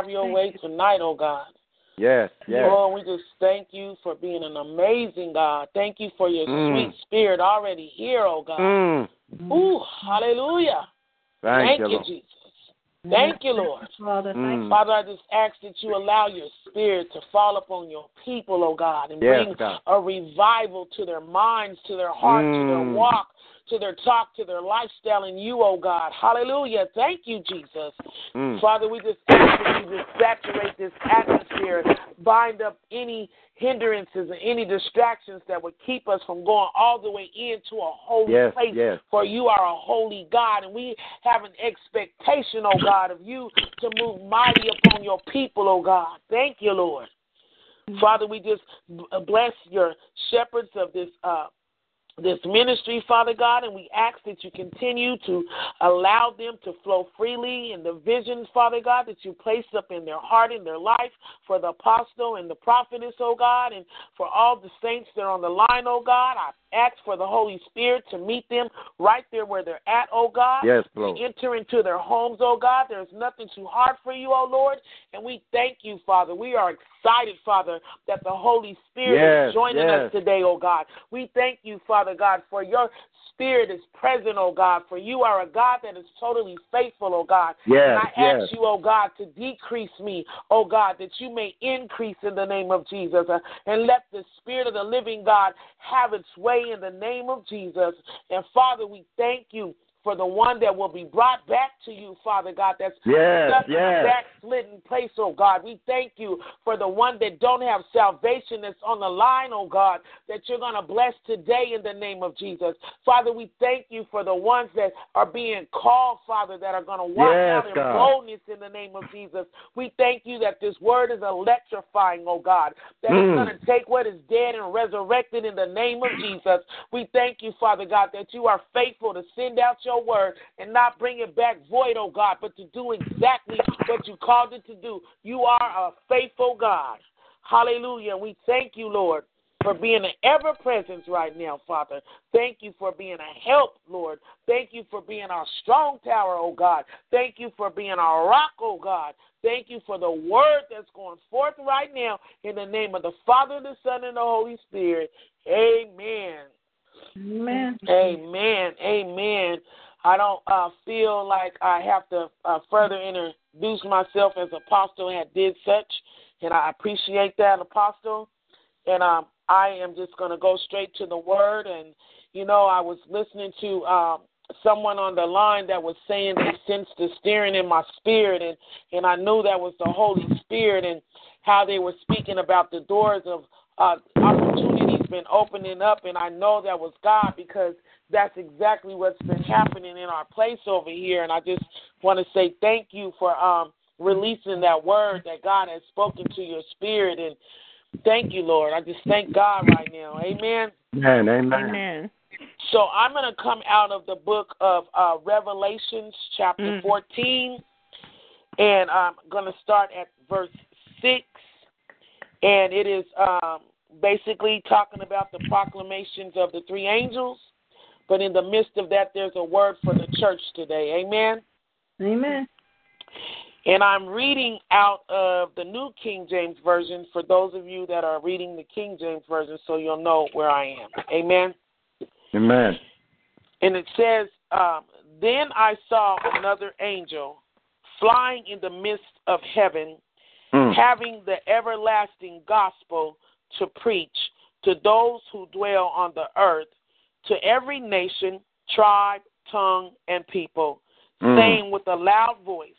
have your way tonight, oh God. Yes, yes. Lord, we just thank you for being an amazing God. Thank you for your Mm. sweet spirit already here, oh God. Mm. Ooh, hallelujah. Thank, Thank you, you, Lord. Jesus. Thank you, Lord. Mm. Father, I just ask that you allow your spirit to fall upon your people, oh God, and Yes, bring God. a revival to their minds, to their heart, to their Mm. walk, to their talk, to their lifestyle in you, oh God. Hallelujah. Thank you, Jesus. Mm. Father, we just ask that you just saturate this atmosphere, bind up any hindrances and any distractions that would keep us from going all the way into a holy Yes, place. yes. For you are a holy God, and we have an expectation, oh God, of you to move mighty upon your people, oh God. Thank you, Lord. Father, we just bless your shepherds of this uh, this ministry, Father God, and we ask that you continue to allow them to flow freely in the visions, Father God, that you place up in their heart, in their life, for the apostle and the prophetess, oh God, and for all the saints that are on the line, oh God. I ask for the Holy Spirit to meet them right there where they're at, oh God. Yes, Lord. Enter into their homes, oh God. There's nothing too hard for you, oh Lord. And we thank you, Father. We are excited, Father, that the Holy Spirit Yes, is joining yes. us today, oh God. We thank you, Father God, for your Spirit is present, oh God, for you are a God that is totally faithful, oh God. Yes, and I yes. ask you, oh God, to decrease me, oh God, that you may increase in the name of Jesus. Uh, and let the Spirit of the living God have its way in the name of Jesus. And Father, we thank you for the one that will be brought back to you, Father God, that's Yes, stuck in yes. a backslidden place, oh God. We thank you for the one that don't have salvation that's on the line, oh God, that you're going to bless today in the name of Jesus. Father, we thank you for the ones that are being called, Father, that are going to walk Yes, out in God. boldness in the name of Jesus. We thank you that this word is electrifying, oh God, that Mm. it's going to take what is dead and resurrect it in the name of Jesus. We thank you, Father God, that you are faithful to send out your word and not bring it back void, oh God, but to do exactly what you called it to do. You are a faithful God. Hallelujah. We thank you, Lord, for being an ever presence right now, Father. Thank you for being a help, Lord. Thank you for being our strong tower, oh God. Thank you for being our rock, oh God. Thank you for the word that's going forth right now in the name of the Father, the Son, and the Holy Spirit. Amen. Amen. Amen. Amen. I don't uh, feel like I have to uh, further introduce myself as Apostle had did such, and I appreciate that, Apostle. And um, I am just going to go straight to the Word. And you know, I was listening to um, someone on the line that was saying they sensed the steering in my spirit, and and I knew that was the Holy Spirit, and how they were speaking about the doors of uh, opportunities been opening up, and I know that was God because that's exactly what's been happening in our place over here. And I just want to say thank you for um, releasing that word that God has spoken to your spirit, and thank you, Lord. I just thank God right now. Amen. Amen. Amen. Amen. So I'm going to come out of the book of uh, Revelations, chapter Mm. 14, and I'm going to start at verse 6. And it is um, basically talking about the proclamations of the three angels. But in the midst of that, there's a word for the church today. Amen. Amen. And I'm reading out of the New King James Version for those of you that are reading the King James Version so you'll know where I am. Amen. Amen. And it says, um, Then I saw another angel flying in the midst of heaven, Mm. having the everlasting gospel to preach to those who dwell on the earth, to every nation, tribe, tongue, and people, Mm. saying with a loud voice,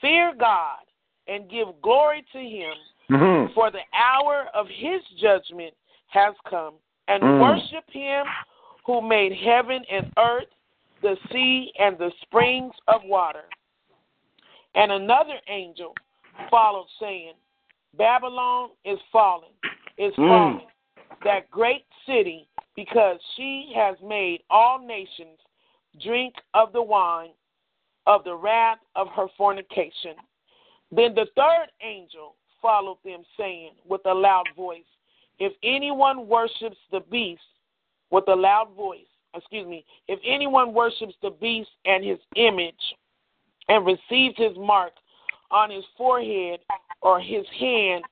Fear God and give glory to him, Mhm. for the hour of his judgment has come, and Mm. worship him who made heaven and earth, the sea, and the springs of water. And another angel followed, saying, Babylon is fallen, is Mm. fallen, that great city, because she has made all nations drink of the wine of the wrath of her fornication. Then the third angel followed them, saying with a loud voice, If anyone worships the beast with a loud voice, excuse me, if anyone worships the beast and his image and receives his mark on his forehead or his hand,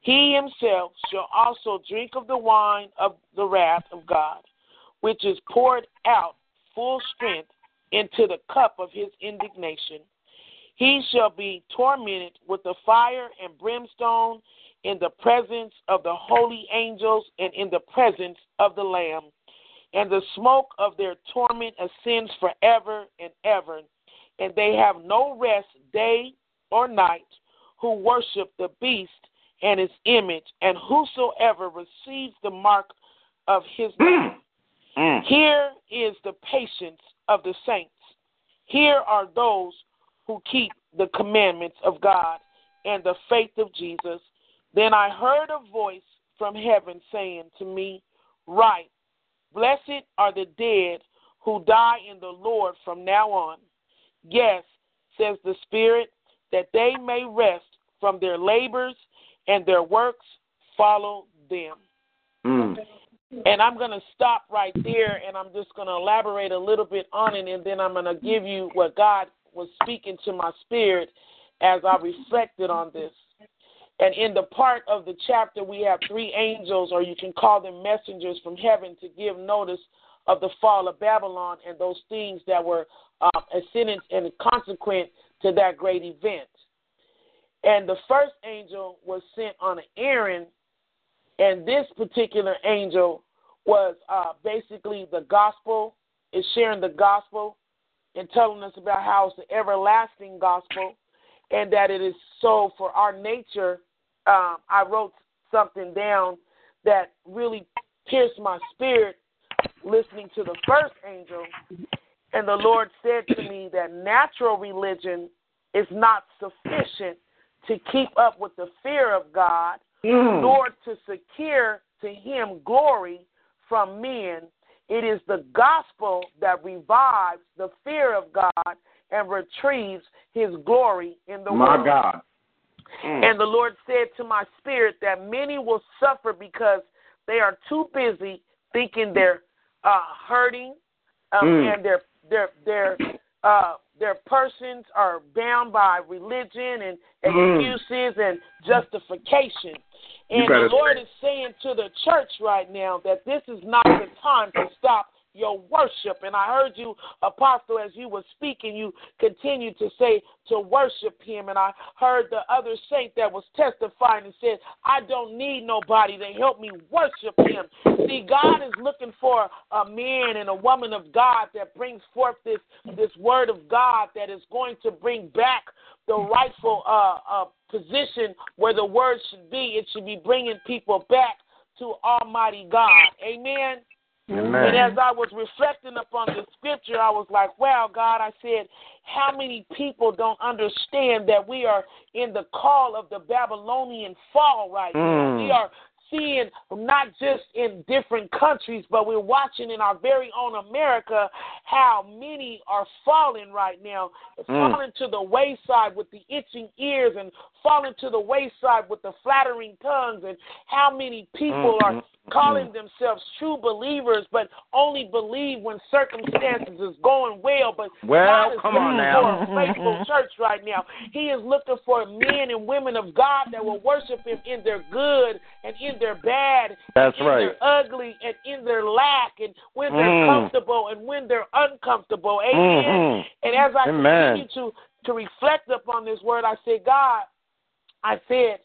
he himself shall also drink of the wine of the wrath of God, which is poured out full strength into the cup of his indignation. He shall be tormented with the fire and brimstone in the presence of the holy angels and in the presence of the Lamb. And the smoke of their torment ascends forever and ever. And they have no rest day or night who worship the beast and his image, and whosoever receives the mark of his name. Mm. Here is the patience of the saints. Here are those who keep the commandments of God and the faith of Jesus. Then I heard a voice from heaven saying to me, Write, blessed are the dead who die in the Lord from now on. Yes, says the Spirit, that they may rest from their labors and their works follow them. Mm. And I'm going to stop right there and I'm just going to elaborate a little bit on it and then I'm going to give you what God was speaking to my spirit as I reflected on this. And in the part of the chapter, we have three angels, or you can call them messengers from heaven, to give notice of the fall of Babylon and those things that were um, ascendant and consequent to that great event. And the first angel was sent on an errand, and this particular angel was uh, basically the gospel, is sharing the gospel and telling us about how it's the everlasting gospel and that it is so for our nature. Um, I wrote something down that really pierced my spirit listening to the first angel. And the Lord said to me that natural religion is not sufficient to keep up with the fear of God, Mm. nor to secure to Him glory from men. It is the gospel that revives the fear of God and retrieves His glory in the My world. My God. Mm. And the Lord said to my spirit that many will suffer because they are too busy thinking they're uh, hurting, um, Mm. and their their their uh, their persons are bound by religion and Mm. excuses and justification. And the Lord is saying to the church right now that this is not the time to stop your worship. And I heard you, Apostle, as you were speaking, you continued to say to worship Him. And I heard the other saint that was testifying and said, I don't need nobody to help me worship Him. See, God is looking for a man and a woman of God that brings forth this this word of God that is going to bring back the rightful uh, uh, position where the word should be. It should be bringing people back to Almighty God. Amen. And as I was reflecting upon the scripture, I was like, wow, God, I said, how many people don't understand that we are in the call of the Babylonian fall right now? Mm. We are seeing not just in different countries, but we're watching in our very own America how many are falling right now, Mm. falling to the wayside with the itching ears and falling to the wayside with the flattering tongues, and how many people Mm, are mm, calling themselves true believers, but only believe when circumstances is going well. But Well, God is come looking on now. for a faithful church right now. He is looking for men and women of God that will worship Him in their good and in their bad, That's in right. their ugly and in their lack, and when they're Mm. comfortable and when they're uncomfortable. Amen. Mhm. And as I Amen. continue to to reflect upon this word, I said, God, I said,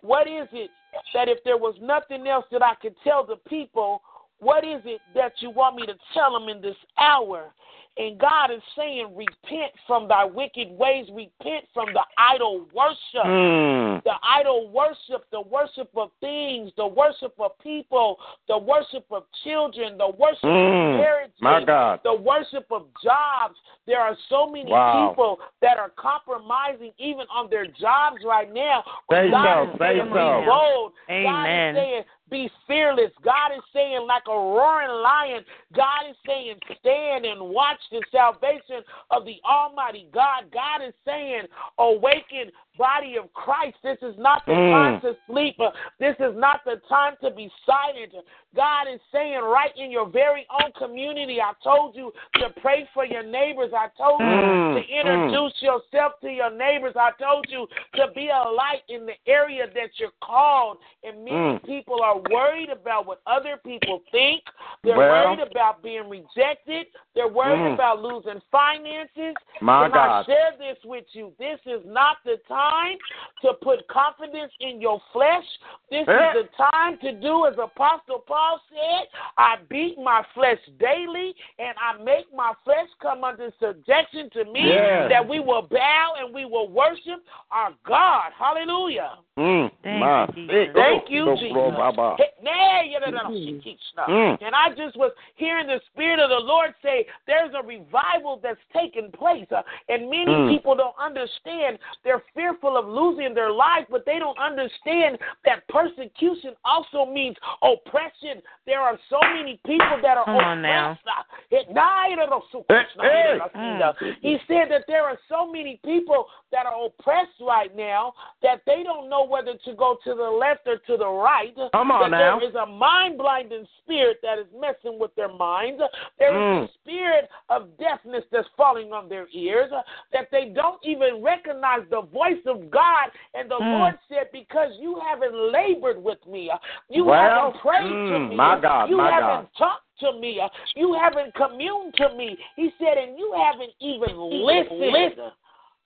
what is it that if there was nothing else that I could tell the people, what is it that you want me to tell them in this hour? And God is saying, repent from thy wicked ways, repent from the idol worship Mm. the idol worship, the worship of things, the worship of people, the worship of children, the worship Mm. of marriages, My God. the worship of jobs. There are so many Wow. people that are compromising even on their jobs right now. Say God so, is say saying, so. be bold. God Amen. is saying, be fearless. God is saying, like a roaring lion, God is saying, stand and watch the salvation of the Almighty God. God is saying, awaken, body of Christ. This is not the Mm. time to sleep. This is not the time to be silent. God is saying, right in your very own community, I told you to pray for your neighbors. I told you Mm, to introduce yourself to your neighbors. I told you to be a light in the area that you're called. And many Mm. people are worried about what other people think. They're Well. worried about being rejected. They're worried Mm. about losing finances. My Can I God. share this with you? This is not the time to put confidence in your flesh. This Eh. is the time to do as Apostle Paul said, I beat my flesh daily and I make my flesh come under subjection to me that we will bow and we will worship our God. Hallelujah. Mm. Thank My. you, Jesus. Hey, Thank you, Jesus. Baba. Hey, nay, you know, no, no, she keeps stuff. Mm. And I just was hearing the Spirit of the Lord say there's a revival that's taking place. Uh, and many Mm. people don't understand. They're fearful of losing their life, but they don't understand that persecution also means oppression. There are so many people that are Come on now. oppressed. Uh, it- nah, you know, Hey, nah, you know, hey. no, see, uh, He said that there are so many people that are oppressed right now that they don't know whether to go to the left or to the right. Come on now. There is a mind blinding spirit that is messing with their minds. There is Mm. a spirit of deafness that's falling on their ears, that they don't even recognize the voice of God. And the Mm. Lord said, Because you haven't labored with me, you Well, haven't prayed to mm, me, my God, you my haven't talked to me, you haven't communed to me. He said, And you haven't even listened.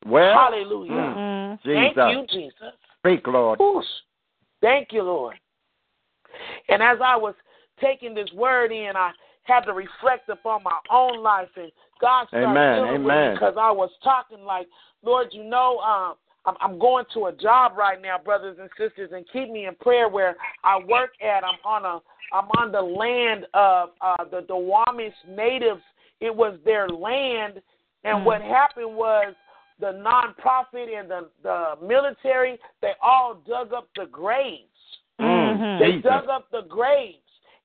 Well, Hallelujah. mm, Mm. Jesus. Thank you, Jesus. Speak, Lord. Thank you, Lord. And as I was taking this word in, I had to reflect upon my own life, and God started Amen, dealing with me because I was talking like, Lord, you know, um, I'm, I'm going to a job right now, brothers and sisters, and keep me in prayer where I work at. I'm on a, I'm on the land of uh, the Duwamish natives. It was their land, and Mm. what happened was the nonprofit and the the military they all dug up the graves. Mm, They Jesus. dug up the graves.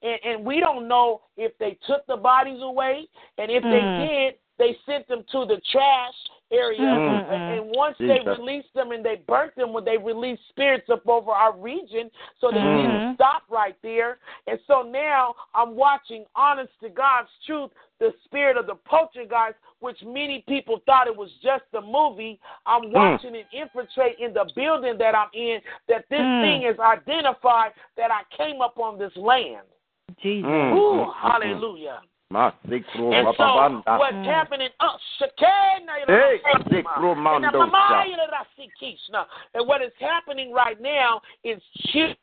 And, and we don't know if they took the bodies away. And if Mm. they did, they sent them to the trash area. Mm-mm-mm. And, and once they released them and they burnt them, when they released spirits up over our region, so they Mhm. didn't stop right there. And so now I'm watching, honest to God's truth, the spirit of the poltergeist, which many people thought it was just a movie. I'm watching it infiltrate in the building that I'm in, that this Mm. thing is identified that I came up on this land. Jesus. Mm. Ooh, mm, hallelujah. And so what's Mm. happening? Shekinah, Hey, and Sikro the Mandosha. Mamaya Rasikishna. And what is happening right now is children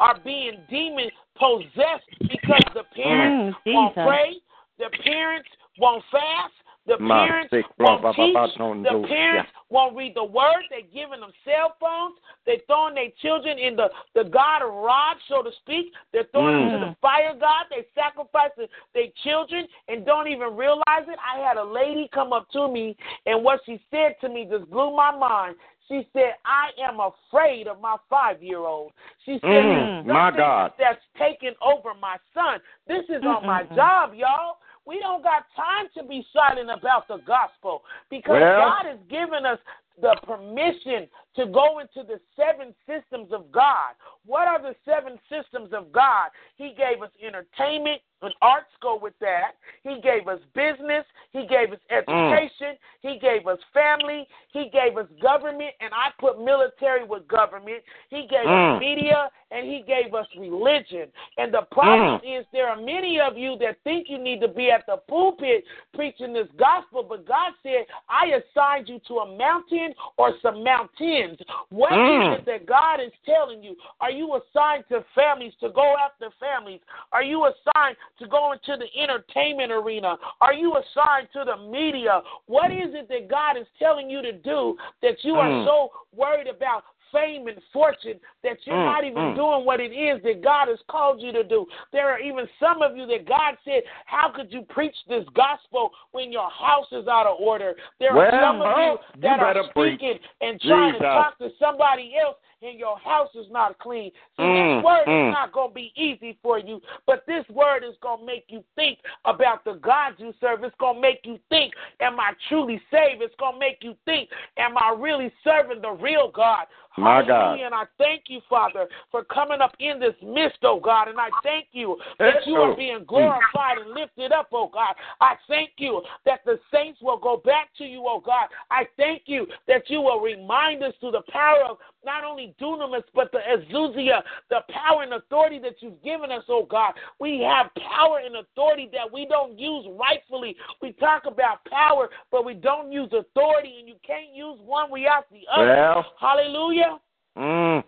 are being demon possessed because the parents Mm, won't pray, the parents won't fast, the parents won't teach, blah, blah, don't the parents won't read the word. They're giving them cell phones. They're throwing their children in the, the God of rod, so to speak. They're throwing them to Mm. the fire God. They sacrifice their children and don't even realize it. I had a lady come up to me, and what she said to me just blew my mind. She said, I am afraid of my five year old. She said, Mm, "There's my God. That's taken over my son. This is on my job, y'all. We don't got time to be silent about the gospel because Well- God has given us the permission to go into the seven systems of God. What are the seven systems of God? He gave us entertainment, and arts go with that. He gave us business. He gave us education. He gave us family. He gave us government, and I put military with government. He gave Mm. us media, and he gave us religion. And the problem is there are many of you that think you need to be at the pulpit preaching this gospel, but God said, I assigned you to a mountain or some mountains. What is Mm. it that God is telling you? Are you assigned to families to go after families? Are you assigned to go into the entertainment arena? Are you assigned to the media? What is it that God is telling you to do that you are Mm. so worried about fame and fortune that you're Mm, not even mm. doing what it is that God has called you to do. There are even some of you that God said, How could you preach this gospel when your house is out of order? There Well, are some of you You that are better preach. speaking and trying to talk to somebody else and your house is not clean. See, Mm, this word mm. is not going to be easy for you, but this word is going to make you think about the God you serve. It's going to make you think, Am I truly saved? It's going to make you think, Am I really serving the real God? My God. And I thank you, Father, for coming up in this midst, oh God. And I thank you that you are being glorified and lifted up, oh God. I thank you that the saints will go back to you, oh God. I thank you that you will remind us through the power of not only dunamis, but the exousia, the power and authority that you've given us, oh God. We have power and authority that we don't use rightfully. We talk about power, but we don't use authority, and you can't use one without the other. Well, Hallelujah. mm,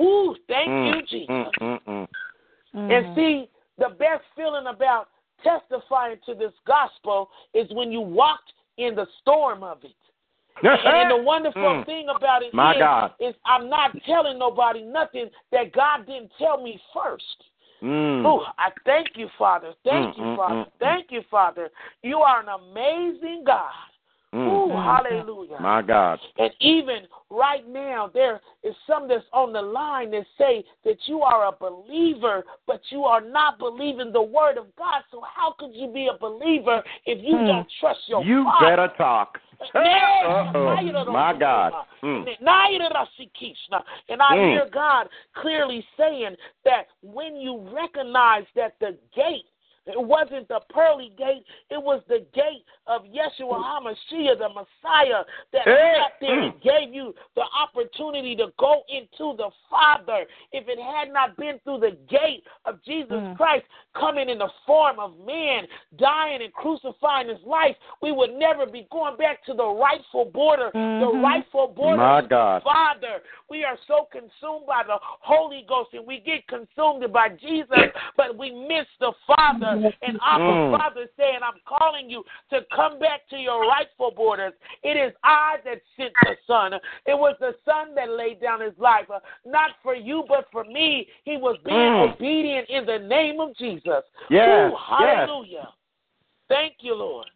Ooh, thank mm, you, Jesus. mm, mm, mm. Mm. And see, the best feeling about testifying to this gospel is when you walked in the storm of it. And, the wonderful Mm. thing about it My is- God. is I'm not telling nobody nothing that God didn't tell me first. Mm. Oh, I thank you, Father. Thank Mm, you, mm, Father. mm, mm. Thank you, Father. You are an amazing God. Mm. Ooh, Mm. hallelujah. My God. And even right now, there is some that's on the line that say that you are a believer, but you are not believing the word of God. So how could you be a believer if you Hmm. don't trust your You Father? better talk. Uh-oh. My God. Mm. And I Mm. hear God clearly saying that when you recognize that the gate It wasn't the pearly gate, it was the gate of Yeshua HaMashiach, the Messiah, that Hey. sat there and gave you the opportunity to go into the Father. If it had not been through the gate of Jesus Mm. Christ coming in the form of man, dying and crucifying his life, we would never be going back to the rightful border, the Mhm. rightful border My of the God. Father. We are so consumed by the Holy Ghost and we get consumed by Jesus, but we miss the Father. And our Mm. Father saying, I'm calling you to come back to your rightful borders. It is I that sent the Son. It was the Son that laid down his life, uh, not for you, but for me. He was being Mm. obedient in the name of Jesus. Yes, Ooh, hallelujah. Thank you, Lord.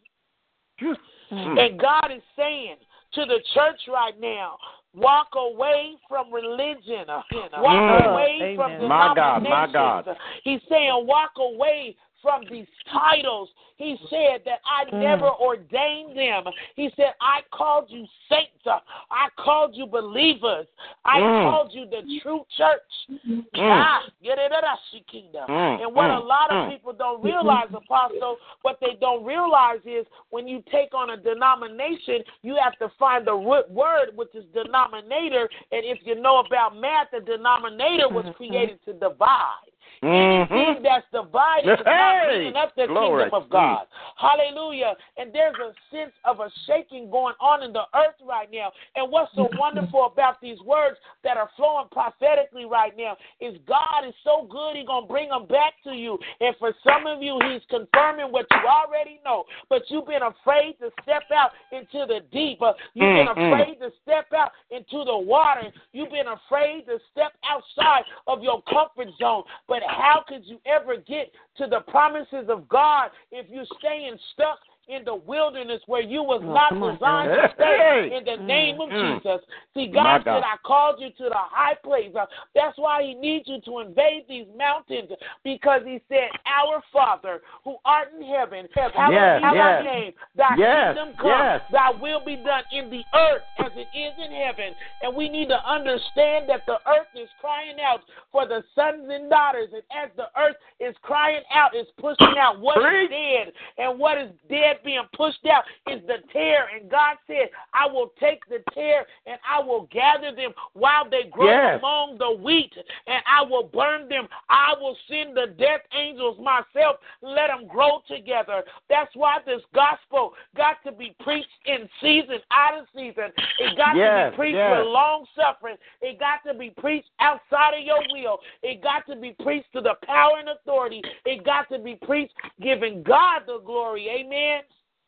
Mm. And God is saying to the church right now, walk away from religion. Walk Mm. away from Amen. My God, my denominations. God. He's saying walk away from these titles. He said that I Mm. never ordained them. He said, I called you saints. I called you believers. I Mm. called you the true church. Mm. Ah, get it us, kingdom. Mm, And what a mm, lot of people don't realize, Apostle, what they don't realize is when you take on a denomination, you have to find the root word, which is denominator. And if you know about math, the denominator was Mhm. created to divide. Mhm. Anything that's divided is not bringing up the Glory. kingdom of God. Hallelujah. And there's a sense of a shaking going on in the earth right now. And what's so wonderful about these words that are flowing prophetically right now is God is so good, He's going to bring them back to you. And for some of you, He's confirming what you already know. But you've been afraid to step out into the deep. Uh, You've been Mm, mm. afraid to step out into the water. You've been afraid to step outside of your comfort zone. But how could you ever get to the promises of God if you're staying stuck in the wilderness where you was Oh, not come on, designed to stay Hey. in the name of Mm. Jesus. See, God God. said, I called you to the high place. Uh, That's why He needs you to invade these mountains because He said, Our Father who art in heaven, hallowed Yes, be thy yes. name. Thy Yes, kingdom come, yes. thy will be done in the earth as it is in heaven. And we need to understand that the earth is crying out for the sons and daughters. And as the earth is crying out, it's pushing out what is Preach. dead. And what is dead being pushed out is the tare. And God said, I will take the tare and I will gather them while they grow Yes. among the wheat, and I will burn them. I will send the death angels myself. Let them grow together. That's why this gospel got to be preached in season, out of season. It got to be preached yes. with long suffering. It got to be preached outside of your will. It got to be preached to the power and authority. It got to be preached giving God the glory. Amen.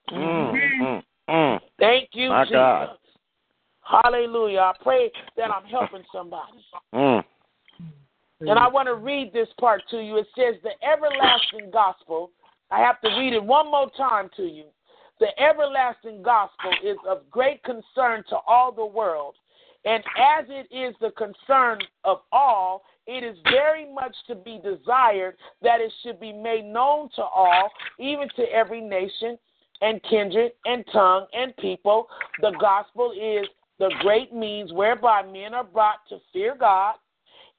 Mm, mm, mm. Thank you, My Jesus. God. Hallelujah. I pray that I'm helping somebody. Mm. And I want to read this part to you. It says, The everlasting gospel. I have to read it one more time to you. The everlasting gospel is of great concern to all the world. And as it is the concern of all, it is very much to be desired that it should be made known to all, even to every nation and kindred and tongue and people. The gospel is the great means whereby men are brought to fear God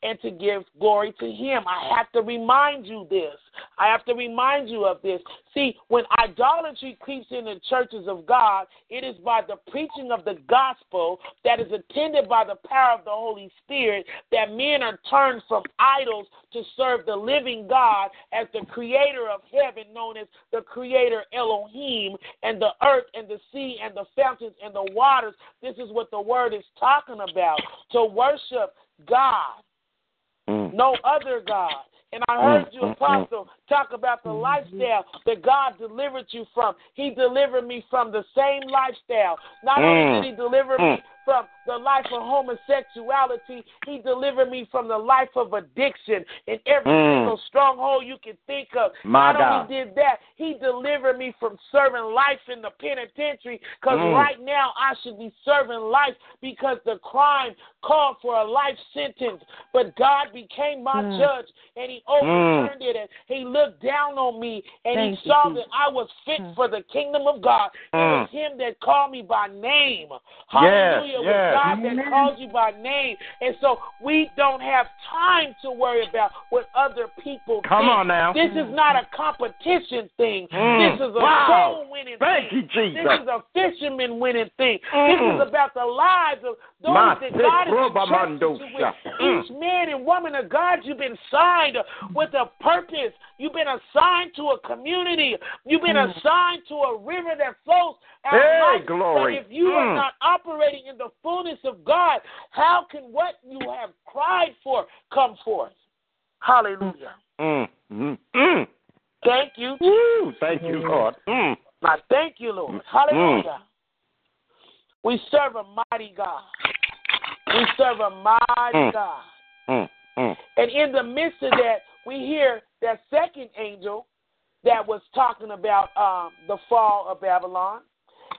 and to give glory to Him. I have to remind you this. I have to remind you of this. See, when idolatry creeps in the churches of God, it is by the preaching of the gospel that is attended by the power of the Holy Spirit that men are turned from idols to serve the living God as the creator of heaven, known as the creator Elohim, and the earth and the sea and the fountains and the waters. This is what the word is talking about. To worship God Mm. no other God. And I heard Mm, you, mm, Apostle, talk about the lifestyle that God delivered you from. He delivered me from the same lifestyle. Not Mm, only did He deliver me mm. From the life of homosexuality, He delivered me from the life of addiction and every Mm. single stronghold you can think of. My Not God. only did that, He delivered me from serving life in the penitentiary because Mm. right now I should be serving life because the crime called for a life sentence. But God became my Mm. judge and He overturned it and He looked down on me and Thank He saw Jesus. that I was fit Mm. for the kingdom of God. It Mm. was Him that called me by name. Yes, Hallelujah. Hallelujah. With Yes. God that Amen. calls you by name. And so we don't have time to worry about what other people Come think. on now. This is not a competition thing. Mm. This is a Wow. soul winning Thank thing. you, Jesus. This is a fisherman winning thing. Mm. This is about the lives of those Ma that God has proba entrusted you mandosha. with. Mm. Each man and woman of God, you've been signed with a purpose. You've been assigned to a community. You've been assigned to a river that flows out Hey, life. glory. But if you are Mm. not operating in the fullness of God, how can what you have cried for come forth? Hallelujah. Mm, mm, mm. Thank you. Woo, thank you, Lord. Mm. I thank you, Lord. Hallelujah. We serve a mighty God. We serve a mighty Mm. God. Mm, mm. And in the midst of that, we hear that second angel that was talking about um, the fall of Babylon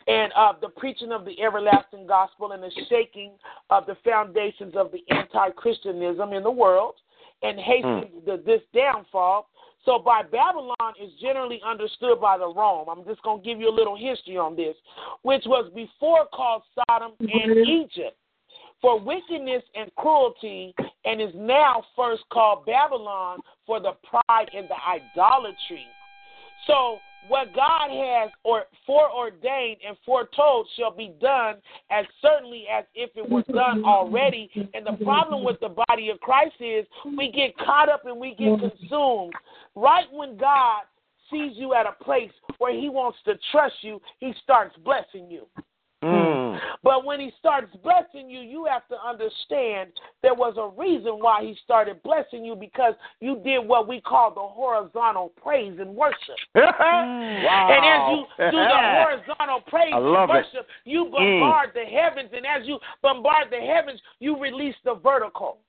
and uh, the preaching of the everlasting gospel and the shaking of the foundations of the anti Christianism in the world and hastening the, this downfall. So, by Babylon is generally understood by the Rome. I'm just going to give you a little history on this, which was before called Sodom and Egypt for wickedness and cruelty, and is now first called Babylon for the pride and the idolatry. So, what God has or foreordained and foretold shall be done as certainly as if it was done already. And the problem with the body of Christ is we get caught up and we get consumed. Right when God sees you at a place where He wants to trust you, He starts blessing you. Mm. But when he starts blessing you, you have to understand there was a reason why he started blessing you because you did what we call the horizontal praise and worship. wow. And as you do the horizontal praise and love it. Mm. worship, you bombard the heavens. And as you bombard the heavens, you release the vertical.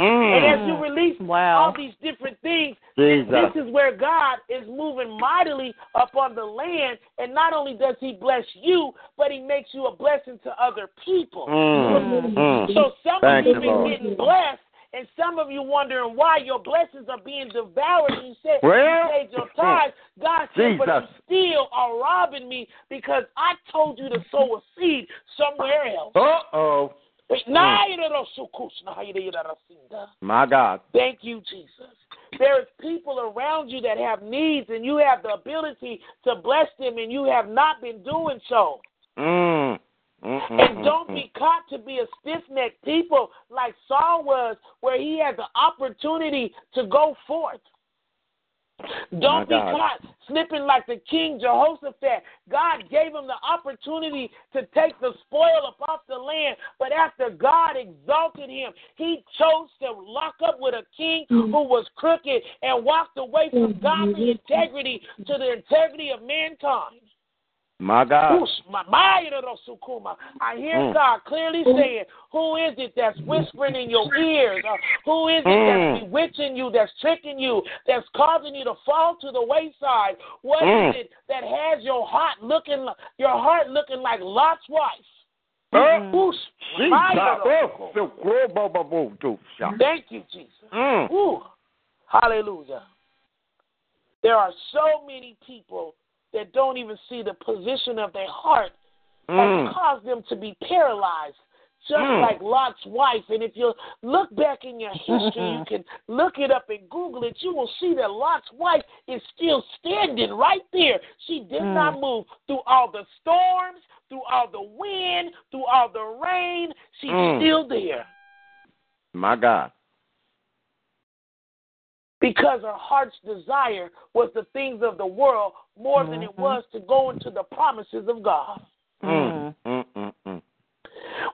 And Mm. as you release Wow. all these different things, Jesus. this is where God is moving mightily upon the land. And not only does He bless you, but He makes you a blessing to other people. Mm. Mm. So some Thank of you you, been Lord. getting blessed, and some of you wondering why your blessings are being devoured. You said Well, you paid your tithes. God said, but you still are robbing me because I told you to sow a seed somewhere else. Uh oh. My God. Thank you, Jesus. There is people around you that have needs, and you have the ability to bless them, and you have not been doing so. Mm. Mm, mm, And mm, don't mm. be caught to be a stiff necked people like Saul was, where he had the opportunity to go forth. Oh Don't be caught slipping like the king Jehoshaphat. God gave him the opportunity to take the spoil up off the land, but after God exalted him, he chose to lock up with a king hmm. who was crooked and walked away from godly mm-hmm. integrity to the integrity of mankind. My God. Whoosh, my- my Sukuma. I hear Mm. God clearly saying, Who is it that's whispering in your ears? Uh, who is it Mm. that's bewitching you, that's tricking you, that's causing you to fall to the wayside? What is Mm. it that has your heart looking your heart looking like Lot's wife? Thank you, Jesus. Mm. Ooh, hallelujah. There are so many people that don't even see the position of their heart has Mm. caused them to be paralyzed, just Mm. like Lot's wife. And if you look back in your history, you can look it up and Google it. You will see that Lot's wife is still standing right there. She did Mm. not move through all the storms, through all the wind, through all the rain. She's Mm. still there My God. Because her heart's desire was the things of the world more than it was to go into the promises of God. Mm.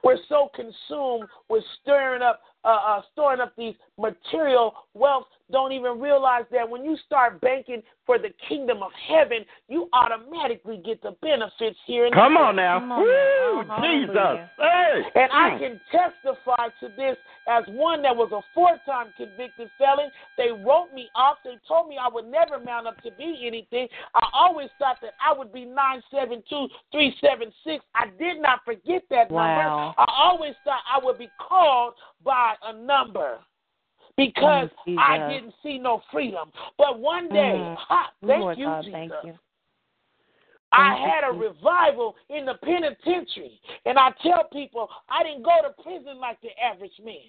We're so consumed with stirring up, uh, uh, storing up these material wealth. Don't even realize that when you start banking for the kingdom of heaven, you automatically get the benefits here. In Come on now. Come on Woo, now. Oh, Jesus. Hey. And I Mm. can testify to this as one that was a four time convicted felon. They wrote me off. They told me I would never mount up to be anything. I always thought that I would be 972376. I did not forget that Wow. number. I always thought I would be called by a number because Oh, I didn't see no freedom. But one day, Mm. ha, thank Lord you, God, Jesus. thank you. I had a revival in the penitentiary. And I tell people I didn't go to prison like the average man.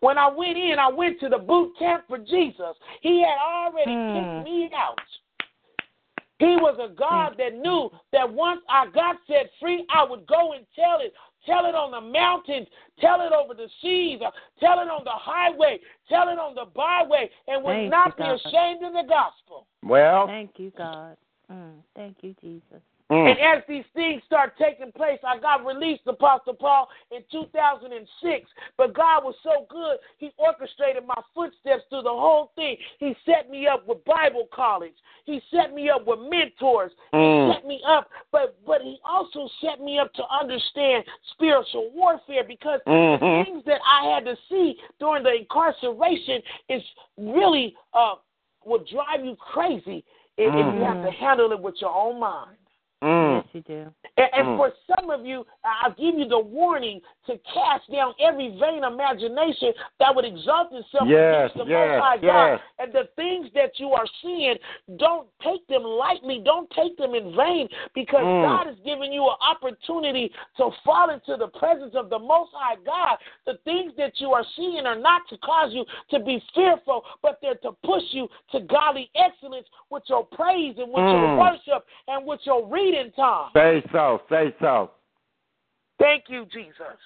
When I went in, I went to the boot camp for Jesus. He had already Hmm. kicked me out. He was a God that knew that once I got set free, I would go and tell it. Tell it on the mountains, tell it over the seas, tell it on the highway, tell it on the byway, and would Thank not you, be God. ashamed of the gospel. Well, Thank you, God. Mm, thank you, Jesus. Mm, And as these things start taking place, I got released, Apostle Paul, in 2006. But God was so good, He orchestrated my footsteps through the whole thing. He set me up with Bible college. He set me up with mentors. Mm. He set me up, but but He also set me up to understand spiritual warfare because Mhm. the things that I had to see during the incarceration is really uh, will drive you crazy if, if you have to handle it with your own mind. Mm. Yes, you do. And, and Mm. for some of you, I'll give you the warning to cast down every vain imagination that would exalt itself Yes, against the yes, Most High yes. God. And the things that you are seeing, don't take them lightly. Don't take them in vain because Mm. God is giving you an opportunity to fall into the presence of the Most High God. The things that you are seeing are not to cause you to be fearful, but they're to push you to godly excellence with your praise and with your Mm. worship and with your reading time. Say so. Say so. Thank you, Jesus.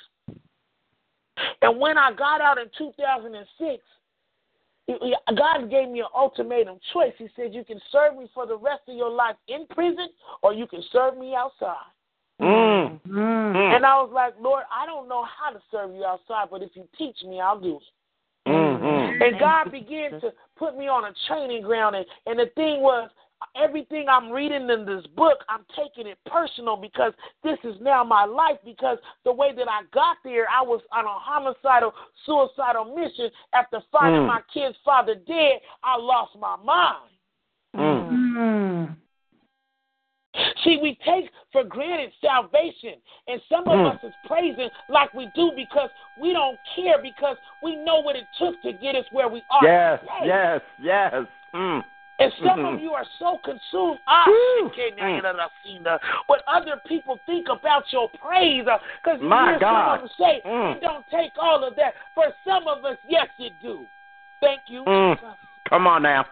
And when I got out in 2006, it- it- God gave me an ultimatum choice. He said, You can serve me for the rest of your life in prison, or you can serve me outside. Mm. Mm. Mm. And I was like, Lord, I don't know how to serve you outside, but if you teach me, I'll do it. Mhm. And God began to put me on a training ground. And, and the thing was, everything I'm reading in this book, I'm taking it personal because this is now my life. Because the way that I got there, I was on a homicidal, suicidal mission. After finding Mm. my kid's father dead, I lost my mind. Mm. Mm. See, we take for granted salvation, and some of Mm. us is praising like we do because we don't care because we know what it took to get us where we are. Yes. today. Yes. Yes. Mm. And some Mhm. of you are so consumed ah, it, what other people think about your praise. Because you My hear God. some of say, Mm. it don't take all of that. For some of us, yes, it do. Thank you, Mm. Come on now.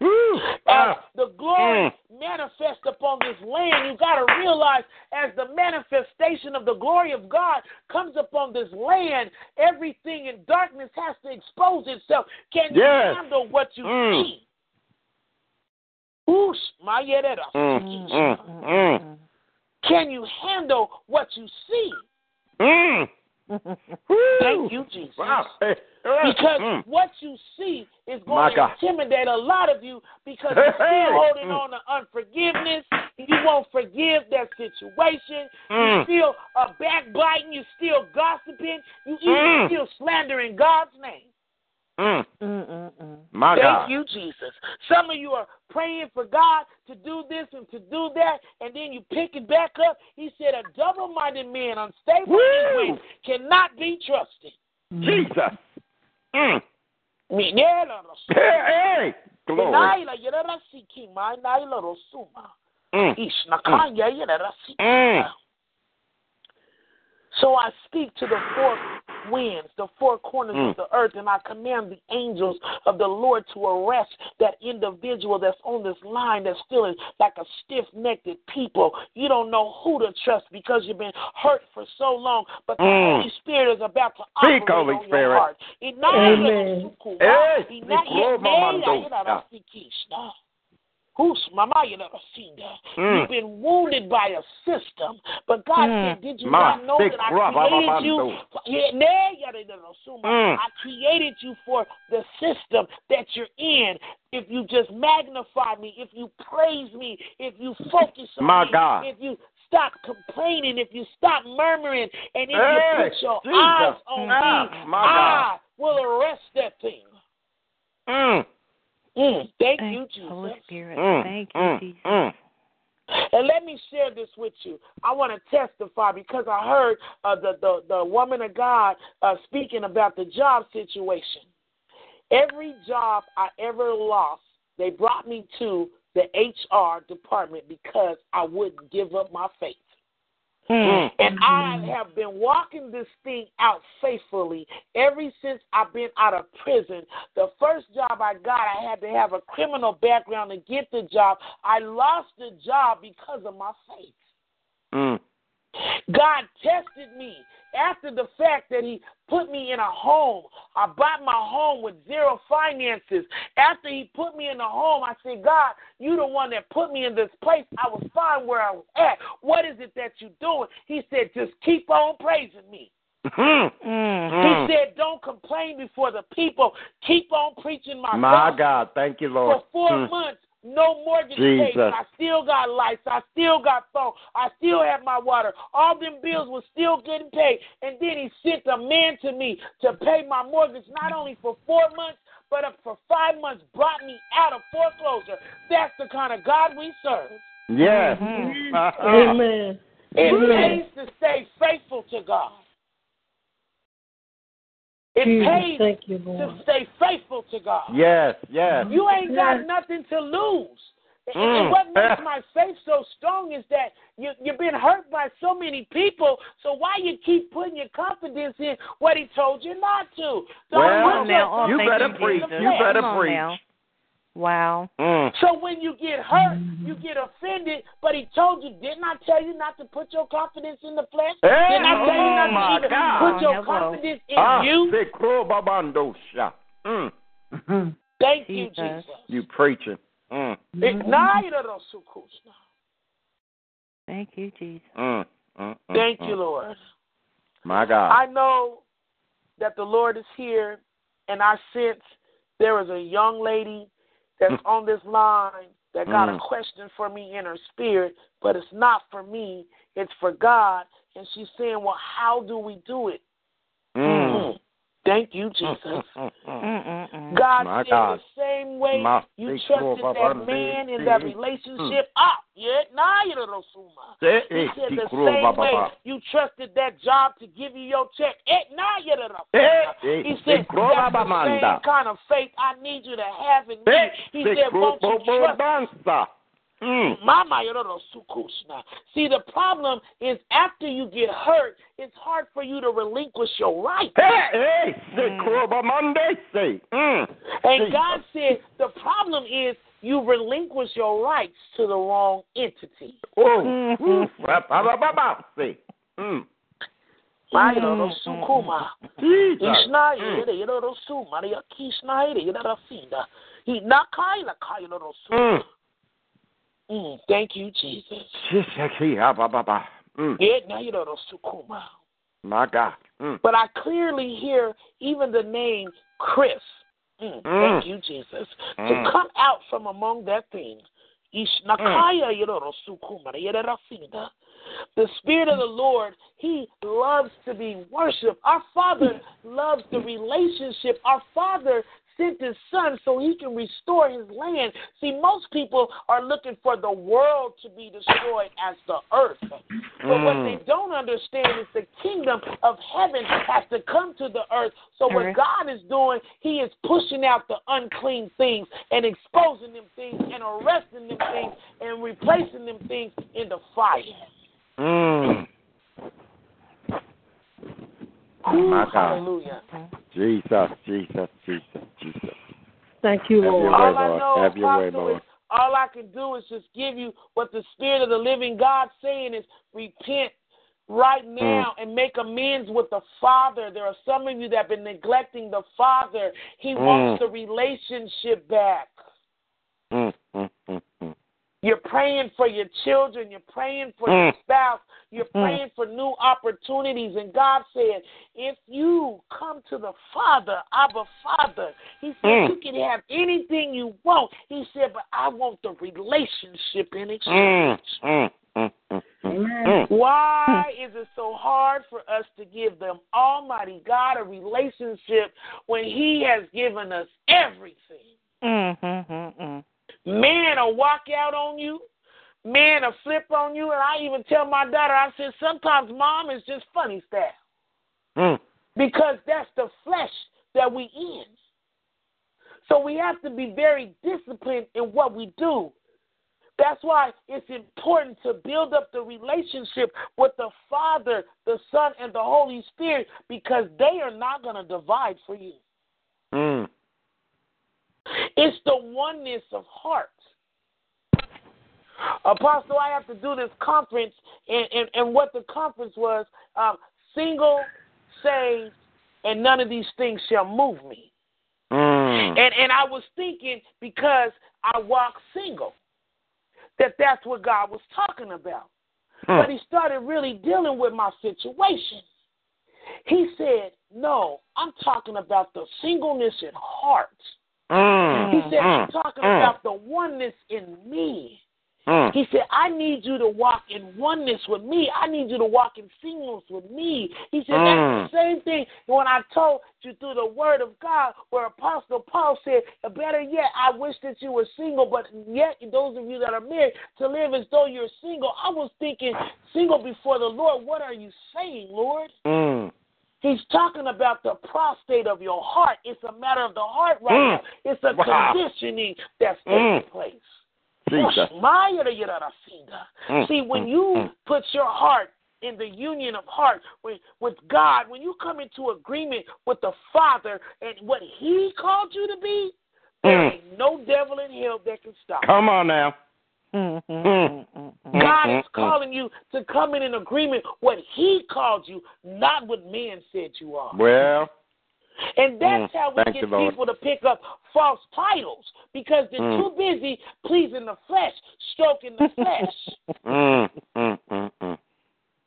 Woo. As Ah. the glory Mm. manifests upon this land, you got to realize as the manifestation of the glory of God comes upon this land, everything in darkness has to expose itself. Can you Yes. handle what you Mm. see? Oosh, my. Mm. Mm. Mm. Can you handle what you see? Mm. Thank you, Jesus. Wow. Because Mm. what you see is going to intimidate a lot of you because you're still holding Mm. on to unforgiveness. You won't forgive that situation. You Mm. still uh, backbiting. You're still gossiping. You even still slandering God's name. Mm. My Thank God. you, Jesus. Some of you are praying for God to do this and to do that, and then you pick it back up. He said, A double minded man, unstable in his cannot be trusted. Jesus. Mm. Hey, hey. Glory. Naila yera siki ma naila rosuma. Mm. Ishnakanya yera siki. Mm. So I speak to the four winds, the four corners Mm. of the earth, and I command the angels of the Lord to arrest that individual that's on this line that's feeling like a stiff necked people. You don't know who to trust because you've been hurt for so long, but the Mm. Holy Spirit is about to Speak, operate Holy on Spirit. your heart. Amen. Hey, Mm. You've been wounded by a system, but God Mm. said, Did you Ma, not know that I created you? abando. Yeah, nah, yada, yada. Mm. I created you for the system that you're in. If you just magnify me, if you praise me, if you focus on My me, God. if you stop complaining, if you stop murmuring, and if Hey, you put your Jesus. eyes on Ah, me, my God. I will arrest that thing. Mm. Mm. Thank Thank you, you, Jesus. Holy Spirit. Mm. Thank you, Mm. Jesus. Mm. And let me share this with you. I want to testify because I heard uh, the, the the woman of God uh, speaking about the job situation. Every job I ever lost, they brought me to the HR department because I wouldn't give up my faith. Mm. And I have been walking this thing out faithfully ever since I've been out of prison. The first job I got, I had to have a criminal background to get the job. I lost the job because of my faith. Mm. God tested me after the fact that He put me in a home. I bought my home with zero finances. After He put me in a home, I said, God, you the one that put me in this place. I was fine where I was at. What is it that you're doing? He said, just keep on praising me. Mm. He Mm. said, don't complain before the people. Keep on preaching my, My gospel. God, thank you, Lord. For four Mm. months, no mortgage paid. I still got lights. I still got phone. I still have my water. All them bills were still getting paid. And then he sent a man to me to pay my mortgage not only for four months, but for five months, brought me out of foreclosure. That's the kind of God we serve. Yes. Mhm. Uh-uh. Amen. It Amen. pays to stay faithful to God. It Jesus, pays thank you, to stay faithful to God. Yes, yes. You ain't got nothing to lose. Mm. And what makes my faith so strong is that you, you've been hurt by so many people. So why you keep putting your confidence in what he told you not to? Don't Well, now, oh, you better you, preach. You better Come preach. Now. Wow. Mm. So when you get hurt, you get offended. But he told you, didn't I tell you not to put your confidence in the flesh? Hey, didn't I tell you oh not to God. put your Hello. confidence in Ah, you? se krobabando sha. Mm. Thank you, Jesus. Jesus. You preaching. Mm. Ignite those. Thank you, Jesus. Mm. Mm. Mm. Thank mm. you, Lord. My God. I know that the Lord is here, and I sense there is a young lady that's on this line that got a Mm. question for me in her spirit, but it's not for me, it's for God. And she's saying, Well, how do we do it? Mm. Thank you, Jesus. Mm, mm, mm. God My said God. the same way My you trusted that man in that relationship. Ah, yeah, nah, you don't know so much. Se- He eh, said the same way you trusted that job to give you your check. Eh, nah, you don't know. Eh, eh, He said, that's the same kind of faith I need you to have in me. Eh, He said, won't you trust dansa. Mm. Mama, you don't know, sukushna. See, the problem is after you get hurt, it's hard for you to relinquish your right. Hey, hey, se Mm. kro ba. Mm. And God said the problem is you relinquish your rights to the wrong entity. Oh, Mhm. ooh, ba ba ba ba se. Mm. My, you know, sukuma. Jesus. Ishna, Mm. you know, suma, you kishna, you know, finda. He not kaila, kaila, no Mm. Mm, thank you, Jesus. Mm. Yeah, now you know, sukuma. My God. Mm. But I clearly hear even the name Chris. Mm, Mm. Thank you, Jesus. Mm. To come out from among that thing. Ishnakaya yoro sukuma, yere rafinda. The Spirit of the Lord, He loves to be worshiped. Our Father loves the relationship. Our Father sent His Son so He can restore His land. See, most people are looking for the world to be destroyed as the earth. But what Mm. they don't understand is the kingdom of heaven has to come to the earth. So what Alright. God is doing, He is pushing out the unclean things and exposing them things and arresting them things and replacing them things in the fire. Mm. Ooh, My God. hallelujah. Jesus, Jesus, Jesus, Jesus. Thank you, Have your way, All I Lord. know, Have your way, Lord. is all I can do is just give you what the Spirit of the living God saying is repent right Mm. now and make amends with the Father. There are some of you that have been neglecting the Father. He Mm. wants the relationship back. Mm, mm, mm, mm. You're praying for your children. You're praying for Mm. your spouse. You're praying for new opportunities. And God said, if you come to the Father, Abba Father, He said, Mm. you can have anything you want. He said, but I want the relationship in Mm, exchange. mm, mm, mm, mm, Amen. mm. Why is it so hard for us to give them Almighty God a relationship when He has given us everything? Mm-hmm. Man will walk out on you. Man will flip on you. And I even tell my daughter, I said, sometimes mom is just funny style Mm. because that's the flesh that we in. So we have to be very disciplined in what we do. That's why it's important to build up the relationship with the Father, the Son, and the Holy Spirit because they are not going to divide for you. Mm. It's the oneness of heart. Apostle, I have to do this conference, and, and, and what the conference was um, single, saved, and none of these things shall move me. Mm. And and I was thinking because I walk single, that that's what God was talking about. Hmm. But he started really dealing with my situation. He said, "No, I'm talking about the singleness in heart." Mm. He said, "I'm Mm. talking Mm. about the oneness in me." Mm. He said, I need you to walk in oneness with me. I need you to walk in singleness with me. He said, Mm. that's the same thing when I told you through the word of God, where Apostle Paul said, better yet, I wish that you were single, but yet, those of you that are married, to live as though you're single. I was thinking, single before the Lord, what are you saying, Lord? Mm. He's talking about the prostate of your heart. It's a matter of the heart right Mm. now. It's a Wow. conditioning that's Mm. taking place. Mm. See, when you Mm. put your heart in the union of heart with, with God, when you come into agreement with the Father and what He called you to be, there Mm. ain't no devil in hell that can stop. you. Come on now. Mm, mm, Mm. mm, mm, mm. God is mm, mm. calling you to come in an agreement what He called you, not what man said you are. Well, And that's Mm, how we get you, Lord. people to pick up false titles because they're Mm. too busy pleasing the flesh, stroking the flesh. mm, mm, mm, mm.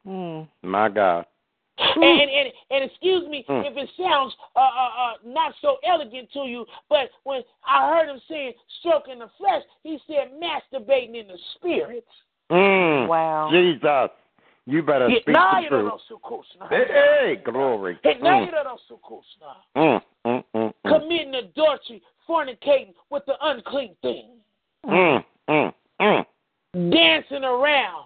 Mm. my God. And, and, and and excuse me Mm. if it sounds uh, uh, uh, not so elegant to you, but when I heard him saying stroking the flesh, he said masturbating in the spirit. Mm. Wow. Jesus. You better speak the truth. know. Hey, hey, glory. Hey, nah, Mm, you don't know sukusna. mm, mm, mm, mm. Committing adultery, fornicating with the unclean thing, Mm, mm, mm. dancing around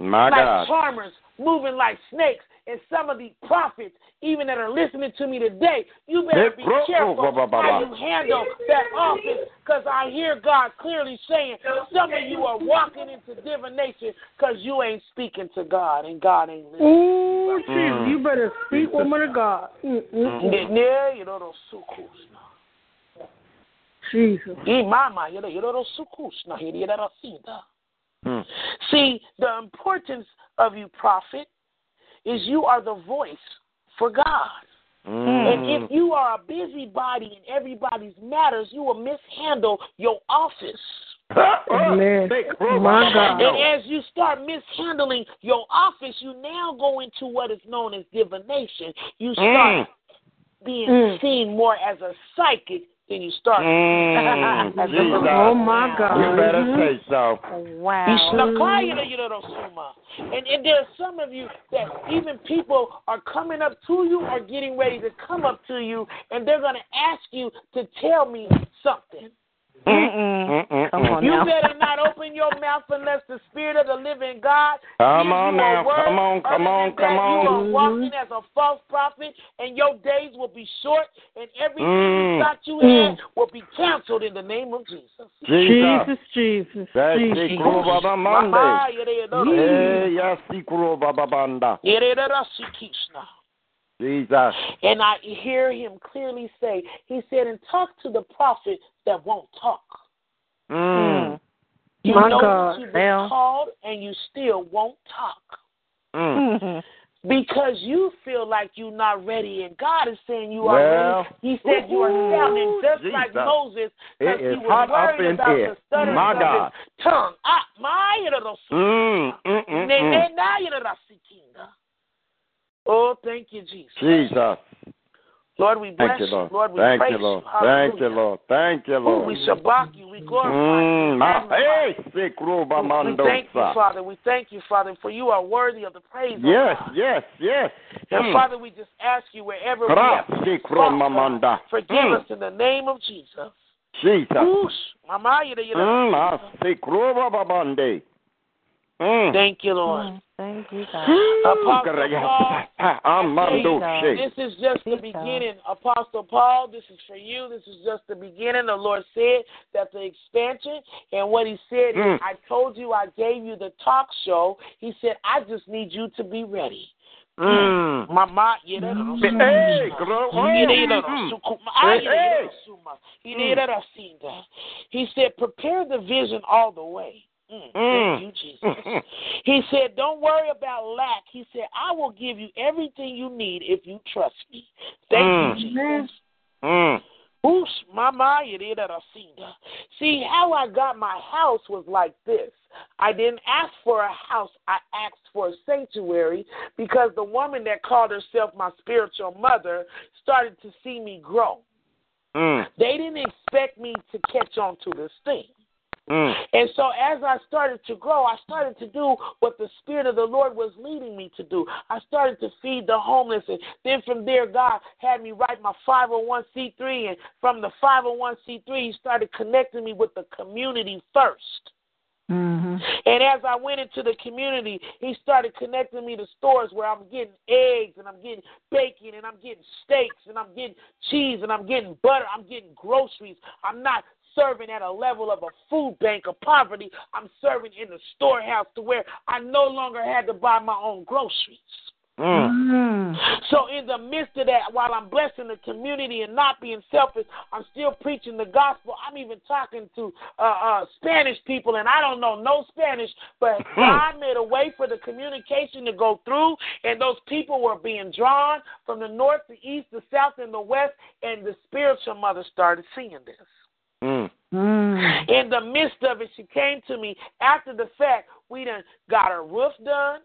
My like God. charmers, moving like snakes. And some of the prophets, even that are listening to me today, you better be careful oh, how you handle that office because I hear God clearly saying some of you are walking into divination because you ain't speaking to God and God ain't listening. Ooh, Jesus, Mm. you better speak, woman of God. Mm-mm. Yeah, you know those sukus now. Jesus. Mm. See, the importance of you, prophet, is you are the voice for God. Mm. And if you are a busybody in everybody's matters, you will mishandle your office. Amen. My God. And as you start mishandling your office, you now go into what is known as divination. You start Mm. being Mm. seen more as a psychic than you start. Mm. as a Jesus. believer. Oh, my God. You better Mhm. say so. Wow. Ishnakaya you know, Suma. And, and there are some of you that even people are coming up to you or getting ready to come up to you, and they're going to ask you to tell me something. Mm-mm. Mm-mm. Come on You now. better not open your mouth unless the Spirit of the living God Come gives on you a now. word. Come on, come Other on, come on. You are walking as a false prophet, and your days will be short, and everything Mm. you thought you Mm. had will be canceled in the name of Jesus. Jesus. Jesus, Jesus. That's Jesus. Jesus. And I hear him clearly say, he said, and talk to the prophet that won't talk. Mm. You My know God. you've been called and you still won't talk. Mm. Mhm. Because you feel like you're not ready, and God is saying you are ready. He said you are ooh, sounding just Jesus. like Moses because It he was hot up worried in about here. the stuttering My of God. his tongue. Ah, my little Mm, mm, mm, Ne- mm. ne- na- little sikinga. Oh, thank you, Jesus. Jesus. Lord, we bless you, Lord. we Thank praise you, Lord. Hallelujah. Thank you, Lord. Thank you, Ooh, Lord. we shabak you. We glorify you. Mm, We my, hey, you. sick Ruba We thank you, Father. We thank you, Father, for you are worthy of the praise. oh Yes, God. yes, yes. And Mm. Father, we just ask you wherever we Kra, have sick false, Roma God, Manda. forgive Mm. us in the name of Jesus. Jesus. Whoosh. Mama, you know, you know. Mm, ah, sick Ruba Babande. Mm. Thank you, Lord. Mm. Thank you, God. Apostle Paul, Amando this is just the beginning. Apostle Paul, this is for you. This is just the beginning. The Lord said that the expansion and what He said Mm. I told you, I gave you the talk show. He said, I just need you to be ready. Mm. Mama, yera no Hey, suma. girl. Yera no Mm. sukuma. Ah, Hey, yera hey. no suma. Yera no sinda. He said, prepare the vision all the way. Mm, Mm. Thank you, Jesus. He said, Don't worry about lack. He said, I will give you everything you need if you trust me. Thank Mm. you, Jesus. Mm. Oosh, mama, you did that, I that. See, how I got my house was like this. I didn't ask for a house, I asked for a sanctuary because the woman that called herself my spiritual mother started to see me grow. Mm. They didn't expect me to catch on to this thing. Mm. And so as I started to grow, I started to do what the Spirit of the Lord was leading me to do. I started to feed the homeless. And then from there, God had me write my 501c3. And from the 501c3, He started connecting me with the community first. Mm-hmm. And as I went into the community, he started connecting me to stores where I'm getting eggs and I'm getting bacon and I'm getting steaks and I'm getting cheese and I'm getting butter. I'm getting groceries. I'm not serving at a level of a food bank of poverty. I'm serving in the storehouse to where I no longer had to buy my own groceries. Mm. So in the midst of that, while I'm blessing the community and not being selfish, I'm still preaching the gospel. I'm even talking to uh, uh, Spanish people, and I don't know no Spanish, but God made a way for the communication to go through, and those people were being drawn from the north, the east, the south, and the west, and the spiritual mother started seeing this. Mm. Mm. In the midst of it, she came to me after the fact. We done got her roof done.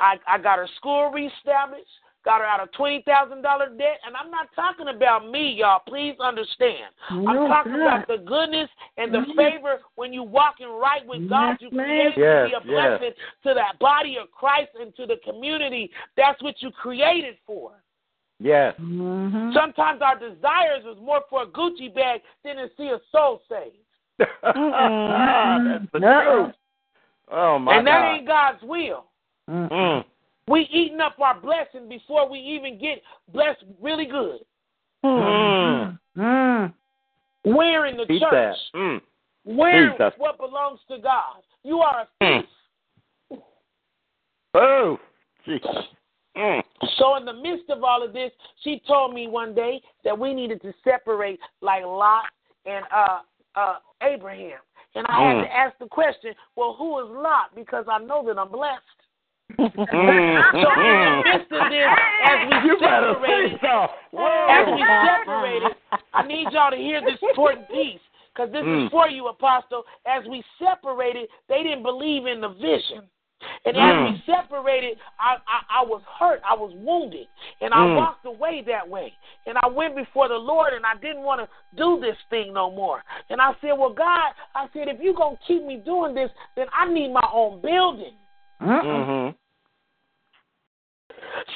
I, I got her school reestablished. Got her out of twenty thousand dollar debt, and I'm not talking about me, y'all. Please understand. I'm talking God. about the goodness and the favor when you walking right with God. You Yes, ma'am. created to be a yes. blessing to that body of Christ and to the community. That's what you created for. Yes. Mm-hmm. Sometimes our desires is more for a Gucci bag than to see a soul saved. That's the No. truth. Oh my and that God. ain't God's will. Mm. We eating up our blessing before we even get blessed really good. Mm. Mm. We're in the Keep church. that. Mm. We're Jesus. what belongs to God. You are a Mm. thief. Oh. Gee. Mm. So in the midst of all of this, she told me one day that we needed to separate like Lot and uh uh Abraham. And I had Mm. to ask the question, well, who is Lot? Because I know that I'm blessed. Mm. So in the midst of this, as we You separated, as we separated, I need y'all to hear this important piece because this Mm. is for you, Apostle. As we separated, they didn't believe in the vision. And as Mm. we separated, I, I, I was hurt. I was wounded. And I Mm. walked away that way. And I went before the Lord and I didn't want to do this thing no more. And I said, Well, God, I said, if you're going to keep me doing this, then I need my own building. Mm-hmm.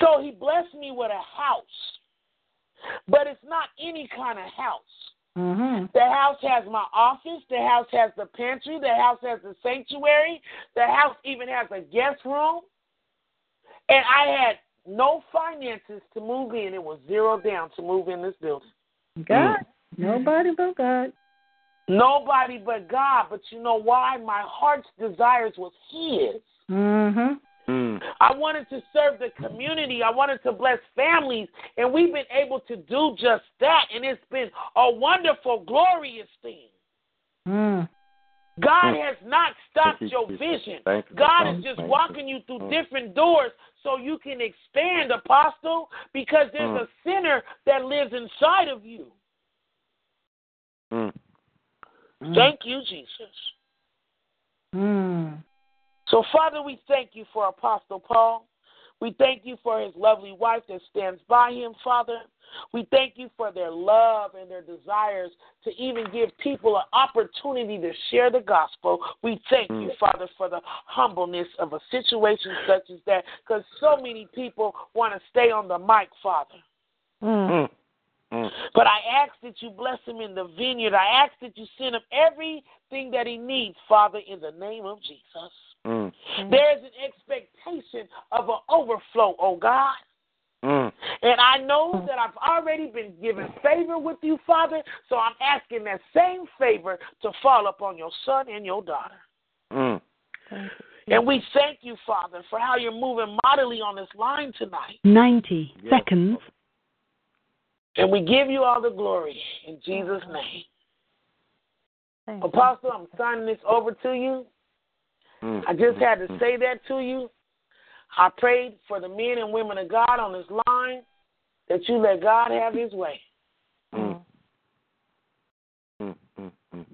So he blessed me with a house. But it's not any kind of house. Mm-hmm. The house has my office. The house has the pantry. The house has the sanctuary. The house even has a guest room. And I had no finances to move in. It was zero down to move in this building. God. Nobody but God. Nobody but God. But you know why? My heart's desires was His. Mm-hmm. Mm. I wanted to serve the community. I wanted to bless families. And we've been able to do just that. And it's been a wonderful, glorious thing. Mm. God Mm. has not stopped Thank your Jesus. vision. You. God is just Thank walking you through Mm. different doors so you can expand, Apostle, because there's Mm. a sinner that lives inside of you. Mm. Thank you, Jesus. Mm. So, Father, we thank you for Apostle Paul. We thank you for his lovely wife that stands by him, Father. We thank you for their love and their desires to even give people an opportunity to share the gospel. We thank you, Mm. Father, for the humbleness of a situation such as that, because so many people want to stay on the mic, Father. Mm. Mm. Mm. But I ask that you bless him in the vineyard. I ask that you send him everything that he needs, Father, in the name of Jesus. Mm. There is an expectation of an overflow, oh God. Mm. And I know that I've already been given favor with you, Father, so I'm asking that same favor to fall upon your son and your daughter. Mm. And we thank you, Father, for how you're moving mightily on this line tonight. 90 Yes. seconds. And we give you all the glory in Jesus' name. Thank you. Apostle, I'm signing this over to you. I just had to mm-hmm. say that to you. I prayed for the men and women of God on this line that you let God have his way. Mm. Mm. Mm. Mm.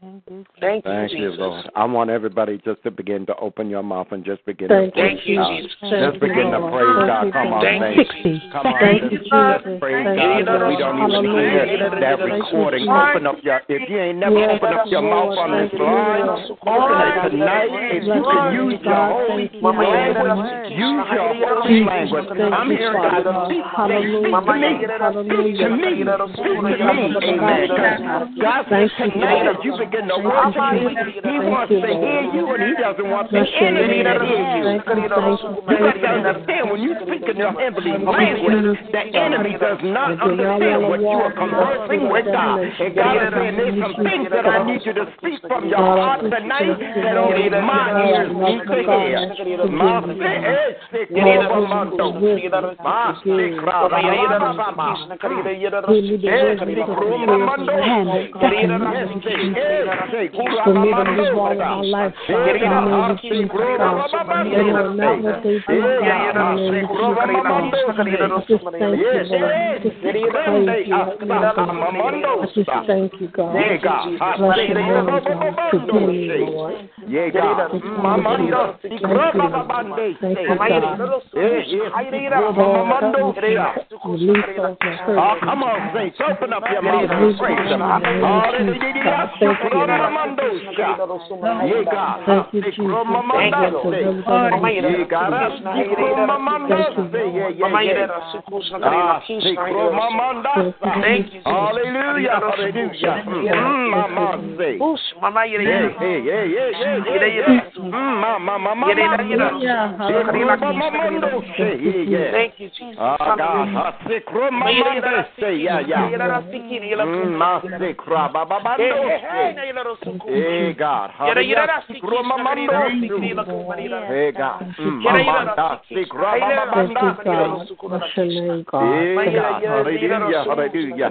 Thank you. Thank you, Thank you, Jesus. Lord. I want everybody just to begin to open your mouth and just begin Thank to you, Thank you, praise God. Jesus. Thank Just begin to praise Thank God. Come on, Thank you, Come on, Thank just, you, just Jesus. praise Thank God. you, we don't even Hallelujah. hear that Thank recording, Jesus. open up your. If you ain't never Yes, opened up your Lord. mouth on this line, Lord. open it tonight. If you Bless can use name, your holy language, use your holy Jesus, language. thank I'm you, hearing God speak. Say, Hallelujah. speak to me. Speak to me. Speak to me. Amen. God says Thank you, tonight as you begin to Thank you, worship Him, Jesus. He wants to hear you and He doesn't want the enemy to hear you. You, thank you, You got to understand when you speak in your heavenly language, the enemy does not understand what you are conversing with God. And God is saying, there's some things that I need you to speak from your heart tonight that only my ears need to hear. My Thank you, God. Yeah, God. Bless your name, God. Forgive me, Lord. Yeah, God. Mamando, Ikrabababande, Thank you, God. Yeah, yeah. Mamando, Release those that hurt Oh, me. come on, saints. Open up your mouth and praise Him. Hallelujah. Mamando, Thank you, Jesus. Ikromamando, say. Yeah, God. Ikromamando, say. Yeah, yeah, yeah. Ah, Thank you. Mm. Mm, mama, mama. Ikromamando, say. Yeah, yeah. Thank you, Ah, God. Mm. Hallelujah. Ikromamando, say. Hey, God. Mm, mamanda, sikra, Thank you, bababanda, say. God. Bless your name, God. Hey, God. Hallelujah. Hallelujah.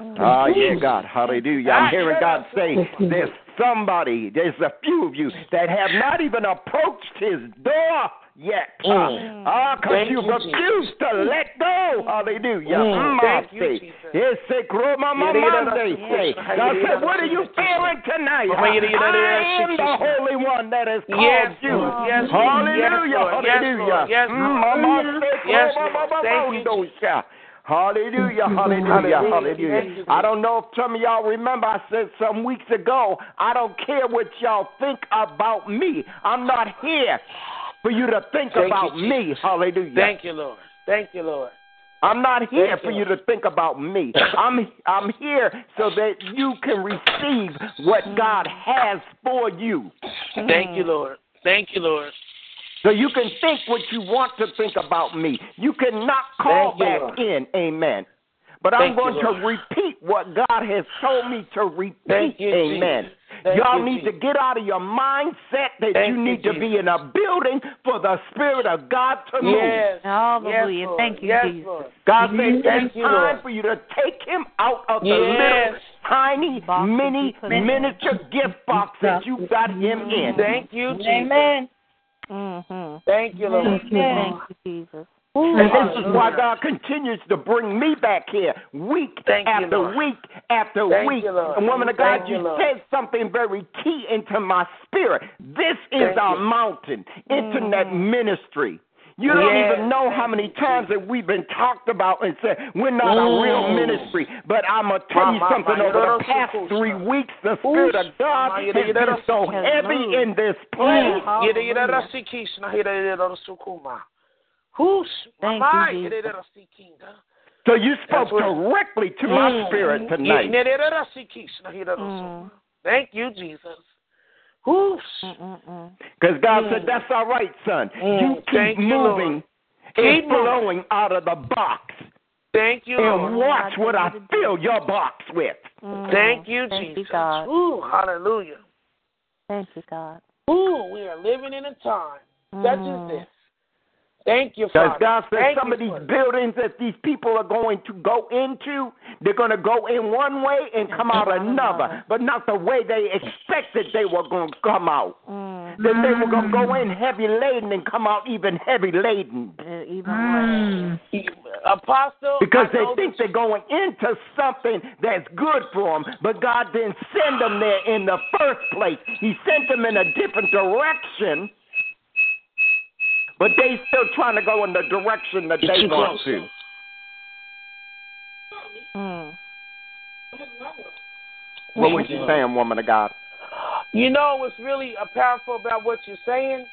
Mm. Ah, yeah, God. Hallelujah. I'm hearing God say there's somebody, there's a few of you that have not even approached his door yet. Mm. Ah, because Thank you you, refuse to let go. Hallelujah. Mm. Mm, Thank I you, say. Jesus. Yes, say, Groma Mama, they say. God said, what are you feeling tonight? I am the Holy One that has called Yes, you. Lord. Yes, Lord. Hallelujah. Yes, Lord. Yes, Hallelujah. Lord. Yes, Mm, Lord. Mama, say, Yes, Groma Lord. Thank you, Mama, Jesus. Hallelujah, hallelujah, Hallelujah. hallelujah. Thank you, I don't know if some of y'all remember I said some weeks ago, I don't care what y'all think about me. I'm not here for you to think Thank you, about me. Hallelujah. Thank you, Lord. Thank you, Lord. I'm not here Thank for you. you to think about me. I'm I'm here so that you can receive what God has for you. Thank you, Lord. Thank you, Lord. So you can think what you want to think about me. You cannot call you, back Lord. in. Amen. But Thank I'm going you, to repeat what God has told me to repeat. You, Amen. Jesus. Thank Y'all you, need Jesus. to get out of your mindset that Thank you you, need to be in a building for the Spirit of God to move. Yes. Hallelujah. Yes, Lord. Thank you, yes, Jesus. Lord. God said Thank it's you, time Lord. for you to take him out of the Yes. little tiny Box mini you in. miniature gift box that you got him in. Thank you, Jesus. Amen. Mm-hmm. Thank you, Lord. Thank you, Thank you, Jesus. And this is why God continues to bring me back here week Thank after Lord. week after Thank week. you, And woman of God, Thank you you, Lord. said something very key into my spirit. This is Thank our you. mountain, internet ministry. You don't Yes, even know how many times that we've been talked about and said we're not a real Mm. ministry. But I'm gonna tell you Ma, ma, something. Over the past cool, three son. weeks, the Spirit of God Ma, has been so heavy moved. in this place. Yere yere rasikish na yere yere rasukuma. Whoosh, Thank mama, you, Jesus. So you spoke what- directly to my Mm. spirit tonight. Yere yere rasikish na yere Mm. Thank you, Jesus. Whoosh. Because God said, That's all right, son. Mm. You keep Thank you, moving Keep and moving. out of the box. Thank you, And Lord. watch what I fill your box with. Thank you, Thank Jesus. God. Ooh, hallelujah. Thank you, God. Ooh, we are living in a time such as Mm. this. Thank you, Because Father. God said Thank some you of these for buildings that these people are going to go into, they're going to go in one way and come out another, but not the way they expected they were going to come out. Mm. That they were going to go in heavy laden and come out even heavy laden. Even Apostle, Because I they think that they're going into something that's good for them, but God didn't send them there in the first place. He sent them in a different direction, but they still trying to go in the direction that they want close. to. mm. What was you saying, woman of God? You know what's really powerful about what you're saying?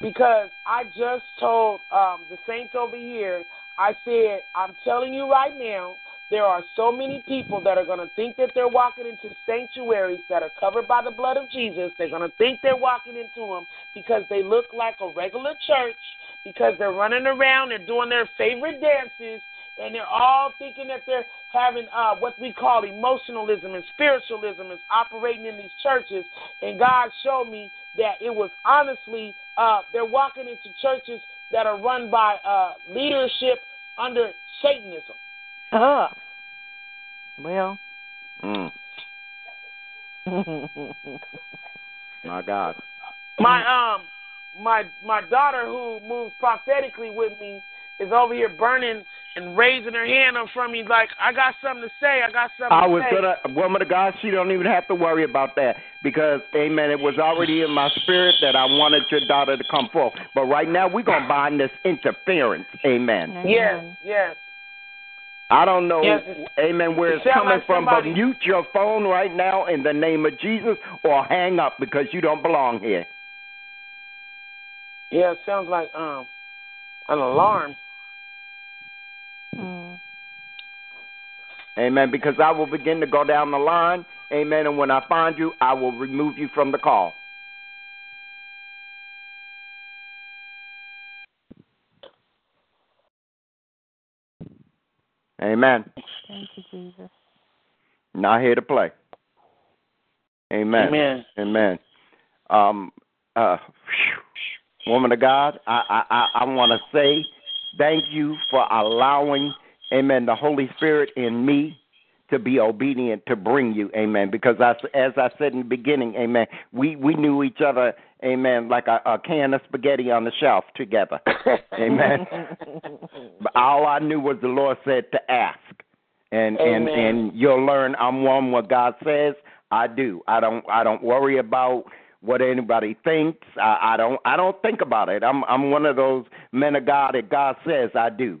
Because I just told um, the saints over here, I said, I'm telling you right now, there are so many people that are going to think that they're walking into sanctuaries that are covered by the blood of Jesus. They're going to think they're walking into them because they look like a regular church, because they're running around, they're doing their favorite dances, and they're all thinking that they're having uh, what we call emotionalism and spiritualism is operating in these churches. And God showed me that it was honestly uh, they're walking into churches that are run by uh, leadership under Satanism. Ugh. Well. Mm, my God. My um my my daughter who moves prophetically with me is over here burning and raising her hand up from me like I got something to say. I got something I to was say. gonna, woman of God, she don't even have to worry about that because, Amen. It was already in my spirit that I wanted your daughter to come forth. But right now, we're gonna bind this interference, Amen. Yes, yes. I don't know, Yes, Amen, where it's sound coming like from, but mute your phone right now in the name of Jesus, or hang up because you don't belong here. Yeah, it sounds like um an alarm. Mm. Amen. Because I will begin to go down the line, Amen. And when I find you, I will remove you from the call. Amen. Thank you, Jesus. Not here to play. Amen. Amen. Amen. Um, uh, woman of God, I I I, I want to say thank you for allowing, Amen, the Holy Spirit in me to be obedient to bring you, Amen. Because I, as I said in the beginning, Amen, we we knew each other, Amen, like a, a can of spaghetti on the shelf together, Amen. But all I knew was the Lord said to ask. And and Amen. and you'll learn I'm one what God says, I do. I don't I don't worry about what anybody thinks. I, I don't I don't think about it. I'm I'm one of those men of God that God says I do.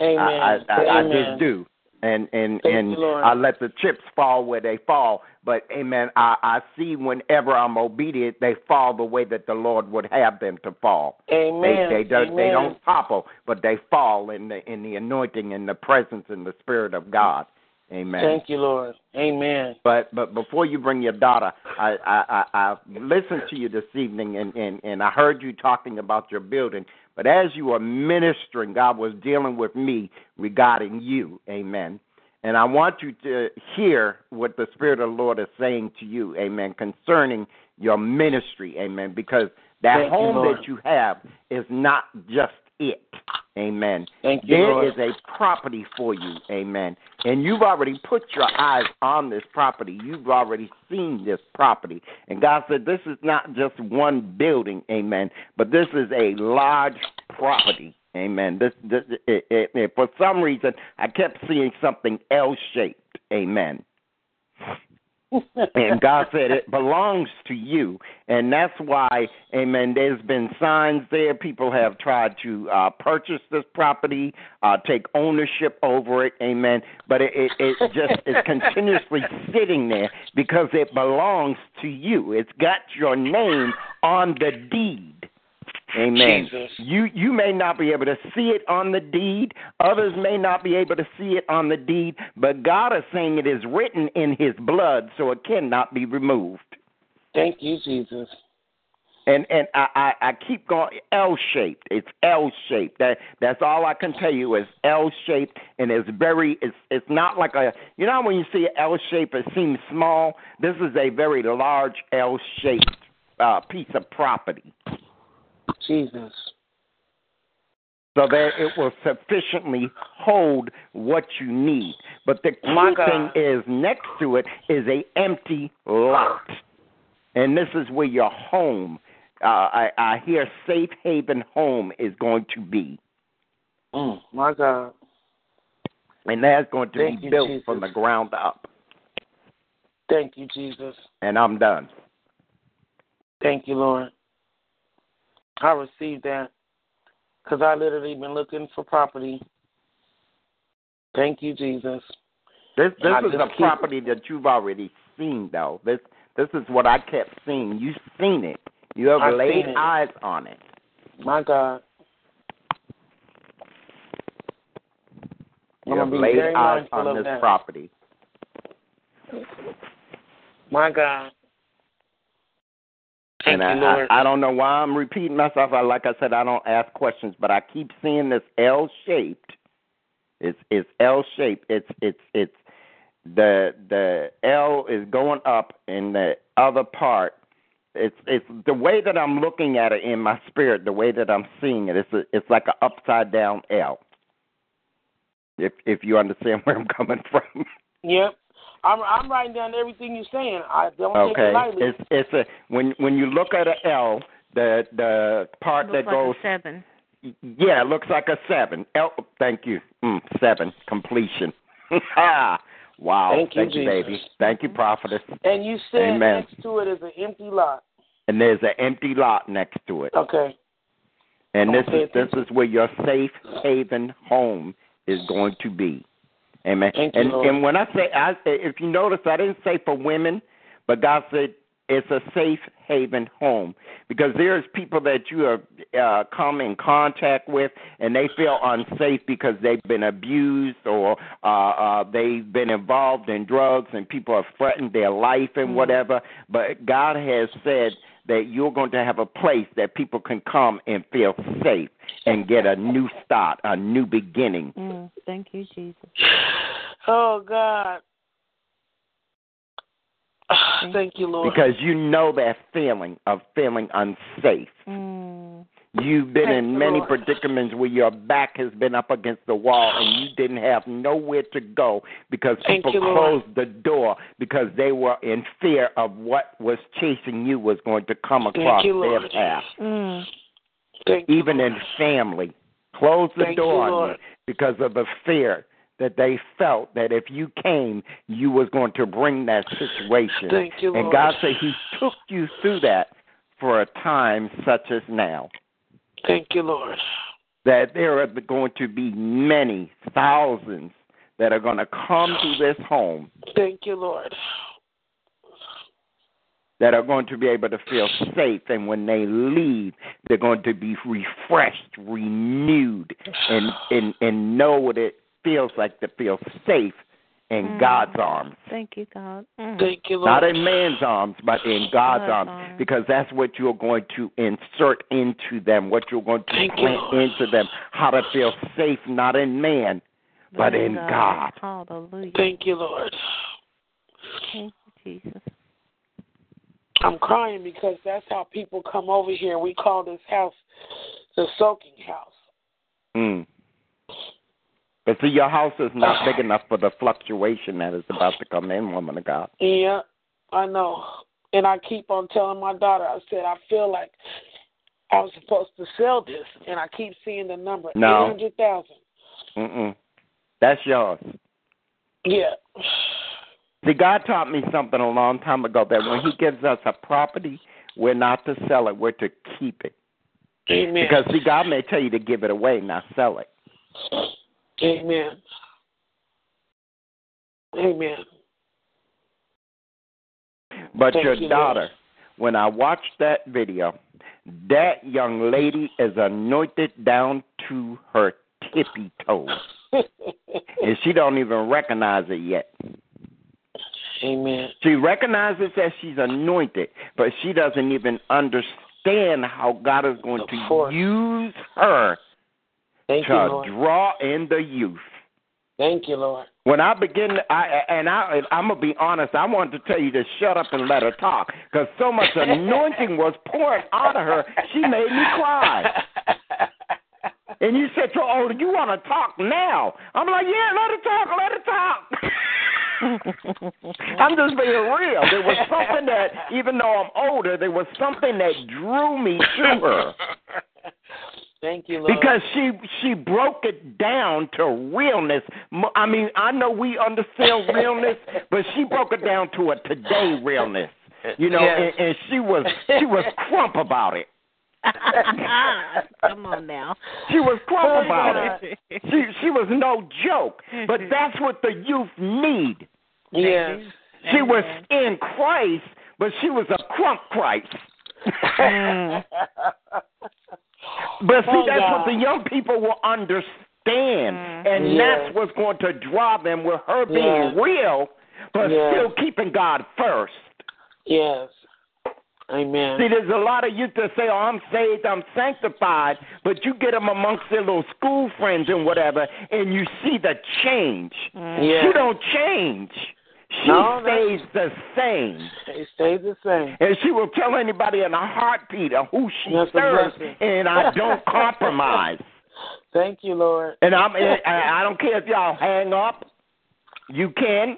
Amen. I, I, I, I just do. And and Thank and. I let the chips fall where they fall. But amen, I, I see whenever I'm obedient, they fall the way that the Lord would have them to fall. Amen. They they don't they don't topple, but they fall in the in the anointing and the presence and the spirit of God. Amen. Thank you, Lord. Amen. But but before you bring your daughter, I I I, I listened to you this evening and, and and I heard you talking about your building. But as you are ministering, God was dealing with me regarding you. Amen. And I want you to hear what the Spirit of the Lord is saying to you, amen, concerning your ministry, amen, because that Thank home Lord. that you have is not just it, amen. Thank you, There Lord. is a property for you, amen. And you've already put your eyes on this property. You've already seen this property. And God said, This is not just one building, amen, but this is a large property, amen. This, this it, it, it, for some reason, I kept seeing something L shaped, amen. And God said it belongs to you. And that's why, amen, there's been signs there. People have tried to uh, purchase this property, uh, take ownership over it, amen. But it, it, it just is continuously sitting there because it belongs to you. It's got your name on the deed. Amen. Jesus. You you may not be able to see it on the deed. Others may not be able to see it on the deed, but God is saying it is written in his blood, so it cannot be removed. Thank you, Jesus. And and I, I, I keep going L shaped. It's L shaped. That that's all I can tell you is L shaped and it's very it's it's not like a you know when you see an L shape it seems small. This is a very large L shaped uh, piece of property. Jesus. So that it will sufficiently hold what you need. But the key thing is next to it is a empty lot. And this is where your home uh, I, I hear safe haven home is going to be. Mm, my God. And that's going to Thank be you, built Jesus. from the ground up. Thank you, Jesus. And I'm done. Thank you, Lord. I received that because I literally been looking for property. Thank you, Jesus. This this I is a keep- property that you've already seen though. This this is what I kept seeing. You've seen it. You have I've laid eyes on it. My God. You have laid eyes on this that. property. My God. Thank and I, Lord. I, I don't know why I'm repeating myself. I, like I said, I don't ask questions, but I keep seeing this L shaped. It's it's L shaped. It's it's it's the the L is going up, and the other part. It's it's the way that I'm looking at it in my spirit. The way that I'm seeing it. It's a, it's like an upside down L. If if you understand where I'm coming from. yep. I'm I'm writing down everything you're saying. I don't take it lightly. it's it's a when when you look at an L, the the part Looks that like goes a seven. yeah, it looks like a seven. L, thank you, mm, seven completion. Ah, wow, Thank you, Jesus. baby, thank you, prophetess. and you said Amen. next to it is an empty lot. And there's an empty lot next to it, Okay. and this is this is where your safe haven home is going to be. Amen. Thank you, and Lord. and when I say, I, if you notice, I didn't say for women, but God said it's a safe haven home because there's people that you have uh, come in contact with and they feel unsafe because they've been abused or uh, uh, they've been involved in drugs and people have threatened their life and whatever. But God has said that you're going to have a place that people can come and feel safe and get a new start, a new beginning. Mm, thank you, Jesus. Oh God. Thank you, Lord. because you know that feeling of feeling unsafe. Mm, You've been in many Lord. predicaments where your back has been up against the wall and you didn't have nowhere to go because Thank people you, Lord. closed the door because they were in fear of what was chasing you was going to come across you, their path. mm, Thank you, Even in family, close the Thank door on you because of the fear that they felt that if you came, you was going to bring that situation. You, And Lord. God said He took you through that for a time such as now. Thank you, Lord. That there are going to be many thousands that are going to come to this home Thank you, Lord. that are going to be able to feel safe. And when they leave, they're going to be refreshed, renewed, and, and, and know what it feels like to feel safe in Mm. God's arms. thank you, God. Mm. Thank you, Lord. Not in man's arms, but in God's God's arms, arms. because that's what you're going to insert into them, what you're going to Thank plant Lord. into them, how to feel safe, not in man, but in God. Hallelujah. Thank you, Lord. Thank you, Jesus. I'm crying because that's how people come over here. We call this house the soaking house. Mm. But see, your house is not big enough for the fluctuation that is about to come in, woman of God. Yeah, I know. And I keep on telling my daughter, I said, I feel like I was supposed to sell this, and I keep seeing the number No. eight hundred thousand. Mm-mm. That's yours. Yeah. See, God taught me something a long time ago that when He gives us a property, we're not to sell it, we're to keep it. Amen. Because, see, God may tell you to give it away, not sell it. Amen. Amen. But Thank your you, Lord. daughter, when I watched that video, that young lady is anointed down to her tippy toes, and she don't even recognize it yet. Amen. She recognizes that she's anointed, but she doesn't even understand how God is going Of to course. use her Thank you, to Lord. draw in the youth. Thank you, Lord. When I begin, I and I, I'm gonna be honest. I wanted to tell you to shut up and let her talk because so much anointing was pouring out of her. She made me cry. And you said, to "Oh, you want to talk now?" I'm like, "Yeah, let her talk. Let her talk." I'm just being real. There was something that, even though I'm older, there was something that drew me to her Thank you, Lord. because she she broke it down to realness. I mean, I know we understand realness, but she broke it down to a today realness. You know, Yes. and, and she was she was crump about it. Come on now. She was crump about it. She she was no joke. But that's what the youth need. yes. She was in Christ, but she was a crump Christ. Mm. Mm. But see, Oh, that's God. what the young people will understand, and Yes. that's what's going to draw them with her being Yes. real, but Yes. still keeping God first. Yes. Amen. See, there's a lot of youth that say, "Oh, I'm saved, I'm sanctified," but you get them amongst their little school friends and whatever, and you see the change. Yes. She don't change. She No, no. stays the same. It stays the same. And she will tell anybody in a heartbeat of who she That's a serves, blessing. and I don't compromise. Thank you, Lord. And I'm, I I don't care if y'all hang up, you can.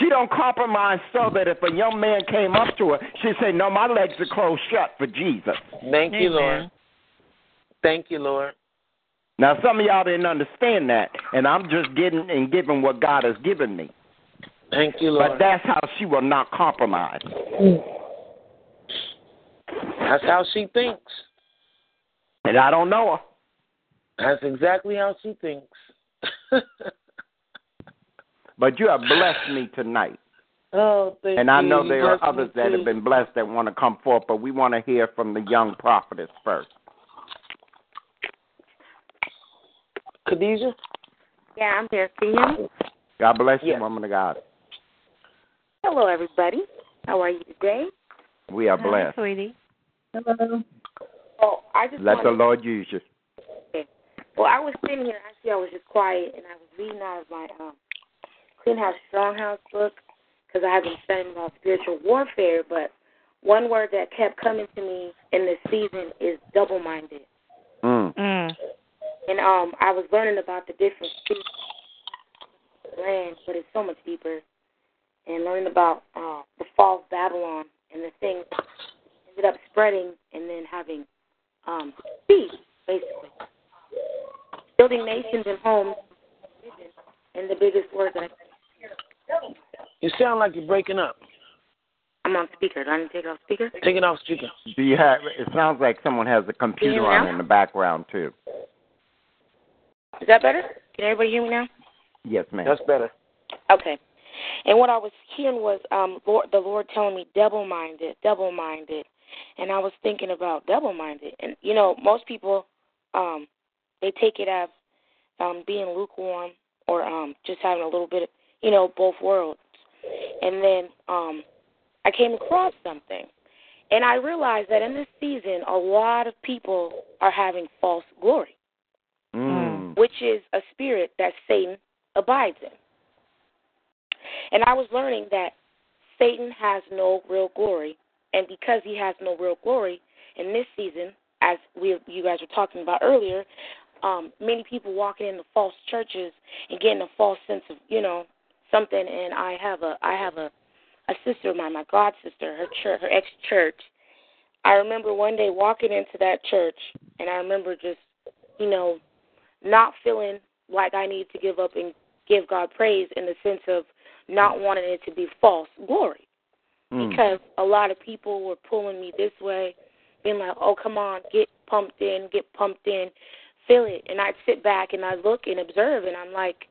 She don't compromise so that if a young man came up to her, she'd say, "No, my legs are closed shut for Jesus." Thank you, Amen. Lord. Thank you, Lord. Now, some of y'all didn't understand that, and I'm just getting and giving what God has given me. Thank you, Lord. But that's how she will not compromise. Mm. That's how she thinks. And I don't know her. That's exactly how she thinks. But you have blessed me tonight. oh, thank And I you. know You there are others that too. have been blessed that want to come forth, but we want to hear from the young prophetess first. Khadijah? Yeah, I'm here. Can you? God bless you, Yes. woman of God. Hello, everybody. How are you today? We are Hi, blessed. sweetie. Hello. Oh, I just Let the wanted, Lord use you. Well, I was sitting here. Actually, I was just quiet, and I was reading out of my um, Clean House, Strong House book because I have been studying about spiritual warfare. But one word that kept coming to me in this season is double-minded. Mm. Mm. And um, I was learning about the different stages the land, but it's so much deeper. And learning about uh, the fall of Babylon and the things ended up spreading and then having um, peace, basically. Building nations and homes, and the biggest word that I, You sound like you're breaking up. I'm on speaker. Do I need to take it off speaker? Take it off speaker. Do you have? It sounds like someone has a computer on now? in the background too. Is that better? Can everybody hear me now? Yes, ma'am. That's better. Okay. And what I was hearing was um Lord, the Lord telling me double minded, double minded. And I was thinking about double minded. And you know, most people um they take it as um being lukewarm or um just having a little bit of you know, both worlds. And then um I came across something. And I realized that in this season a lot of people are having false glory, Mm. which is a spirit that Satan abides in. And I was learning that Satan has no real glory, and because he has no real glory in this season, as we you guys were talking about earlier, um, many people walking into false churches and getting a false sense of you know something. And I have a I have a a sister of mine, my god sister, her church, her ex church. I remember one day walking into that church, and I remember just you know not feeling like I need to give up and give God praise in the sense of not wanting it to be false glory Mm. because a lot of people were pulling me this way, being like, "Oh, come on, get pumped in, get pumped in, feel it." And I'd sit back and I'd look and observe, and I'm like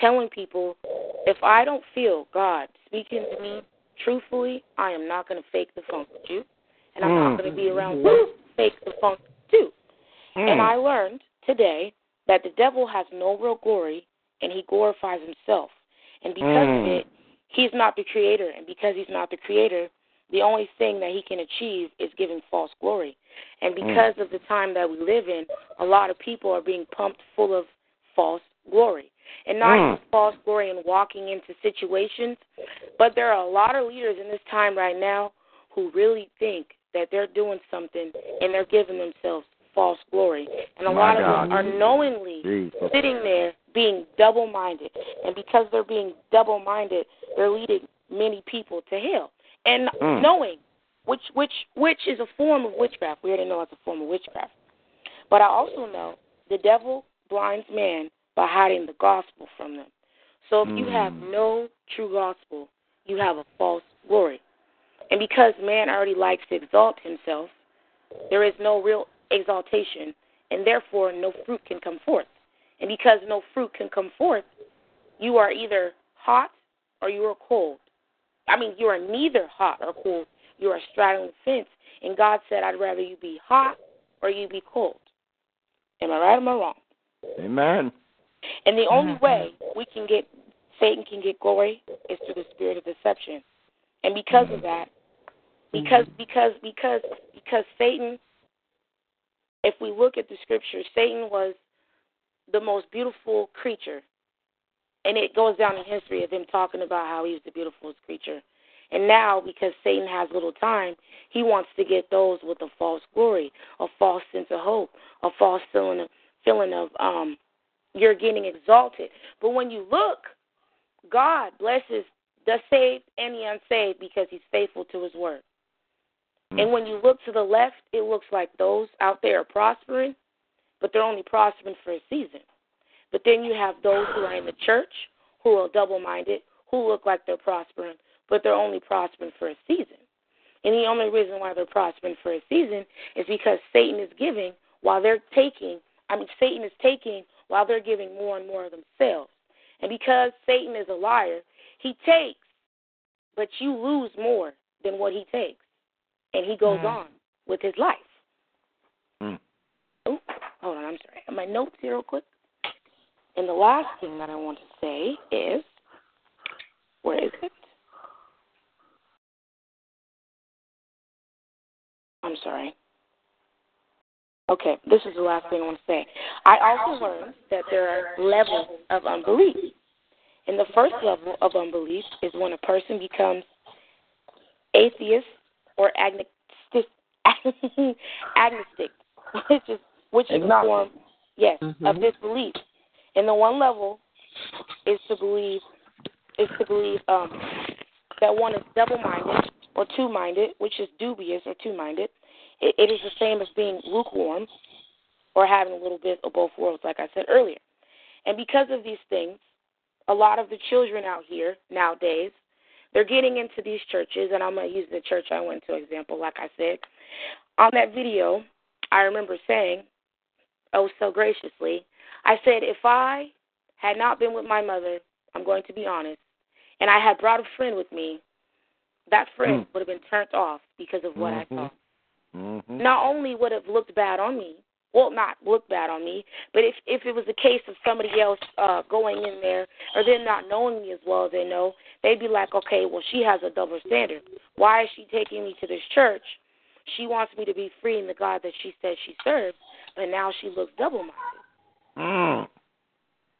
telling people, if I don't feel God speaking to me truthfully, I am not going to fake the funk with you, and I'm not Mm. going to be around who fake the funk too. And Mm. I learned today that the devil has no real glory and he glorifies himself. And because of Mm. it, he's not the creator, and because he's not the creator, the only thing that he can achieve is giving false glory. And because mm. of the time that we live in, a lot of people are being pumped full of false glory. And not mm. just false glory and walking into situations, but there are a lot of leaders in this time right now who really think that they're doing something and they're giving themselves false glory. And a My lot God. of them are knowingly Jesus. sitting there being double minded. And because they're being double minded, they're leading many people to hell. And Mm. knowing which which which is a form of witchcraft. We already know it's a form of witchcraft. But I also know the devil blinds man by hiding the gospel from them. So if you have Mm. no true gospel, you have a false glory. And because man already likes to exalt himself, there is no real exaltation, and therefore no fruit can come forth. And because no fruit can come forth, you are either hot or you are cold. I mean, you are neither hot or cold. You are straddling the fence. And God said, I'd rather you be hot or you be cold. Am I right or am I wrong? Amen. And the only mm-hmm. way we can get Satan can get glory is through the spirit of deception. And because of mm-hmm. that, because because because because Satan if we look at the scripture, Satan was the most beautiful creature. And it goes down in history of him talking about how he was the beautifulest creature. And now, because Satan has little time, he wants to get those with a false glory, a false sense of hope, a false feeling of, feeling of um, you're getting exalted. But when you look, God blesses the saved and the unsaved because he's faithful to his word. And when you look to the left, it looks like those out there are prospering, but they're only prospering for a season. But then you have those who are in the church who are double minded, who look like they're prospering, but they're only prospering for a season. And the only reason why they're prospering for a season is because Satan is giving while they're taking, I mean, Satan is taking while they're giving more and more of themselves. And because Satan is a liar, he takes, but you lose more than what he takes. And he goes Mm. on with his life. Mm. Oh, hold on, I'm sorry. My notes here real quick. And the last thing that I want to say is, where is it? I'm sorry. Okay, this is the last thing I want to say. I also learned that there are levels of unbelief. And the first level of unbelief is when a person becomes atheist or agnostic, agnostic which is which is a form, yes, Mhm. of disbelief. And the one level is to believe is to believe um, that one is double-minded or two-minded, which is dubious or two-minded. It, it is the same as being lukewarm or having a little bit of both worlds, like I said earlier. And because of these things, a lot of the children out here nowadays, they're getting into these churches, and I'm going to use the church I went to example, like I said. On that video, I remember saying, oh, so graciously, I said, if I had not been with my mother, I'm going to be honest, and I had brought a friend with me, that friend Mm. would have been turned off because of what Mhm. I saw. Mm-hmm. Not only would have looked bad on me, well, not look bad on me, but if if it was a case of somebody else uh going in there or them not knowing me as well as they know, they'd be like, okay, well, she has a double standard. Why is she taking me to this church? She wants me to be free in the God that she says she serves, but now she looks double-minded. Mm.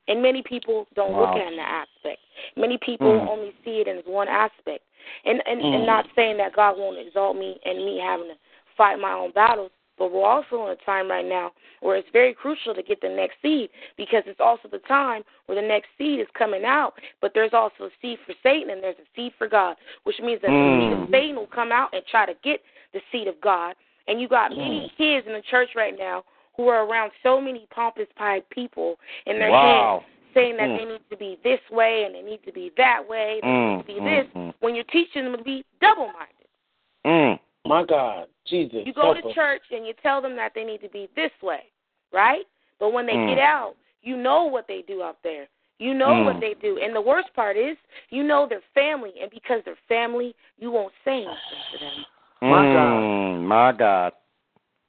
And many people don't Wow. look at it in that aspect. Many people Mm. only see it in one aspect. And and, Mm. and not saying that God won't exalt me and me having to fight my own battles, but we're also in a time right now where it's very crucial to get the next seed because it's also the time where the next seed is coming out. But there's also a seed for Satan and there's a seed for God, which means that the seed Mm. of Satan will come out and try to get the seed of God. And you got many kids in the church right now who are around so many pompous pied people in their Wow. heads saying that Mm. they need to be this way and they need to be that way, they Mm, need to be mm, this, mm. when you're teaching them to be double minded. My God, Jesus. You go to us. church and you tell them that they need to be this way, right? But when they Mm. get out, you know what they do out there. You know Mm. what they do. And the worst part is, you know their family. And because they're family, you won't say anything to them. My God. Mm, My God.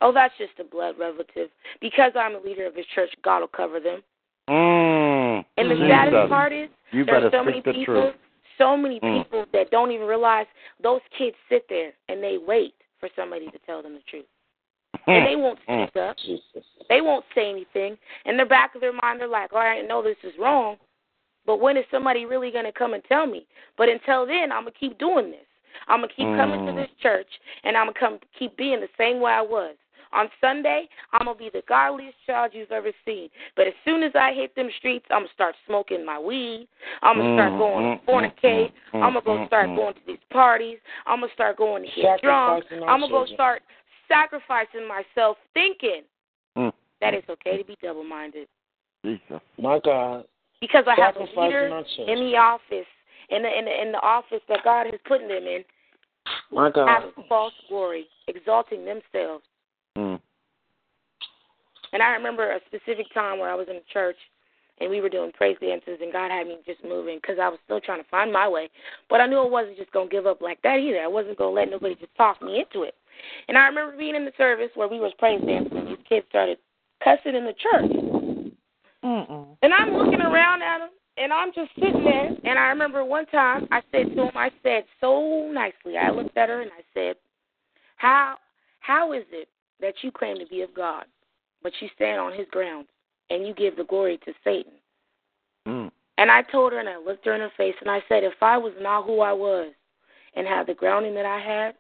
Oh, that's just a blood relative. Because I'm a leader of his church, God will cover them. Mm. And the Jesus. saddest part is, You there better are so many speak the people, truth. So many Mm. people that don't even realize those kids sit there and they wait for somebody to tell them the truth. And they won't Mm. speak up. Jesus. They won't say anything. In the back of their mind, they're like, "All right, I know this is wrong, but when is somebody really going to come and tell me?" But until then, I'm gonna keep doing this. I'm gonna keep coming to Mm. this church, and I'm gonna come keep being the same way I was. On Sunday, I'm gonna be the godliest child you've ever seen. But as soon as I hit them streets, I'm gonna start smoking my weed. I'm gonna start Mm, going to fornicate. mm, mm, I'm gonna go mm, start going to these parties. I'm gonna start going to get drunk. Sacrificing our I'm gonna go start sacrificing myself, thinking Mm. that it's okay to be double-minded My God. because I have a Sacrificing leader in the office, in the in the in the office that God has put them in, My God. having false glory, exalting themselves. Mm. And I remember a specific time where I was in a church and we were doing praise dances, and God had me just moving because I was still trying to find my way. But I knew I wasn't just going to give up like that either. I wasn't going to let nobody just talk me into it. And I remember being in the service where we was praise dancing, and these kids started cussing in the church. Mm-mm. And I'm looking around at them, and I'm just sitting there. And I remember one time I said to him, I said so nicely, I looked at her and I said, "How how is it that you claim to be of God, but you stand on His grounds and you give the glory to Satan?" Mm. And I told her, and I looked her in her face, and I said, "If I was not who I was, and had the grounding that I had,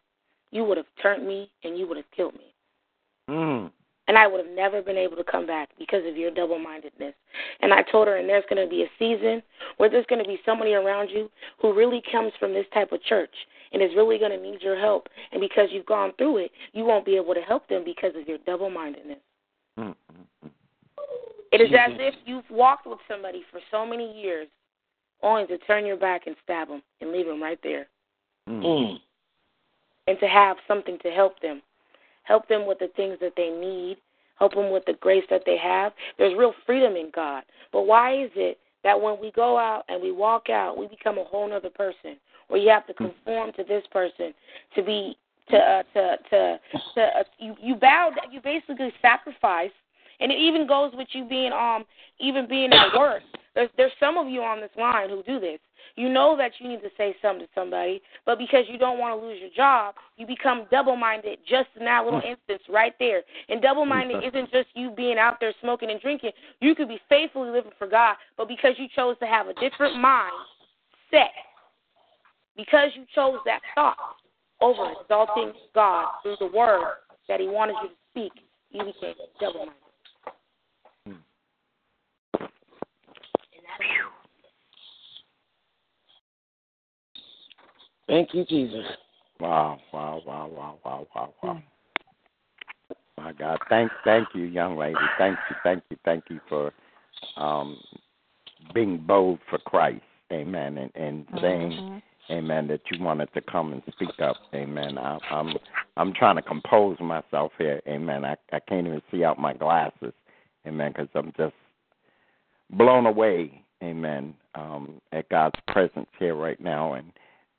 you would have turned me and you would have killed me." Mm. and I would have never been able to come back because of your double mindedness. And I told her, and there's going to be a season where there's going to be somebody around you who really comes from this type of church and is really going to need your help. And because you've gone through it, you won't be able to help them because of your double mindedness. Mm. It is as if you've walked with somebody for so many years only to turn your back and stab them and leave them right there. Mm. Mm. and to have something to help them. Help them with the things that they need. Help them with the grace that they have. There's real freedom in God. But why is it that when we go out and we walk out, we become a whole other person? Or you have to conform to this person to be to uh, to to to uh, you you bow you basically sacrifice, and it even goes with you being um even being at work. There's there's some of you on this line who do this. You know that you need to say something to somebody, but because you don't want to lose your job, you become double minded just in that little instance right there. And double minded isn't just you being out there smoking and drinking. You could be faithfully living for God, but because you chose to have a different mind set, because you chose that thought over exalting God through the word that He wanted you to speak, you became double minded. Thank you, Jesus. Wow, wow, wow, wow, wow, wow, wow. My God. Thank thank you, young lady. Thank you, thank you, thank you for um being bold for Christ. Amen. And and saying Amen, that you wanted to come and speak up. Amen. I, I'm I'm trying to compose myself here. Amen. I I can't even see out my glasses. Amen. Because I'm just blown away. Amen. Um, at God's presence here right now, and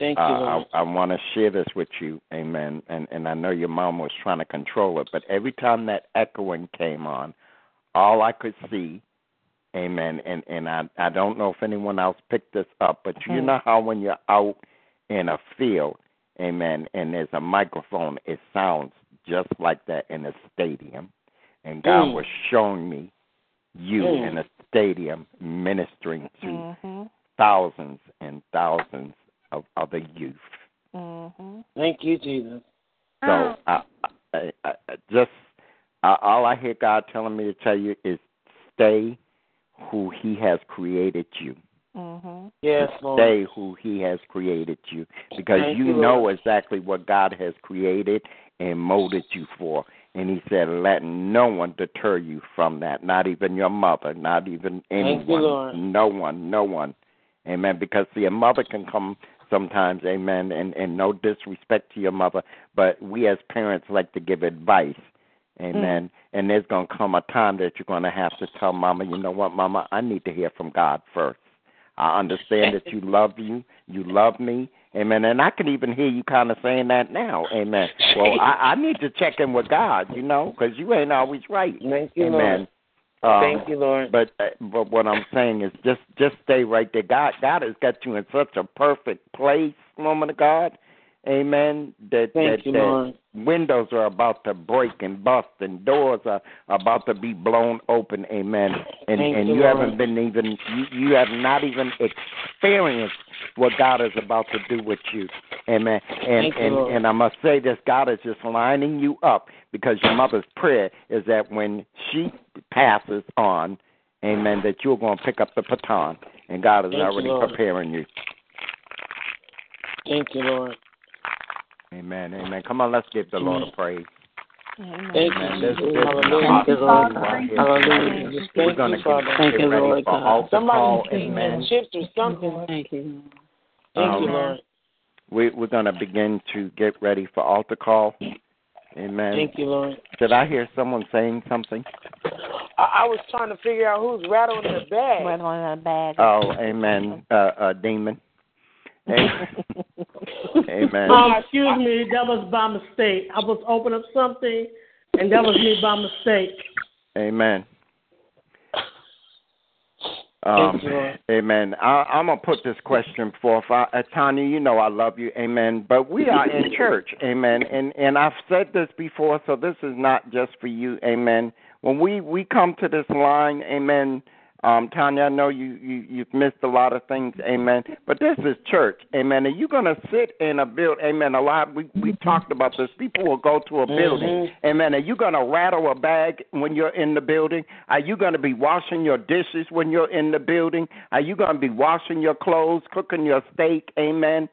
Thank you, uh, I, I want to share this with you, Amen. And and I know your mom was trying to control it, but every time that echoing came on, all I could see, Amen. And and I I don't know if anyone else picked this up, but you know how when you're out in a field, Amen, and there's a microphone, it sounds just like that in a stadium. And God Mm. was showing me you Mm. in a stadium ministering to Mm-hmm. thousands and thousands of other youth. Mm-hmm. Thank you, Jesus. So I, I, I, I just I, all I hear God telling me to tell you is stay who He has created you. Mm-hmm. Yes, Lord. Stay who He has created you because Thank you you, know Lord. exactly what God has created and molded you for. And He said, "Let no one deter you from that. Not even your mother. Not even anyone. Thank you, Lord. No one. No one." Amen. Because see, a mother can come sometimes, amen, and and no disrespect to your mother, but we as parents like to give advice. Amen. And there's going to come a time that you're going to have to tell mama, you know what, mama, I need to hear from God first. I understand that you love you, you love me, amen. And I can even hear you kind of saying that now, amen. Well, I, I need to check in with God, you know, because you ain't always right, Thank you, amen. Lord. Um, Thank you, Lord. But uh, but what I'm saying is just just stay right there. God God has got you in such a perfect place, woman of God. Amen. That Thank that, you, that Lord. windows are about to break and bust and doors are about to be blown open. Amen. And Thank and you, you haven't been even you, you have not even experienced what God is about to do with you. Amen. And Thank you, and Lord. and I must say this, God is just lining you up because your mother's prayer is that when she passes on, Amen, that you're going to pick up the baton, and God is Thank already Lord. preparing you. Thank you, Lord. Amen. Amen. Come on, let's give the Lord a praise. Amen. Thank Amen. you, This, this Hallelujah. Thank you, Lord. Hallelujah. We're Thank going you, to Father. get, Thank get you, ready Lord for God. Somebody call. Amen. some or something. Thank you. Thank Um, you, Lord. We, we're going to begin to get ready for altar call. Amen. Thank you, Lord. Did I hear someone saying something? I, I was trying to figure out who's rattling their bag. Right on a bag. Oh, amen. Uh, uh, demon. Amen. Um, excuse me, that was by mistake. I was opening up something, and that was me by mistake. Amen. Um, Thank you, Lord. amen. I, I'm gonna put this question forth. I, uh, Tanya, you know I love you. Amen. But we are in church. Amen. And and I've said this before, so this is not just for you. Amen. When we we come to this line, Amen. Um, Tanya, I know you, you you've missed a lot of things, amen. But this is church, amen. And you're gonna sit in a build, amen. A lot we we talked about this. People will go to a building, amen. Are you gonna rattle a bag when you're in the building? Are you gonna be washing your dishes when you're in the building? Are you gonna be washing your clothes, cooking your steak, amen?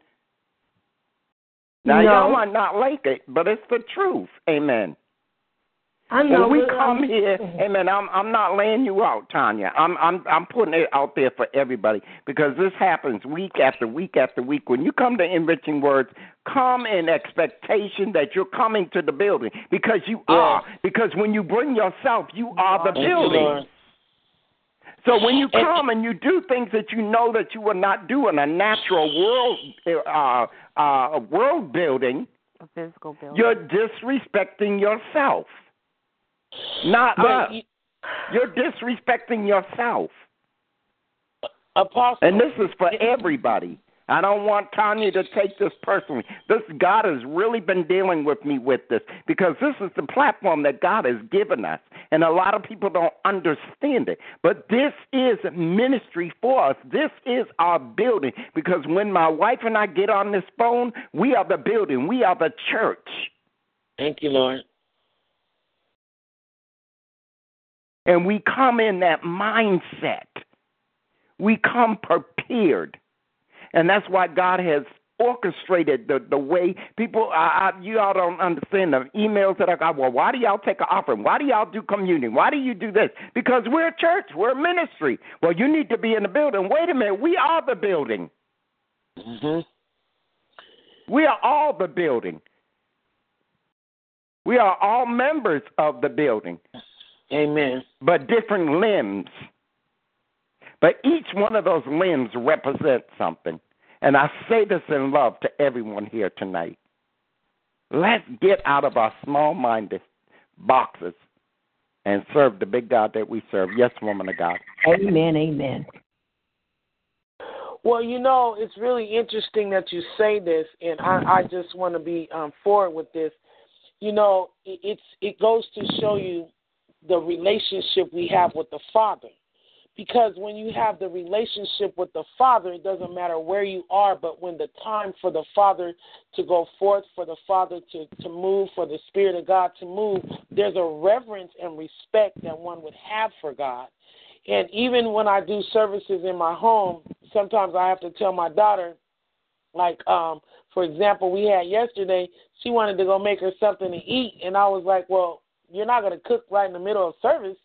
Now No. y'all might not like it, but it's the truth, amen. I know. When we but, come here, amen. I'm I'm not laying you out, Tanya. I'm I'm I'm putting it out there for everybody because this happens week after week after week. When you come to enriching words, come in expectation that you're coming to the building because you are. Because when you bring yourself, you are the Thank building. Lord. So when you come and you do things that you know that you will not do in a natural world uh, uh, world building, A physical building. you're disrespecting yourself, not But us. you- You're disrespecting yourself. Apostle, And this is for everybody. I don't want Tanya to take this personally. This God has really been dealing with me with this because this is the platform that God has given us, and a lot of people don't understand it. But this is ministry for us. This is our building because when my wife and I get on this phone, we are the building. We are the church. thank you, Lord. And we come in that mindset. We come prepared. And that's why God has orchestrated the, the way people, I, I, you all don't understand the emails that I got. Well, why do y'all take an offering? Why do y'all do communion? Why do you do this? Because we're a church, we're a ministry. Well, you need to be in the building. Wait a minute, we are the building. hmm We are all the building. We are all members of the building. Amen. but different limbs. But each one of those limbs represents something. And I say this in love to everyone here tonight. Let's get out of our small minded boxes and serve the big God that we serve. Yes, woman of God. Amen. Amen. Well, you know, it's really interesting that you say this, and I, I just want to be um, forward with this. You know, it, it's it goes to show you the relationship we have with the Father. Because when you have the relationship with the Father, it doesn't matter where you are, but when the time for the Father to go forth, for the Father to, to move, for the Spirit of God to move, there's a reverence and respect that one would have for God. And even when I do services in my home, sometimes I have to tell my daughter, like, um, for example, we had yesterday, she wanted to go make her something to eat, and I was like, well, you're not going to cook right in the middle of service,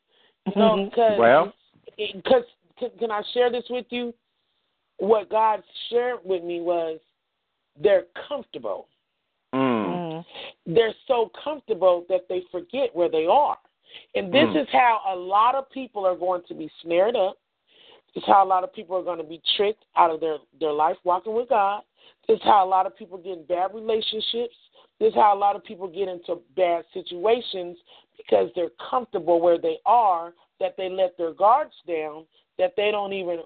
you know, because Well, because can, can I share this with you? What God shared with me was they're comfortable. mm, Mm. They're so comfortable that they forget where they are. And this Mm. is how a lot of people are going to be snared up. It's how a lot of people are going to be tricked out of their, their life walking with God. This is how a lot of people get in bad relationships. This is how a lot of people get into bad situations because they're comfortable where they are that they let their guards down, that they don't even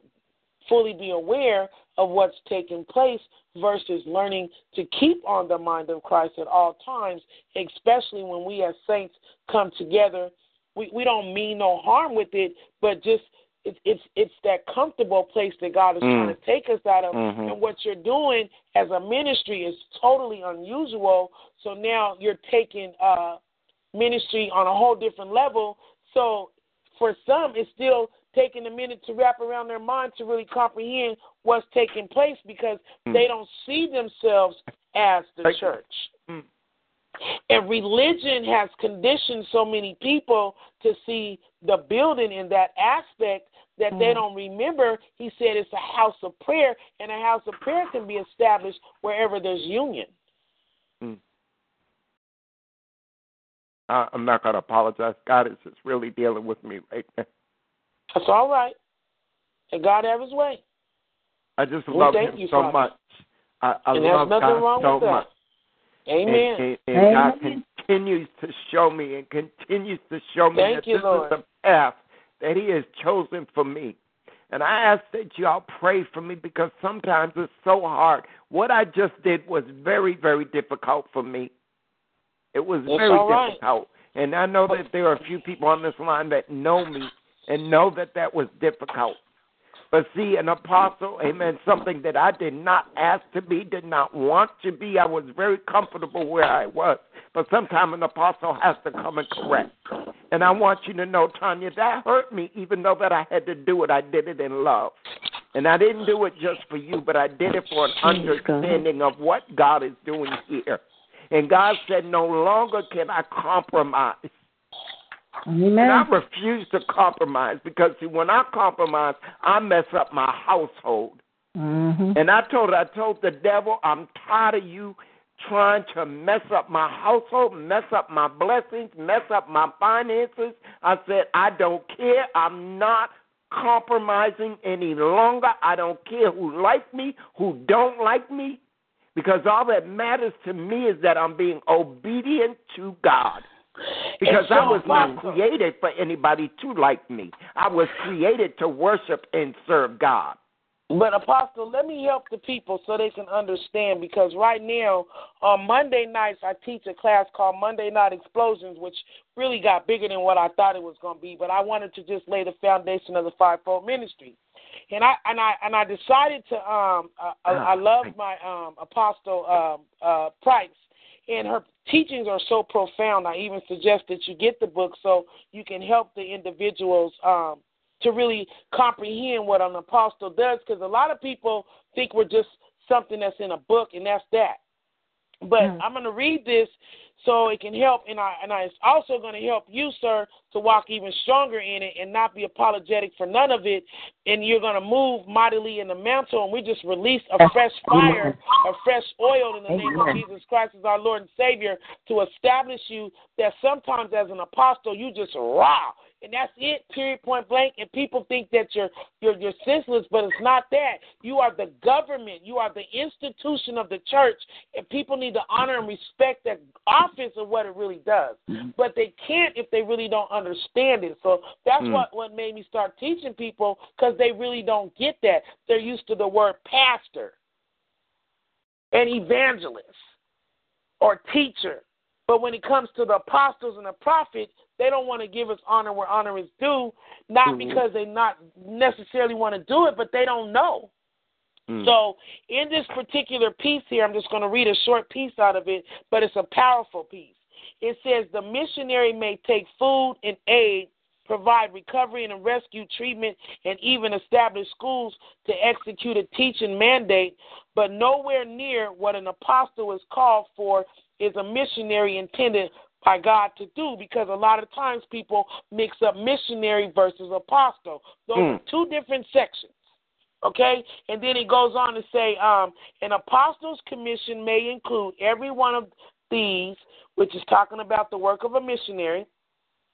fully be aware of what's taking place versus learning to keep on the mind of Christ at all times, especially when we as saints come together. We we don't mean no harm with it, but just it's it's it's that comfortable place that God is Mm. trying to take us out of. Mhm. And what you're doing as a ministry is totally unusual. So now you're taking uh ministry on a whole different level. So for some, it's still taking a minute to wrap around their mind to really comprehend what's taking place because Mm. they don't see themselves as the Like- church. Mm. And religion has conditioned so many people to see the building in that aspect that they Mm. don't remember. He said it's a house of prayer, and a house of prayer can be established wherever there's union. I, I'm not going to apologize. God is just really dealing with me right now. That's all right. And God have his way. I just We love him you, so Father. much. I, I And there's love nothing God wrong so with that. Much. Amen. And, and, and God continues to show me and continues to show me Thank that you, this Lord. is the path that He has chosen for me. And I ask that y'all pray for me because sometimes it's so hard. What I just did was very, very difficult for me. It was It's very all right. difficult. And I know that there are a few people on this line that know me and know that that was difficult. But see, an apostle, amen, something that I did not ask to be, did not want to be. I was very comfortable where I was. But sometimes an apostle has to come and correct. And I want you to know, Tanya, that hurt me, even though that I had to do it. I did it in love. And I didn't do it just for you, but I did it for an understanding of what God is doing here. And God said, no longer can I compromise. And I refuse to compromise because see, when I compromise, I mess up my household. hmm And I told I told the devil, I'm tired of you trying to mess up my household, mess up my blessings, mess up my finances. I said, I don't care. I'm not compromising any longer. I don't care who like me, who don't like me, because all that matters to me is that I'm being obedient to God. Because so, I was not created for anybody to like me. I was created to worship and serve God. But Apostle, let me help the people so they can understand because right now on Monday nights I teach a class called Monday Night Explosions, which really got bigger than what I thought it was going to be. But I wanted to just lay the foundation of the fivefold ministry, and I and I and I decided to um I, I, I love my um Apostle um uh Price, and her teachings are so profound. I even suggest that you get the book so you can help the individuals um to really comprehend what an apostle does because a lot of people think we're just something that's in a book and that's that. But Mm. I'm going to read this so it can help, and I and I, it's also going to help you, sir, to walk even stronger in it and not be apologetic for none of it. And you're going to move mightily in the mantle, and we just release a fresh fire, a fresh oil in the name of Jesus Christ as our Lord and Savior to establish you. That sometimes as an apostle, you just raw and that's it, period, point blank. And people think that you're you're you're senseless, but it's not that. You are the government. You are the institution of the church, and people need to honor and respect that office of what it really does. But they can't if they really don't understand it. So that's Mm. what what made me start teaching people because they really don't get that. They're used to the word pastor and evangelist or teacher. But when it comes to the apostles and the prophets, they don't want to give us honor where honor is due, not Mhm. because they not necessarily want to do it, but they don't know. Mm. So in this particular piece here, I'm just going to read a short piece out of it, but it's a powerful piece. It says the missionary may take food and aid, provide recovery and rescue treatment, and even establish schools to execute a teaching mandate, but nowhere near what an apostle is called for is a missionary intended by God to do because a lot of times people mix up missionary versus apostle. Those are Mm. two different sections. Okay? And then it goes on to say, um, an apostle's commission may include every one of these, which is talking about the work of a missionary,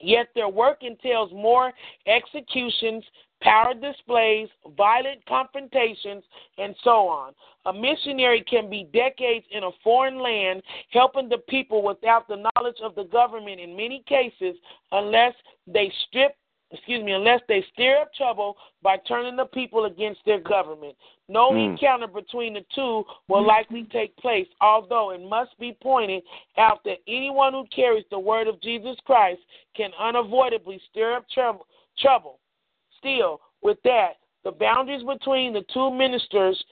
Yet their work entails more executions, power displays, violent confrontations, and so on. A missionary can be decades in a foreign land helping the people without the knowledge of the government in many cases unless they strip excuse me, unless they stir up trouble by turning the people against their government. No Mm. encounter between the two will likely take place, although it must be pointed out that anyone who carries the word of Jesus Christ can unavoidably stir up trouble. trouble. Still, with that, the boundaries between the two ministers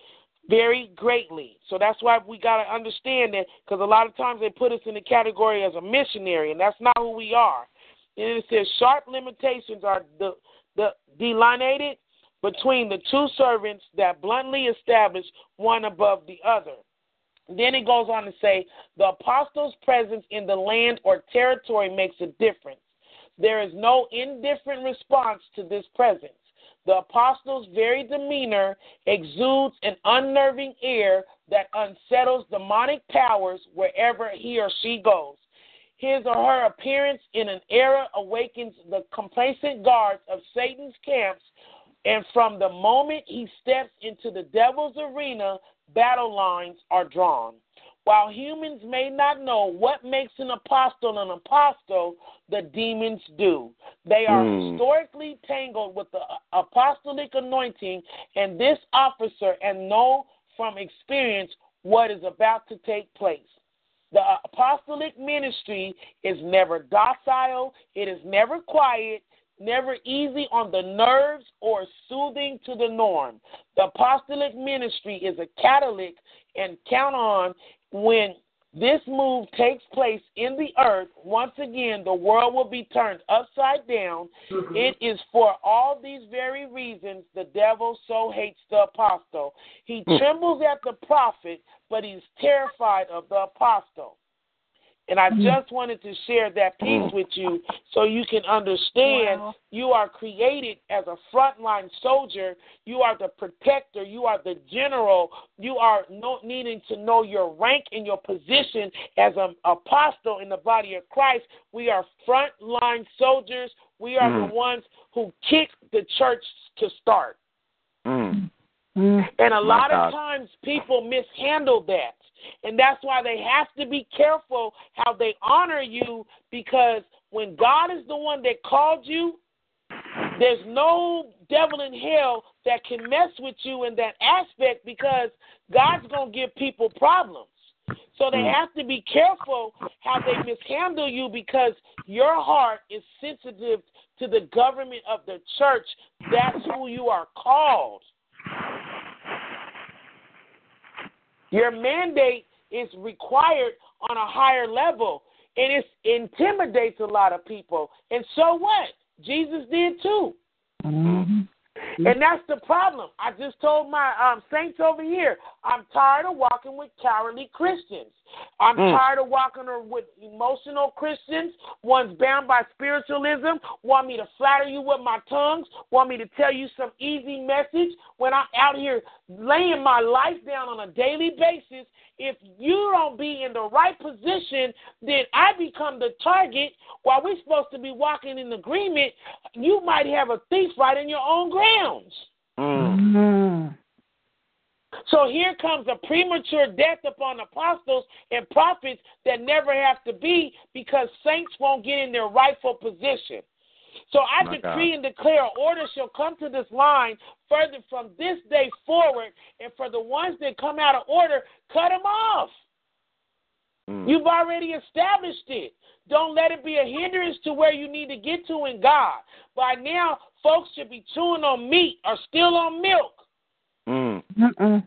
vary greatly. So that's why we got to understand that because a lot of times they put us in the category as a missionary, and that's not who we are. And it says sharp limitations are the, the delineated between the two servants that bluntly establish one above the other. Then it goes on to say the apostles' presence in the land or territory makes a difference. There is no indifferent response to this presence. The apostles' very demeanor exudes an unnerving air that unsettles demonic powers wherever he or she goes. His or her appearance in an era awakens the complacent guards of Satan's camps, and from the moment he steps into the devil's arena, battle lines are drawn. While humans may not know what makes an apostle an apostle, the demons do. They are Mm. historically tangled with the apostolic anointing and this officer and know from experience what is about to take place. The apostolic ministry is never docile, it is never quiet, never easy on the nerves or soothing to the norm. The apostolic ministry is a catalytic and count on when this move takes place in the earth, once again, the world will be turned upside down. It is for all these very reasons the devil so hates the apostle. He Hmm. trembles at the prophet, but he's terrified of the apostle. And I just wanted to share that piece Hmm. with you so you can understand Wow. you are created as a frontline soldier. You are the protector. You are the general. You are no, needing to know your rank and your position as an apostle in the body of Christ. We are frontline soldiers. We are Mm. the ones who kick the church to start. Mm. Mm. And a lot God. of times people mishandle that. And that's why they have to be careful how they honor you because when God is the one that called you, there's no devil in hell that can mess with you in that aspect because God's going to give people problems. So they Mm. have to be careful how they mishandle you because your heart is sensitive to the government of the church. That's who you are called. Your mandate is required on a higher level, and it intimidates a lot of people. And so what? Jesus did too. Mhm. And that's the problem. I just told my um, saints over here, I'm tired of walking with cowardly Christians. I'm Mm. tired of walking around with emotional Christians, ones bound by spiritualism, want me to flatter you with my tongues, want me to tell you some easy message when I'm out here laying my life down on a daily basis. If you don't be in the right position, then I become the target while we're supposed to be walking in agreement. You might have a thief right in your own grounds. Mm. Mhm. So here comes a premature death upon apostles and prophets that never have to be because saints won't get in their rightful position. So I My decree God. and declare order shall come to this line further from this day forward, and for the ones that come out of order, cut them off. Mm. You've already established it. Don't let it be a hindrance to where you need to get to in God. By now, folks should be chewing on meat or still on milk. Mm.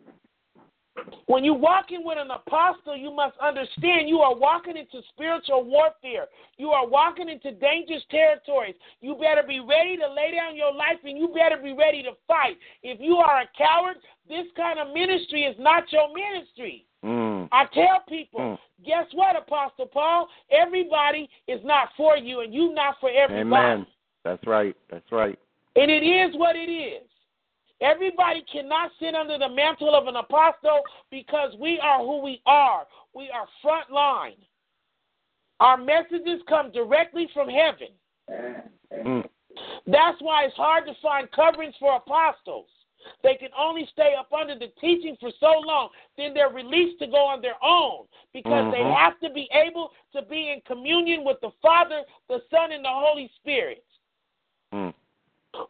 When you're walking with an apostle, you must understand you are walking into spiritual warfare. You are walking into dangerous territories. You better be ready to lay down your life and you better be ready to fight. If you are a coward, this kind of ministry is not your ministry. Mm. I tell people, Mm. guess what, Apostle Paul? Everybody is not for you and you not for everybody. Amen. That's right. That's right. And it is what it is. Everybody cannot sit under the mantle of an apostle because we are who we are. We are front line. Our messages come directly from heaven. Mm. That's why it's hard to find coverings for apostles. They can only stay up under the teaching for so long, then they're released to go on their own because they Mhm. have to be able to be in communion with the Father, the Son, and the Holy Spirit. Mm.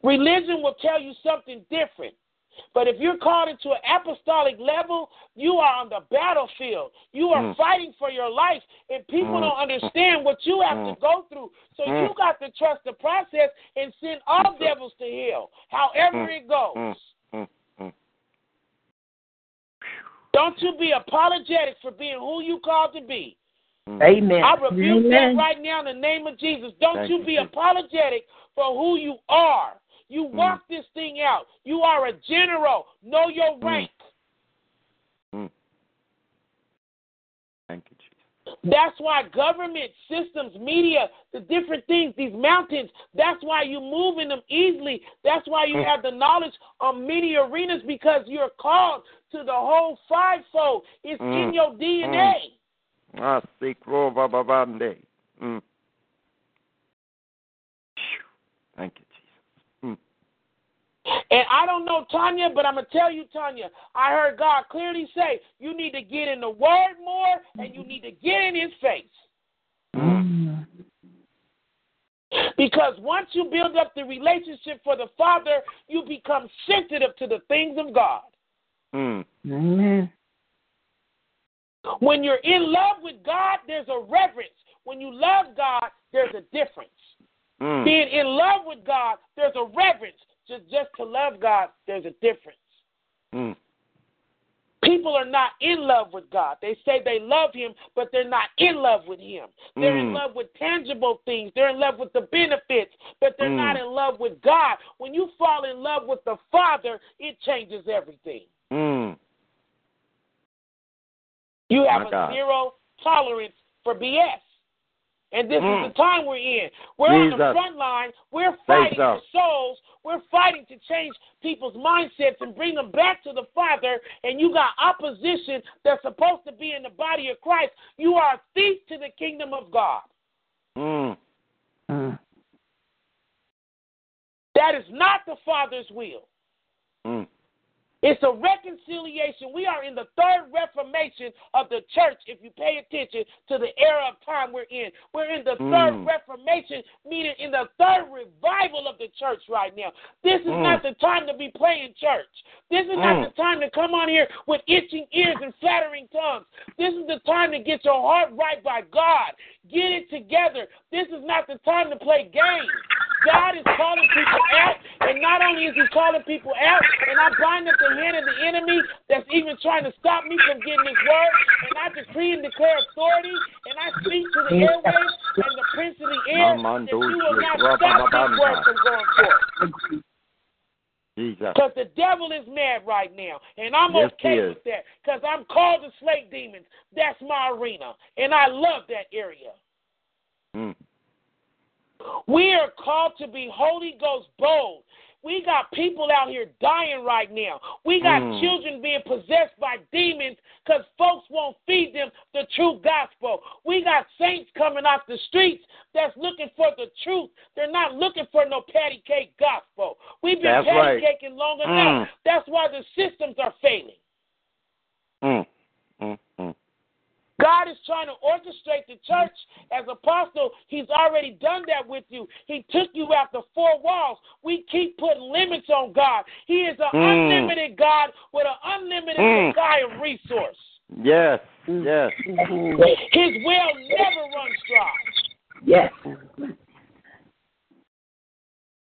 Religion will tell you something different. But if you're called into an apostolic level, you are on the battlefield. You are Mm. fighting for your life, and people Mm. don't understand what you have Mm. to go through. So Mm. you got to trust the process and send all devils to hell, however Mm. it goes. Mm. Mm. Mm. Don't you be apologetic for being who you called to be. Mm. Amen. I rebuke Amen. that right now in the name of Jesus. Don't Thank you you, be Jesus. apologetic for who you are. You walk this thing out. You are a general. Know your Mm. rank. Mm. Thank you, Jesus. That's why government, systems, media, the different things, these mountains, that's why you move in them easily. That's why you Mm. have the knowledge on many arenas because you're called to the whole fivefold. It's in Mm. your DNA. Ah, sikro bababande. Mm. Thank you, Jesus. Mm. And I don't know Tanya, but I'm going to tell you, Tanya, I heard God clearly say you need to get in the Word more and you need to get in His face. Mm. Because once you build up the relationship for the Father, you become sensitive to the things of God. Mm. Amen. When you're in love with God, there's a reverence. When you love God, there's a difference. Mm. Being in love with God, there's a reverence. Just just to love God, there's a difference. Mm. People are not in love with God. They say they love Him, but they're not in love with Him. They're in Mm. love with tangible things. They're in love with the benefits, but they're Mm. not in love with God. When you fall in love with the Father, it changes everything. Mm. You have My a God. zero tolerance for BS. And this Mm. is the time we're in. We're on the front line. We're fighting so. for souls. We're fighting to change people's mindsets and bring them back to the Father. And you got opposition that's supposed to be in the body of Christ. You are a thief to the kingdom of God. Mm. Mm. That is not the Father's will. Mm. It's a reconciliation. We are in the third reformation of the church, if you pay attention to the era of time we're in. We're in the third Mm. reformation, meaning in the third revival of the church right now. This is Mm. not the time to be playing church. This is not Mm. the time to come on here with itching ears and flattering tongues. This is the time to get your heart right by God. Get it together. This is not the time to play games. God is calling people out, and not only is He calling people out, and I bind up the hand of the enemy that's even trying to stop me from getting His word, and I decree and declare authority, and I speak to the airways and the prince of the air that you will not stop this word from going forth. Because the devil is mad right now. And I'm Yes, okay with that. Because I'm called to slay demons. That's my arena. And I love that area. Mm. We are called to be Holy Ghost bold. We got people out here dying right now. We got Mm. children being possessed by demons because folks won't feed them the true gospel. We got saints coming off the streets that's looking for the truth. They're not looking for no patty cake gospel. We've been That's patty right. caking long enough. Mm. That's why the systems are failing. Mm. God is trying to orchestrate the church as apostle. He's already done that with you. He took you out the four walls. We keep putting limits on God. He is an Mm. unlimited God with an unlimited Mm. supply of resource. Yes. Yes. His will never runs dry. Yes.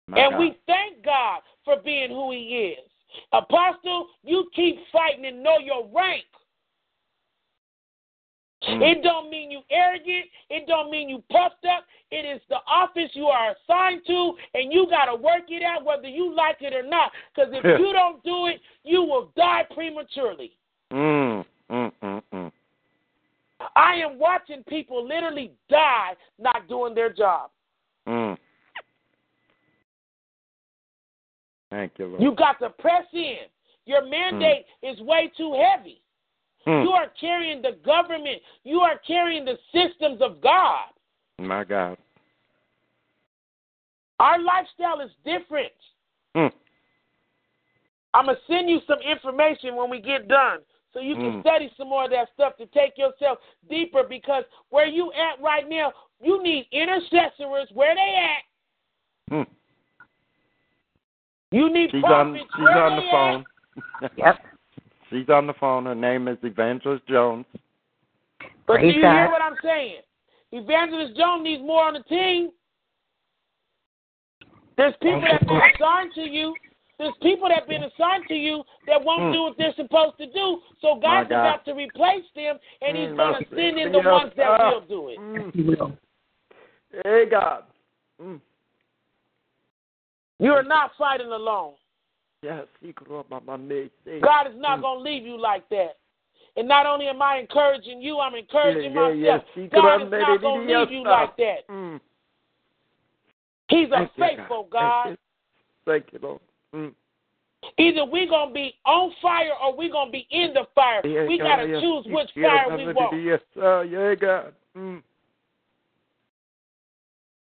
My and God. we thank God for being who He is. Apostle, you keep fighting and know your rank. Mm. It don't mean you arrogant. It don't mean you puffed up. It is the office you are assigned to, and you got to work it out whether you like it or not. Because if you don't do it, you will die prematurely. Mm. Mm. Mm. Mm. I am watching people literally die not doing their job. Mm. Thank you, Lord. You got to press in. Your mandate is way too heavy. Mm. You are carrying the government. You are carrying the systems of God. My God. Our lifestyle is different. Mm. I'm going to send you some information when we get done so you can Mm. study some more of that stuff to take yourself deeper because where you at right now, you need intercessors. Where they at? You need She's on she's where on the they phone. Yep. She's on the phone. Her name is Evangelist Jones. But Praise do you hear what I'm saying? Evangelist Jones needs more on the team. There's people that have been assigned to you. There's people that have been assigned to you that won't Hmm. do what they're supposed to do. So My God's God. about to replace them, and He's Mm, going to send in the Yes. ones that will do it. Mm. He will. Hey God. Mm. You are not fighting alone. God is not going to leave you like that. And not only am I encouraging you, I'm encouraging Yeah, yeah, myself. yeah. God is not going to leave you like that. Mm. He's a Thank faithful God. Thank you Lord. Mm. Either we're going to be on fire or we're going to be in the fire. We got to choose which fire we want. Yes, sir. Yeah, God. Mm.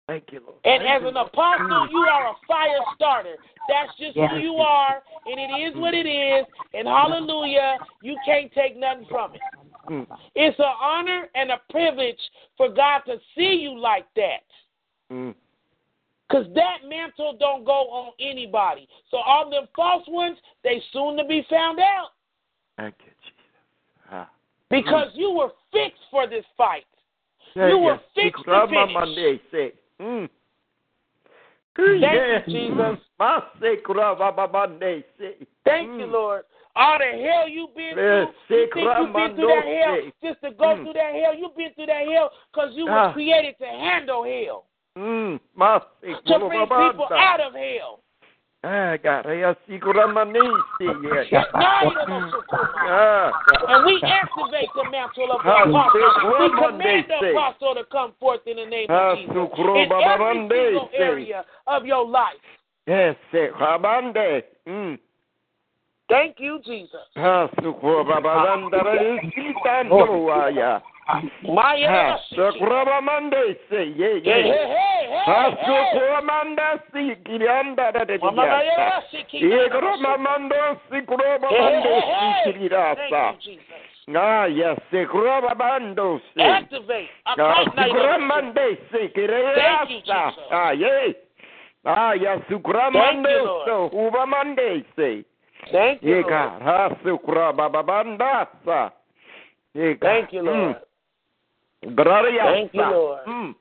Thank you, Lord. And Thank as an apostle, you are a fire starter. That's just Yes. who you are, and it is what it is. And hallelujah, you can't take nothing from it. Mm. It's an honor and a privilege for God to see you like that. Mm. Because that mantle don't go on anybody. So all them false ones, they soon to be found out. Thank you, Jesus. Ah. Because you were fixed for this fight. Yeah, You were yes. fixed to finish. Mm. Thank yes. you, Jesus. My say, my Monday. Thank Mm. you, Lord. All the hell you've been through, you think you've been through that hell just to go Mm. through that hell. You've been through that hell because you Ah. were created to handle hell, Mm. To bring people out of hell. And we activate the mantle of the apostle. We command the Ramande, apostle to come forth in the name of Jesus. In every single area of your life. Yes, say, Ramande. Mm. Thank you, Jesus. Ah, sukro Baba Mande, Sitando, ah, yeah. My Ah, Hey, sukro Baba Mande, say, yeah, hey, yeah. hey, hey, Ah, hey. si, da, da, da, Hey, hey, Mamando, hey, hey. si, Kirasa. Thank you, Jesus. Ah, yes, sikro Mamando, si. Activate. I Ah, can't now you sikro know. Mande, si, Thank you, Kirasa. Jesus. Ah, yeah. Ah, yes, sukro Thank you, Mando, Lord. so, Uba Mande, si. Thank you, Lord. Yega. Thank you, Lord. Gloria. Thank you, Lord. Mm.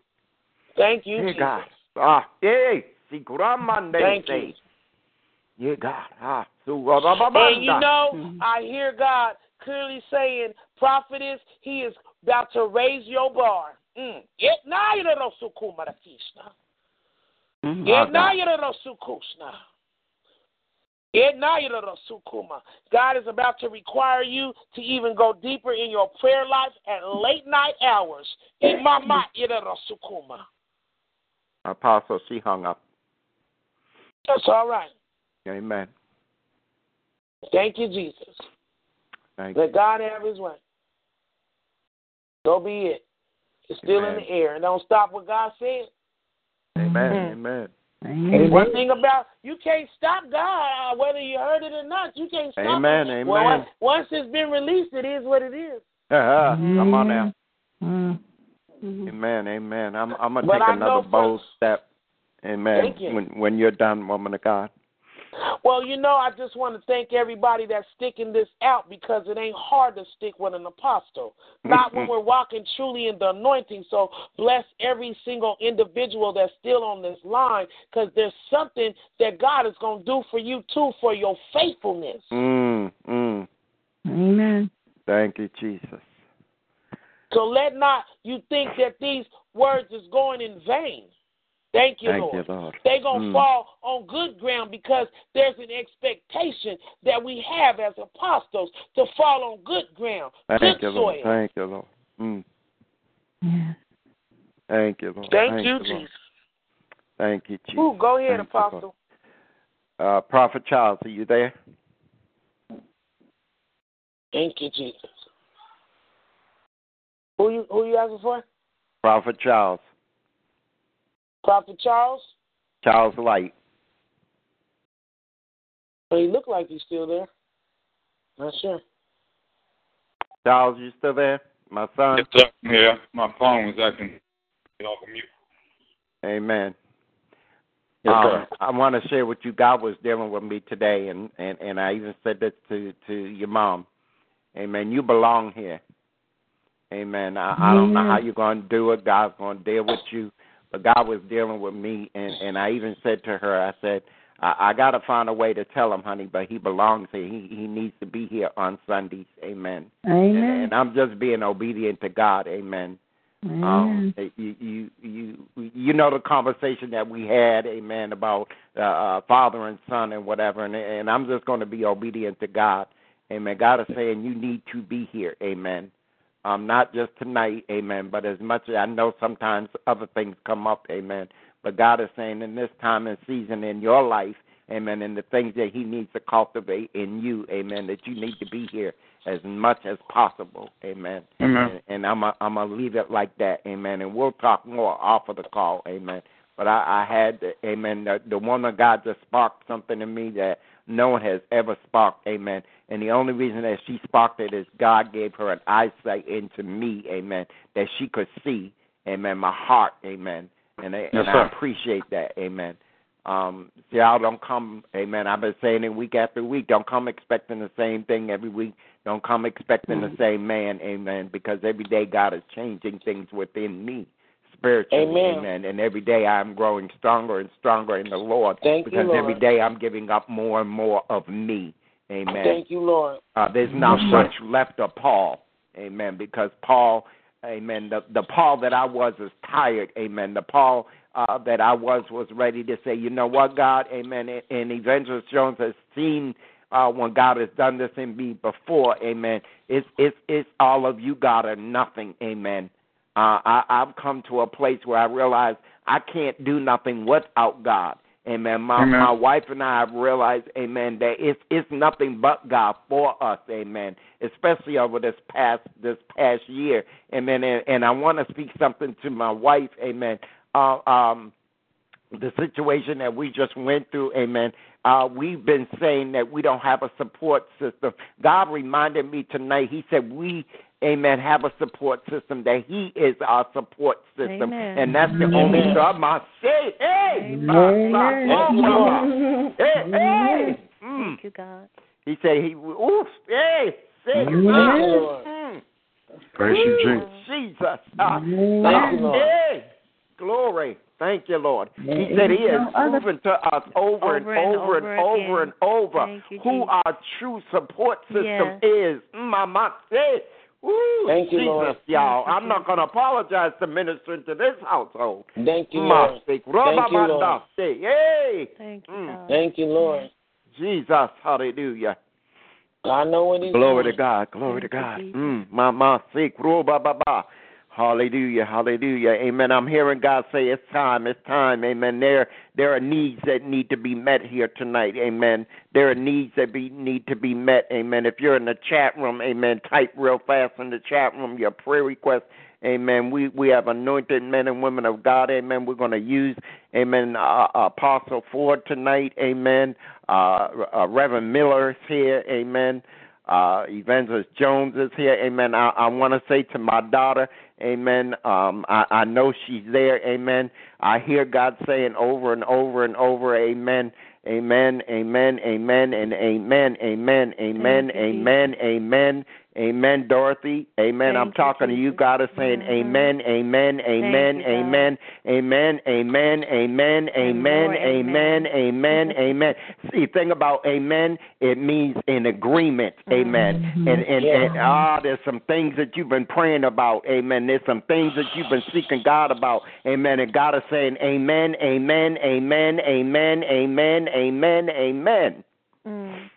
Thank you, Yega. Jesus. Ah, hey, sikro Mande, Thank you. Yeah, God. Ah, so. And you know, I hear God clearly saying, Prophetess, He is about to raise your bar. Mm. Yet God is about to require you to even go deeper in your prayer life at late night hours. In my mind, you don't know Sukuma. Apostle, she hung up. That's all right. Amen. Thank you, Jesus. Thank you. Let God have his way. So be it. It's still in the air. And don't stop what God said. Amen. Mhm. Amen. Amen. One thing about you can't stop God, whether you heard it or not. You can't stop Amen, it. amen. Well, once, once it's been released, it is what it is. Come on now. Mm. Amen. Amen. I'm I'm gonna But take I another bold step. Amen. Thank you. When when you're done, woman of God. Well, you know, I just want to thank everybody that's sticking this out because it ain't hard to stick with an apostle. Not when we're walking truly in the anointing. So bless every single individual that's still on this line because there's something that God is going to do for you too for your faithfulness. Mm, mm. Amen. Thank you, Jesus. So let not you think that these words is going in vain. Thank you, Thank Lord. you, Lord. They're going to Mm. fall on good ground because there's an expectation that we have as apostles to fall on good ground, Thank good you, soil. Lord. Thank you, Lord. Mm. Yes. Thank you, Lord. Thank, you, Lord. Jesus. Thank you, Jesus. Ooh, go ahead, Thank you, Apostle. Uh, Prophet Charles, are you there? Thank you, Jesus. Who you who you asking for? Prophet Charles. Prophet Charles? Charles Light. But he looked like he's still there. Not sure. Charles, you still there? My son? Yes, sir. Yeah, my phone was acting off of mute. Amen. Yes, um. I want to share with you. God was dealing with me today, and and and I even said this to to your mom. Amen. You belong here. Amen. I, I don't know how you're going to do it. God's going to deal with you, but God was dealing with me, and and I even said to her, I said, I, I got to find a way to tell him, honey, but he belongs here. He he needs to be here on Sundays. Amen. Amen. And, and I'm just being obedient to God. Amen. Amen. Um, you, you, you, you know the conversation that we had, amen, about uh, uh, father and son and whatever, and, and I'm just going to be obedient to God, amen. God is saying you need to be here, amen. Um, not just tonight, amen, but as much as I know sometimes other things come up, amen. But God is saying in this time and season in your life, amen, and the things that He needs to cultivate in you, amen, that you need to be here as much as possible, amen. Amen. And, and I'm I'm gonna leave it like that, amen. And we'll talk more off of the call, amen. But I, I had, amen. The, the woman of God just sparked something in me that no one has ever sparked, amen. And the only reason that she sparked it is God gave her an eyesight into me, amen, that she could see, amen, my heart, amen. And, I, and I appreciate that, amen. Um, see, y'all don't come, amen. I've been saying it week after week. Don't come expecting the same thing every week. Don't come expecting the same man, amen, because every day God is changing things within me spiritually, Amen. And every day I'm growing stronger and stronger in the Lord Thank you, because Lord. every day I'm giving up more and more of me, amen. Thank you, Lord. Uh, there's not Yes, sir. much left of Paul. Amen. Because Paul, amen, the, the Paul that I was is tired. Amen. The Paul uh, that I was was ready to say, you know what, God, amen. And, and Evangelist Jones has seen uh, when God has done this in me before, amen. It's, it's, it's all of you, God, or nothing, amen. Uh, I, I've come to a place where I realize I can't do nothing without God. Amen. My Amen. my wife and I have realized, Amen, that it's it's nothing but God for us, Amen. Especially over this past this past year, Amen. And, and I want to speak something to my wife, Amen. Uh, um, the situation that we just went through, Amen. Uh, we've been saying that we don't have a support system. God reminded me tonight. He said we, Amen, have a support system. That He is our support system, Amen. and that's the only God. My say, hey, my, my, oh, my, hey, hey. Mm. Thank you, God. He said, "He, oof, hey, say, Thank you, Lord. mm, Praise you, Jesus. Jesus, ah, Thank you, Lord. hey, glory." Thank you, Lord. He said is he has proven to us over, and Over and over and over over and over you, who Jesus. our true support system Yes. is. Mm, Mama, say, Ooh, Thank you, Jesus, Lord. y'all. Thank you, I'm not going to apologize to ministering to this household. Thank you, Lord. Masik, Thank you, Lord. Hey, Thank you, Mm. Thank you, Lord. Jesus, hallelujah. I know what He's Glory to. God. Glory to Thank you, God. Jesus. Mm, ma ma sick ro ba ba ba. Hallelujah. Hallelujah. Amen. I'm hearing God say it's time. It's time. Amen. There there are needs that need to be met here tonight. Amen. There are needs that be need to be met. Amen. If you're in the chat room, amen, type real fast in the chat room your prayer request. Amen. We we have anointed men and women of God. Amen. We're going to use, Amen. Uh, Apostle Ford tonight. Amen. Uh, uh, Reverend Miller is here. Amen. Uh, Evangelist Jones is here. Amen. I, I want to say to my daughter, Amen. Um, I, I know she's there. Amen. I hear God saying over and over and over, Amen. Amen. Amen. Amen. And amen. Amen. Amen. Amen. Amen. Amen, Dorothy. Amen. Thank I'm you, talking to you. Jesus. God is saying. Amen, Amen, Amen, you, Amen, Amen, Amen, Amen, Amen, Amen, amen. Amen. See, thing about Amen, it means in agreement. Amen. Mhm. And and, Yeah. and ah, there's some things that you've been praying about. Amen. There's some things that you've been seeking God about. Amen. And God is saying, Amen, Amen, Amen, Amen, Amen, Amen, Amen. Mm.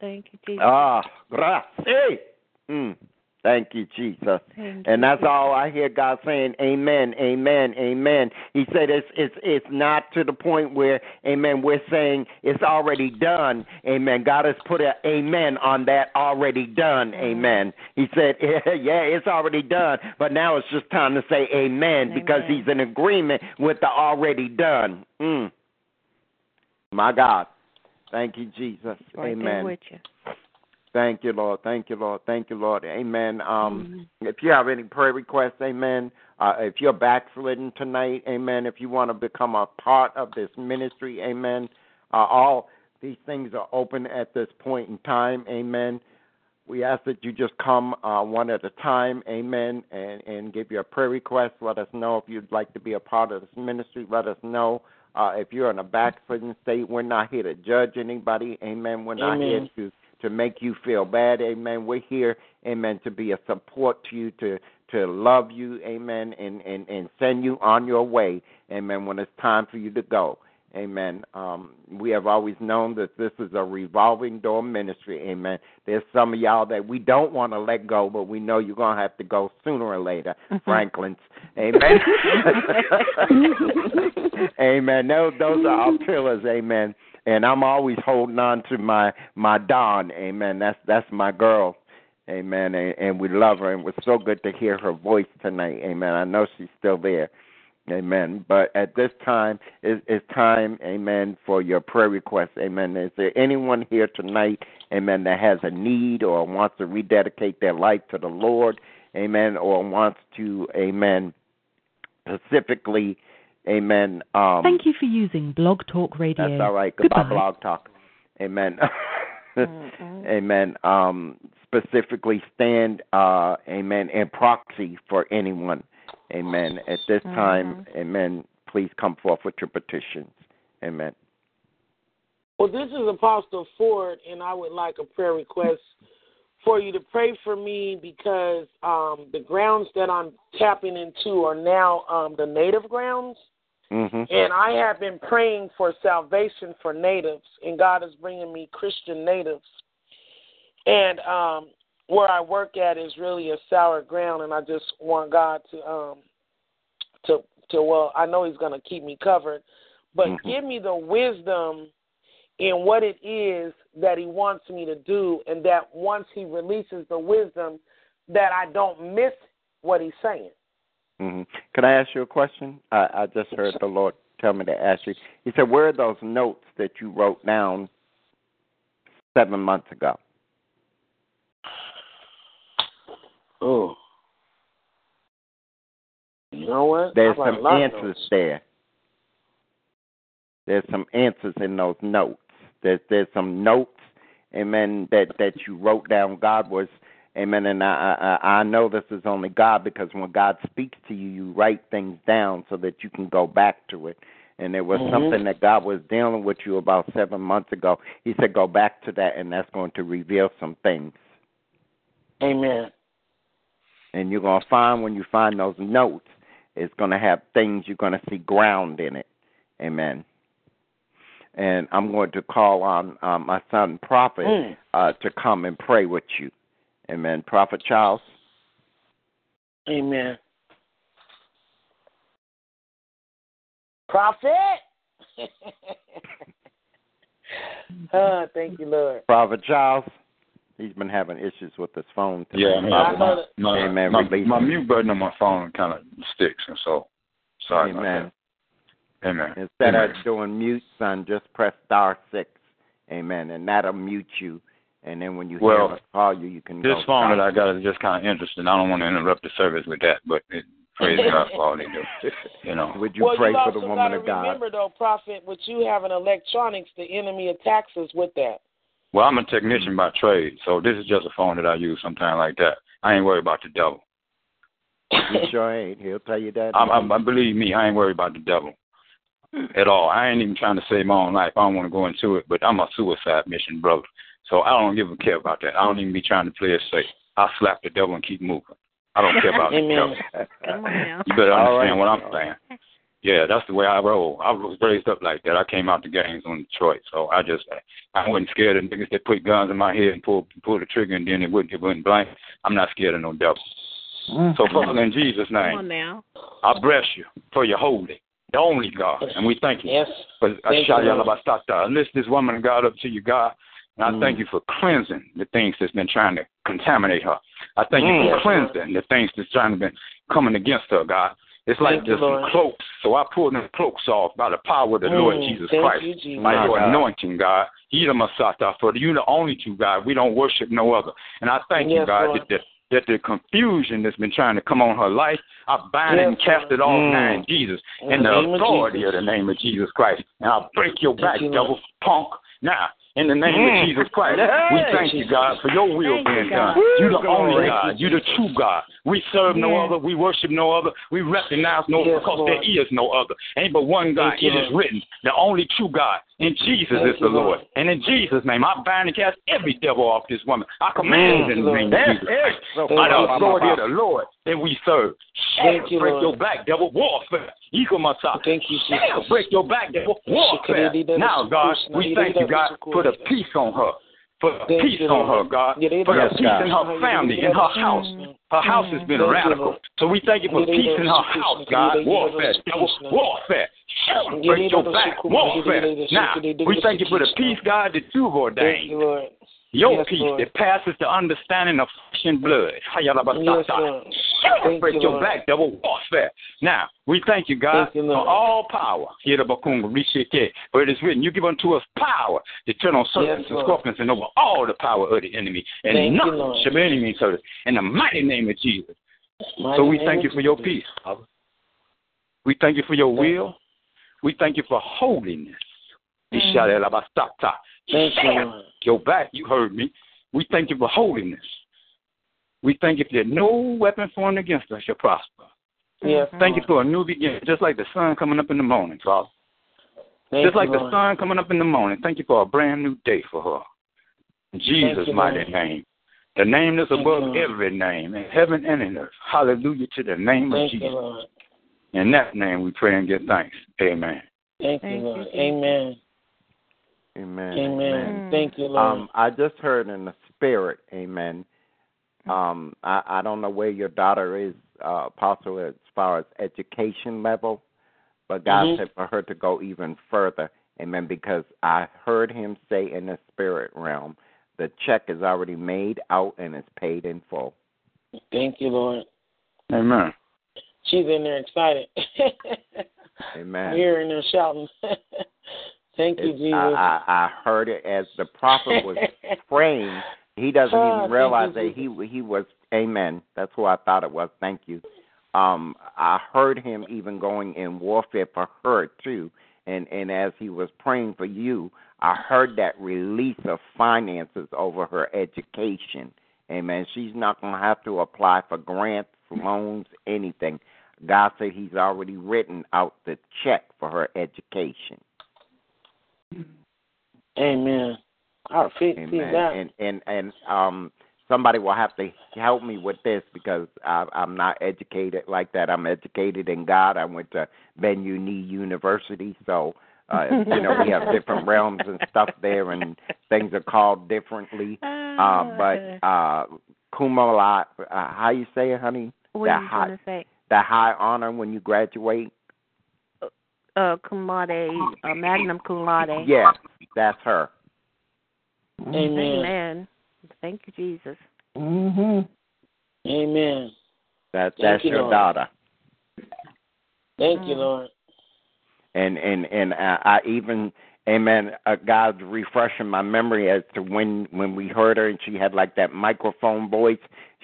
Thank you, Jesus. Ah, gracias. Mm. Thank you, Jesus. Thank And you, that's all I hear God saying, Amen, Amen, Amen. He said it's it's it's not to the point where, Amen, we're saying it's already done. Amen. God has put a Amen on that already done. Amen. He said, Yeah, it's already done, but now it's just time to say Amen, because he's in agreement with the already done. Mm. My God. Thank you, Jesus. Right Amen. Thank you, Lord. Thank you, Lord. Thank you, Lord. Amen. Um, Mhm. if you have any prayer requests, amen. Uh, if you're backslidden tonight, amen. If you want to become a part of this ministry, amen. Uh, all these things are open at this point in time, amen. We ask that you just come uh, one at a time, amen, and, and give your prayer request. Let us know if you'd like to be a part of this ministry. Let us know uh, if you're in a backslidden state. We're not here to judge anybody, amen. We're not Amen. here to to make you feel bad, amen. We're here, amen, to be a support to you, to to love you, amen, and and and send you on your way, amen. When it's time for you to go, amen. Um, we have always known that this is a revolving door ministry, amen. There's some of y'all that we don't want to let go, but we know you're gonna have to go sooner or later, Franklin's, amen. amen. Those those are our pillars, amen and I'm always holding on to my my Dawn. Amen. That's that's my girl. Amen. And, and we love her, and it was so good to hear her voice tonight. Amen. I know she's still there. Amen. But at this time, it's, it's time, amen, for your prayer requests. Amen. Is there anyone here tonight, amen, that has a need or wants to rededicate their life to the Lord, amen, or wants to, amen, specifically, amen. Um, Thank you for using Blog Talk Radio. that's all right. Goodbye, Goodbye. Blog Talk. Amen. Amen. Um, specifically stand, uh, amen, in proxy for anyone. Amen. At this time, amen, please come forth with your petitions. Amen. Well, this is Apostle Ford, and I would like a prayer request for you to pray for me because um, the grounds that I'm tapping into are now um, the native grounds. Hmm And I have been praying for salvation for natives, and God is bringing me Christian natives. And um, where I work at is really a sour ground, and I just want God to um, to to well, I know He's going to keep me covered, but Mhm. give me the wisdom in what it is that He wants me to do, and that once He releases the wisdom, that I don't miss what He's saying. Hmm Can I ask you a question? I, I just heard the Lord tell me to ask you. He said, "Where are those notes that you wrote down seven months ago?" Oh. You know what? There's a some answers there. There's some answers in those notes. There's there's some notes, amen, that that you wrote down. God was, amen, and I I, I know this is only God because when God speaks to you, you write things down so that you can go back to it. And there was Mhm. something that God was dealing with you about seven months ago. He said, go back to that, and that's going to reveal some things. Amen. And you're going to find when you find those notes, it's going to have things you're going to see ground in it. Amen. And I'm going to call on uh, my son, Prophet, Mm. uh, to come and pray with you. Amen. Prophet Charles. Amen. Prophet. oh, thank you, Lord. Prophet Charles. He's been having issues with his phone. Today. Yeah, I my, my, Amen. my, my mute button on my phone kind of sticks, and so sorry Amen. about. Amen. Instead Amen. of doing mute, son, just press star six. Amen. And that'll mute you. And then when you Well, hear us call you, you can This go. phone star that I got is just kind of interesting. I don't want to interrupt the service with that, but it, praise God for all they do. You know. Would you well, pray you for the woman gotta of God? remember, though, Prophet, with you having electronics, the enemy attacks us with that. Well, I'm a technician by trade, so this is just a phone that I use sometimes like that. I ain't worried about the devil. He sure ain't. He'll tell you that. I, I, I believe me, I ain't worried about the devil at all. I ain't even trying to save my own life. I don't want to go into it, but I'm a suicide mission brother, so I don't give a care about that. I don't even be trying to play it safe. I slap the devil and keep moving. I don't care about the devil. Come on now. You better understand right. what I'm saying. Yeah, that's the way I roll. I was raised up like that. I came out the gangs on Detroit, so I just I wasn't scared of niggas that put guns in my head and pull pull the trigger and then it wouldn't it wouldn't blank. I'm not scared of no devil. Mm. So Father, in Jesus' Come on name, now. I bless you for your holy, the only God, and we thank you Yes. for Thank you, Lord. I lift this woman of God up to you, God. And I thank you for cleansing the things that's been trying to contaminate her. I thank you for Mm. cleansing the things that's trying to been coming against her, God. It's like Thank you, just some cloaks. So I pull them cloaks off by the power of the Lord Mm, Jesus thank Christ. you, Jesus. By your anointing, God. Messiah. For you the only true God. We don't worship no other. And I thank you, God, Lord. that the, that the confusion that's been trying to come on her life, I bind Yes, and cast Lord. it off Mm. now in Jesus. In In the the name of authority of the name of Jesus Christ. And I'll break your back, you, devil, punk. Now, in the name Mm. of Jesus Christ, Hey. we thank you, God, for your will Thank being done. You the only. God. You the true God. We serve no other. We worship no other. We recognize no Yes, because Lord. there is no other. Ain't but one God. Thank you, it is written. The only true God. And Jesus Thank is the you, Lord. Lord. And in Jesus' name, I bind and cast every devil off this woman. I command it in you, the Lord. name of That's Jesus. Christ. By the you, authority of the Lord that we serve. Thank you, break Lord. your back, devil. Warfare. Messiah. Thank you, Jesus. Break your back, devil. Warfare. Now, God, we thank you, God, for the peace on her. For the peace on her, God. For the peace in her family, in her house. Her house has been radical. So we thank you for peace in her house, God. Warfare, devil. Warfare. Shall Yeah, they break your back. Warfare. Now, we thank you for the peace, God, that you've you, ordained. Your Yes, peace Lord. that passes the understanding of flesh and blood. Yes. Lord. Break you, your Lord. back, devil. Warfare. Now, we thank you, God, Thank you, for all power. For it is written, you give unto us power to turn on serpents Yes, and scorpions and over all the power of the enemy. And Thank nothing Lord. shall by any means hurt us. In the mighty name of Jesus. Mighty So we thank you for your peace, Father. We thank you for your Thank will. We thank you for holiness. Mm. Ishalelabasata. Thank you, Shall Lord. Your back, you heard me. We thank you for holiness. We thank you that no weapon formed against us shall prosper. Yes, Thank you for a new beginning, just like the sun coming up in the morning, Father. Thank just you, like the sun coming up in the morning. Thank you for a brand new day for her. In Jesus' you, mighty Lord. name. The name that's Thank above you, every name in heaven and in earth. Hallelujah to the name of Thank you, Jesus. Lord. In that name we pray and give thanks. Amen. Thank you, Thank you, Lord. Jesus. Amen. Amen. Amen. Thank you, Lord. Um, I just heard in the spirit, Amen. Um, I, I don't know where your daughter is, uh, Apostle, as far as education level, but God Mhm. said for her to go even further, Amen. Because I heard Him say in the spirit realm, the check is already made out and it's paid in full. Thank you, Lord. Amen. She's in there excited. Amen. I'm hearing her shouting. Thank you, It's- Jesus. I, I, I heard it as the prophet was praying. He doesn't Ah, even realize you, that he he was. Amen. That's who I thought it was. Thank you. Um, I heard him even going in warfare for her too. And and as he was praying for you, I heard that release of finances over her education. Amen. She's not going to have to apply for grants, loans, anything. God said He's already written out the check for her education. Amen. I feel see Amen. that. And and and um, somebody will have to help me with this because I, I'm not educated like that. I'm educated in God. I went to Ben Uni University, so uh, you know we have different realms and stuff there, and things are called differently. Uh, but uh, kumala, uh, how you say it, honey? what that are you high, going to say? that high honor when you graduate. Uh, cum laude, uh, magnum cum laude. Yes, that's her. Amen. Amen. Thank you, Jesus. Mhm. Amen. That Thank that's you, your Lord. daughter. Thank you, Mm. Lord. and and and I, I even amen uh, God's refreshing my memory as to when when we heard her and she had like that microphone voice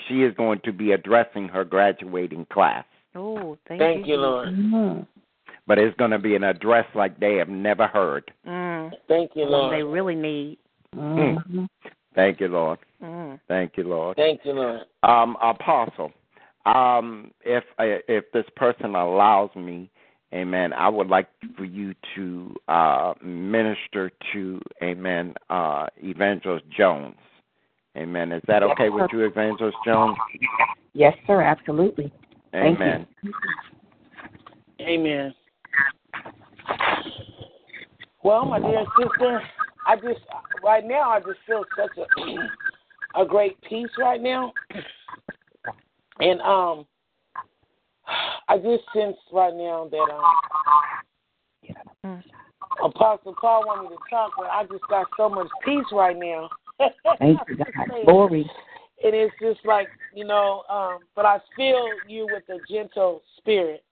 she is going to be addressing her graduating class Oh, thank, Thank you, you, Lord. Mhm. But it's going to be an address like they have never heard Mm. Thank you, What they Lord. really need. Mhm. thank you lord Mm. thank you lord Thank you, Lord. um apostle um if if this person allows me amen i would like for you to uh minister to amen uh evangelist jones amen is that okay with you evangelist jones Yes, sir. Absolutely. Thank you. amen Amen. Well, my dear sister, I just right now I just feel such a a great peace right now, and um, I just sense right now that um, Mm. Apostle Paul wanted to talk, but I just got so much peace right now. Thank you, God. Glory. And it's just like you know, um, but I feel you with a gentle spirit.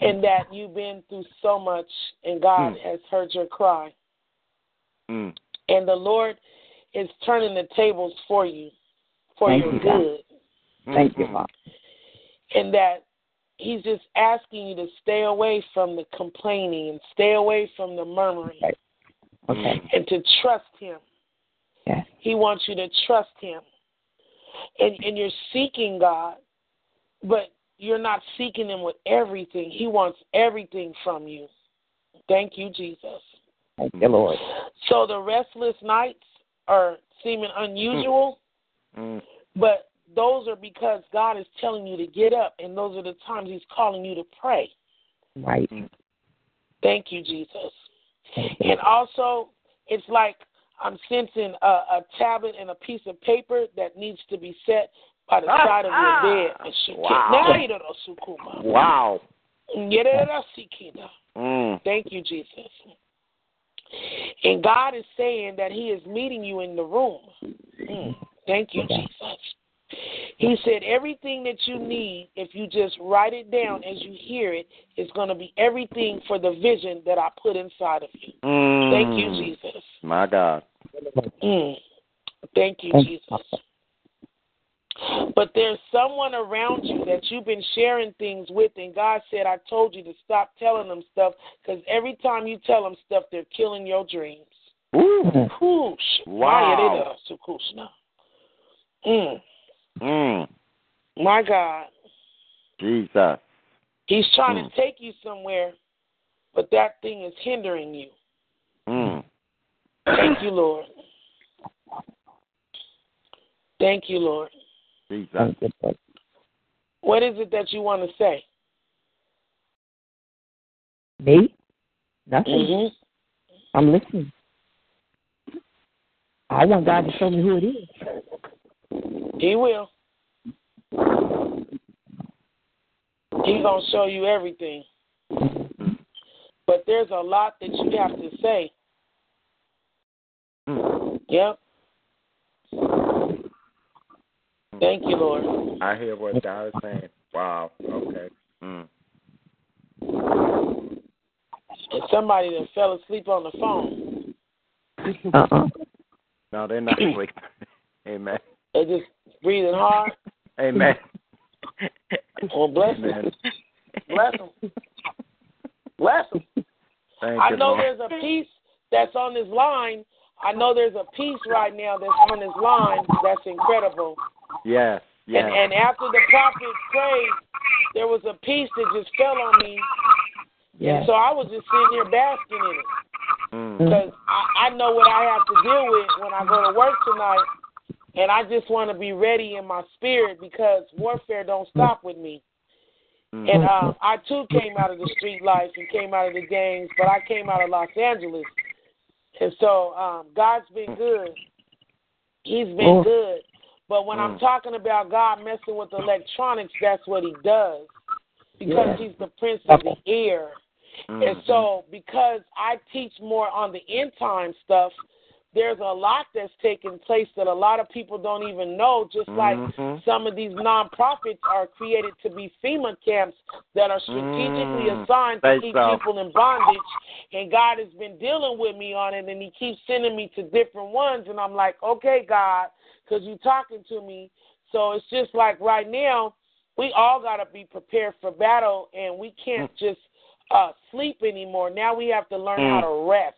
And that you've been through so much, and God Mm. has heard your cry. Mm. And the Lord is turning the tables for you, for Thank your you, God. Thank you. Father. and that he's just asking you to stay away from the complaining and stay away from the murmuring Right. Okay. and to trust him. Yes. He wants you to trust him. And and you're seeking God, but you're not seeking him with everything. He wants everything from you. Thank you, Jesus. Thank you, Lord. So the restless nights are seeming unusual, Mm. but those are because God is telling you to get up, and those are the times He's calling you to pray. Right. Thank you, Jesus. Thank you. And also, it's like I'm sensing a, a tablet and a piece of paper that needs to be set by the Ah, side of ah. your bed. Wow. Wow. Mm. Thank you, Jesus. And God is saying that He is meeting you in the room. Mm. Thank you, Jesus. He said everything that you need, if you just write it down as you hear it, is going to be everything for the vision that I put inside of you. Mm. Thank you, Jesus. My God. Mm. Thank you, Thank you, Jesus. But there's someone around you that you've been sharing things with, and God said, I told you to stop telling them stuff because every time you tell them stuff, they're killing your dreams. Ooh. Whoosh. Wow. Mm. Mm. My God. Jesus. He's trying Mm. to take you somewhere, but that thing is hindering you. Mm. Thank you, Lord. Thank you, Lord. Jesus. Thank you, Lord. What is it that you want to say? Me? Nothing. Mm-hmm. I'm listening. I want God to show me who it is. He will. He's going to show you everything. But there's a lot that you have to say. Mm. Yep. Thank you, Lord. I hear what God is saying. Wow. Okay. Mm. It's somebody that fell asleep on the phone. Uh-uh. No, they're not asleep. Amen. They're just breathing hard. Amen. Well, bless them. Bless them. Bless them. Thank I you, know Lord. there's a peace that's on this line. I know there's a peace right now that's on this line that's incredible. Yes. Yes. And and after the prophet prayed, there was a peace that just fell on me. Yes. So I was just sitting here basking in it Mm. because I, I know what I have to deal with when I go to work tonight, and I just want to be ready in my spirit because warfare don't stop with me. Mm. And um, I too came out of the street life and came out of the gangs, but I came out of Los Angeles. And so um, God's been good. He's been Oh. good. But when I'm Mm. talking about God messing with electronics, that's what he does. Because Yeah. he's the prince of the air. Mhm. And so, because I teach more on the end time stuff, there's a lot that's taking place that a lot of people don't even know. Just like Mhm. some of these nonprofits are created to be FEMA camps that are strategically Mm. assigned to keep so. people in bondage. And God has been dealing with me on it, and He keeps sending me to different ones. And I'm like, okay, God, because you're talking to me. So it's just like right now, we all got to be prepared for battle, and we can't just uh, sleep anymore. Now we have to learn how Mm. to rest.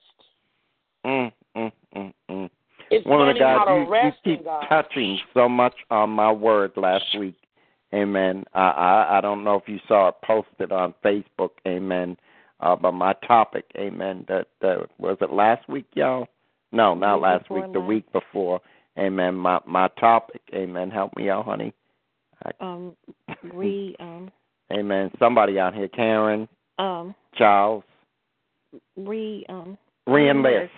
Mm, mm, mm, mm. It's Woman of how God, you, you keep God. touching so much on my word last week. Amen. I, I I don't know if you saw it posted on Facebook. Amen. Uh, but my topic. Amen. That that was it last week, y'all. No, not last week. The last. week before. Amen. My my topic. Amen. Help me out, honey. Um, re um Amen. Somebody out here, Karen, um Charles, re um reenlist.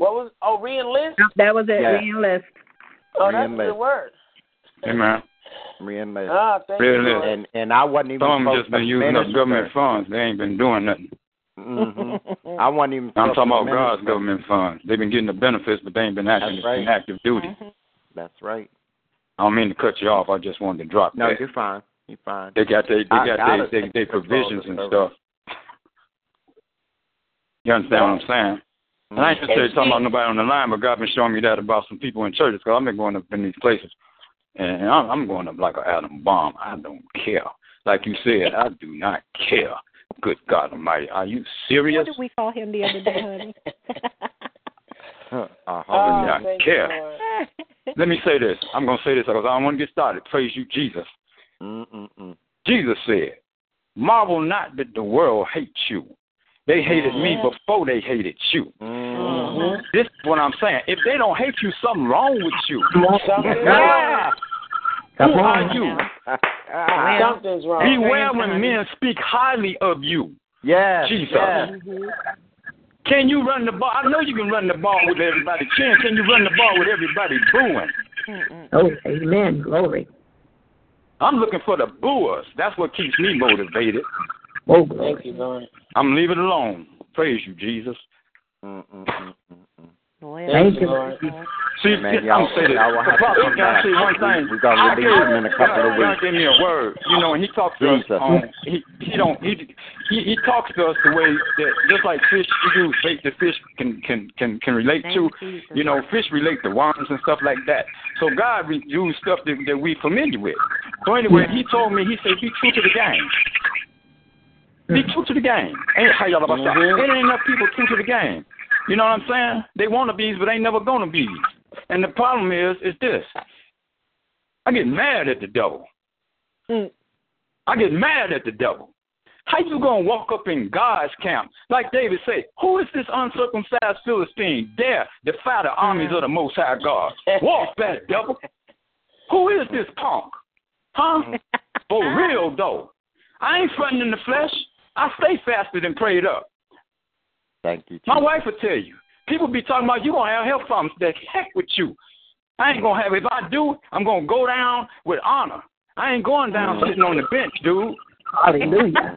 What was oh reenlist? That was it. Yeah. Re-enlist. Oh, that's a Reenlist. good word. Amen. Reenlist. Ah, thank you, Reenlist. Lord. And and I wasn't even Some of just been to using up government funds. They ain't been doing nothing. hmm I wasn't even. I'm talking to about God's government funds. They've been getting the benefits, but they ain't been acting That's right. in active duty. Mhm. That's right. I don't mean to cut you off. I just wanted to drop No, that. you're fine. You're fine. They got they they I- got I they they, they provisions and stuff. You understand what I'm saying? And I ain't just something about nobody on the line, but God been showing me that about some people in churches. Cause I've been going up in these places, and I'm, I'm going up like an atom bomb. I don't care. Like you said, I do not care. Good God Almighty, are you serious? What did we call him the other day, honey? Uh, Oh, do not care. Let me say this. I'm gonna say this because I don't want to get started. Praise you, Jesus. Mm-mm-mm. Jesus said, "Marvel not that the world hates you. They hated me before they hated you." Mm. This is what I'm saying. If they don't hate you, something wrong with you. Yeah. Who are you? Something's wrong. Beware when men speak highly of you. yes, Jesus. yes. Can you run the ball? I know you can run the ball with everybody cheering. Can you run the ball with everybody booing? Oh, amen. Glory. I'm looking for the booers. That's what keeps me motivated. Oh, glory. Thank you, Lord. I'm leaving it alone. Praise you, Jesus. Mm-mm-mm-mm. Well, Thank you. Lord. See, Man, I'm y'all, gonna say this. y'all will have to Apostle, come back. say one thing? We, we gonna I release him in a couple of God weeks. gave me a word, you know, and he talks to us. Um, he he don't he, he he talks to us the way that just like fish, he do bait the fish can can can can relate Thank to. you, Jesus. You know, fish relate to worms and stuff like that. So God re- use stuff that, that we familiar with. So anyway, he told me, he said, be true to the game. Be true to the game. Ain't how y'all about that. Mhm. Ain't enough people true to the game. You know what I'm saying? They want to be, but they ain't never gonna be. And the problem is, is this. I get mad at the devil. Mm. I get mad at the devil. How you gonna walk up in God's camp? Like David said, who is this uncircumcised Philistine dare defy the armies of the Most High God? Walk back, devil. Who is this punk? Huh? For real though. I ain't fronting in the flesh. I stay fasted and prayed up. Thank you. My wife will tell you. People be talking about you gonna have health problems. The heck with you. I ain't gonna have. If I do, I'm gonna go down with honor. I ain't going down sitting on the bench, dude. Hallelujah.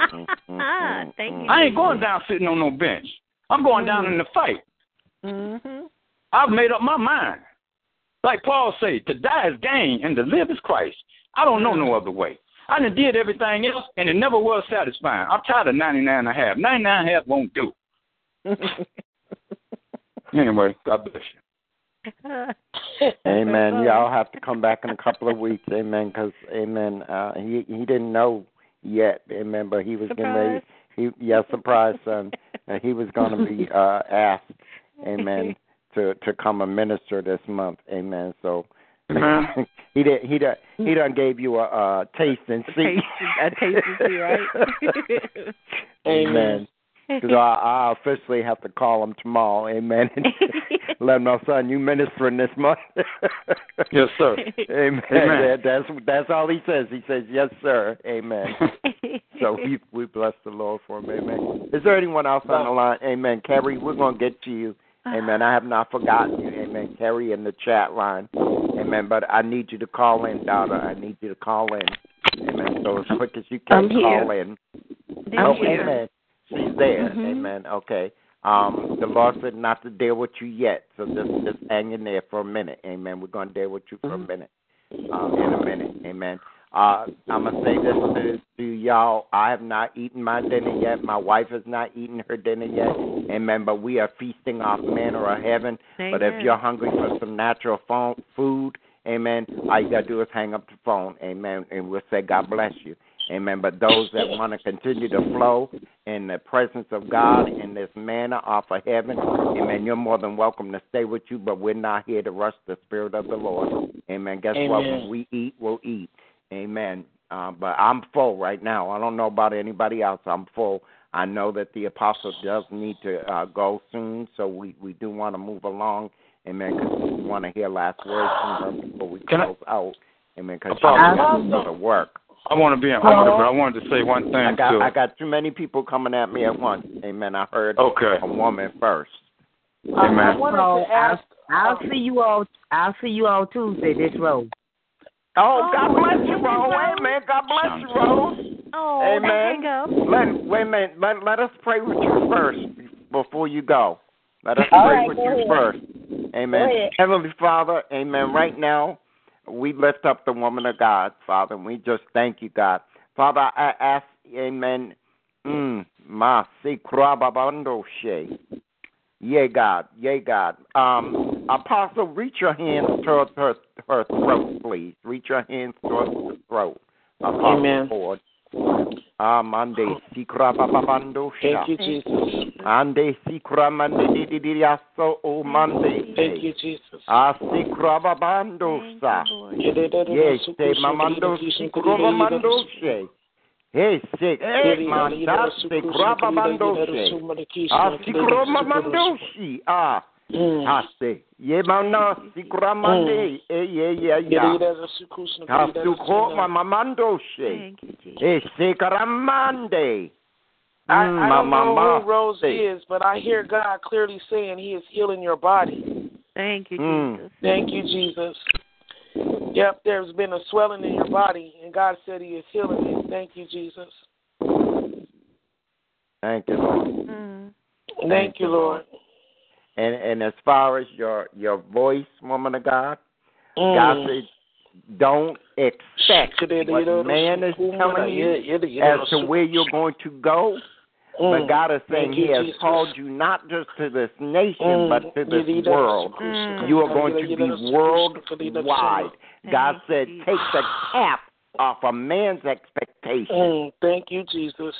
Ah, thank you. I ain't going down sitting on no bench. I'm going down in the fight. Mm-hmm. I've made up my mind. Like Paul said, to die is gain and to live is Christ. I don't know no other way. I done did everything else and it never was satisfying. I'm tired of 99 and a half. 99 and a half won't do. Anyway, God bless you. Amen. Y'all have to come back in a couple of weeks. Amen. Because Amen. Uh, he he didn't know yet. Amen. But he was getting ready. He yeah, surprise, son. Uh, he was going to be uh, asked. Amen. To to come and minister this month. Amen. So. Amen. he did. He done. He done gave you a, a taste and see. A taste and see, right? Amen. Because I, I officially have to call him tomorrow. Amen. Let my son, you ministering this month. Yes, sir. Amen. Amen. That, that's that's all he says. He says, "Yes, sir." Amen. so we we bless the Lord for him. Amen. Is there anyone else on the line? Amen. Carrie, we're gonna get to you. Uh-huh. Amen. I have not forgotten you. Amen. Carrie in the chat line. Amen. But I need you to call in, daughter. I need you to call in. Amen. So as quick as you can, call in. Oh, amen. She's there. Mhm. Amen. Okay. Um, the Lord said not to deal with you yet, so just just hang in there for a minute. Amen. We're gonna deal with you for a minute. Um, in a minute. Amen. Uh, I'm gonna say this to, to y'all. I have not eaten my dinner yet. My wife has not eaten her dinner yet. Amen. But we are feasting off manna of heaven. Amen. But if you're hungry for some natural phone, food, amen, all you got to do is hang up the phone, amen, and we'll say, God bless you. Amen. But those that want to continue to flow in the presence of God in this manna off of heaven, amen, you're more than welcome to stay with you, but we're not here to rush the Spirit of the Lord. Amen. Guess what? When we eat, we'll eat. Amen. Uh, but I'm full right now. I don't know about anybody else. I'm full. I know that the apostle does need to uh, go soon, so we, we do want to move along. Amen. Because we want to hear last words from her before we Can I- close out. Amen. Because she Apostle. has to go to work. I want to be in order, but I wanted to say one thing I got too. I got too many people coming at me at once. Amen. I heard Okay. a woman first. I, I Amen. wanted So to ask. I'll, I'll see you all. I'll see you all Tuesday. This road. Oh, God bless you, Rose. Amen. God bless you, Rose. Oh, Amen. there go. Let wait a minute. Let let us pray with you first before you go. Let us All pray right, with you ahead. first. Amen. Heavenly Father, Amen. Right now, we lift up the woman of God, Father, and we just thank you, God. Father, I ask, Amen. Mm, ma si krababando she. Yea, God. Yea, God. Um, Apostle, reach your hands towards her her throat, please. Reach your hands towards the throat. Apostle Amen. Ford. Amande sikra babando Thank you, Jesus. Ande sikra mande di di di aso o mande. Thank you, Jesus. Asikra babando sa. Yes, te mamando sikra babando she. Hey, sick. Hey, manda sikra babando she. Asikra mamando she. Ah. Ase. Ye mana sikra mande. Thank. I, I don't know who Rose is, but I hear God clearly saying He is healing your body. Thank you, Mm. Jesus. Thank you, Jesus. Yep, there's been a swelling in your body, and God said He is healing it. Thank you, Jesus. Thank you, Lord. Mm. Thank, you, Lord. And and as far as your your voice, woman of God, Mm. God said, don't expect what man is telling you as to where you're going to go. But God is saying Mm. He has called you not just to this nation, Mm. but to this world. Mm. You are going to be worldwide. God said, take the cap off a man's expectation Mm. Thank you, Jesus.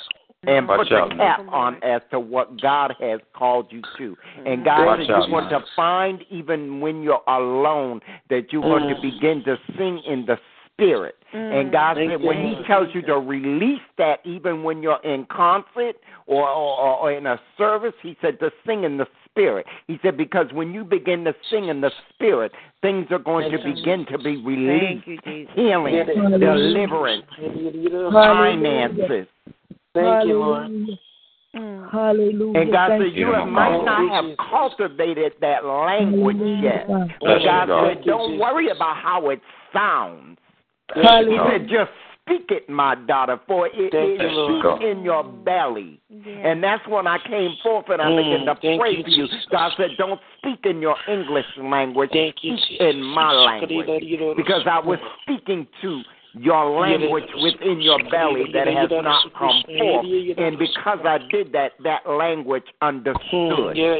And Watch put the man. cap on as to what God has called you to. And God Watch said you're out, going man. to find even when you're alone that you want to Mm. begin to sing in the spirit. And Mm. God Thank said you, when He tells you to release that even when you're in concert or, or, or in a service, He said to sing in the spirit. He said because when you begin to sing in the spirit, things are going to you, begin to be released. You, Healing, deliverance, finances. Thank you, Lord. Mm. Hallelujah. And God Thank said, you. You Yeah, might Mama. not have Jesus. cultivated that language yet. Hallelujah. But you, God God. said, Don't Jesus. worry about how it sounds. Thank He you, God. said, Just speak it, my daughter, for it Thank is you, Lord. deep in your belly. Yeah. And that's when I came forth and I Mm, began to thank pray you, for you. Jesus. God said, Don't speak in your English language, Thank you, speak Jesus. in my language. Because I was speaking to your language within your belly that has not come forth. And because I did that, that language Mm, understood. Yeah,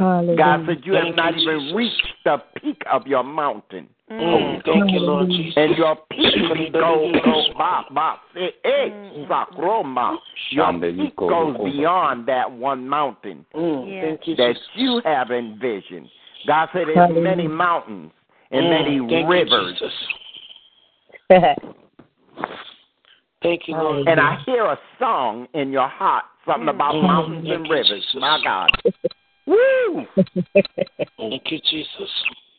Hallelujah. God said you have not even reached the peak of your mountain. Mm, thank you, Lord Jesus. And your peak goes go, ba, ba, eh, sakroma. Your peak goes beyond that one mountain Mm, Yeah. That you have envisioned. God said there's Hallelujah. many mountains and Mm, many thank you, rivers. Jesus. Thank you, Lord. And I hear a song in your heart, something about Mm. mountains Thank and rivers. Jesus. My God. Woo! Thank you, Jesus.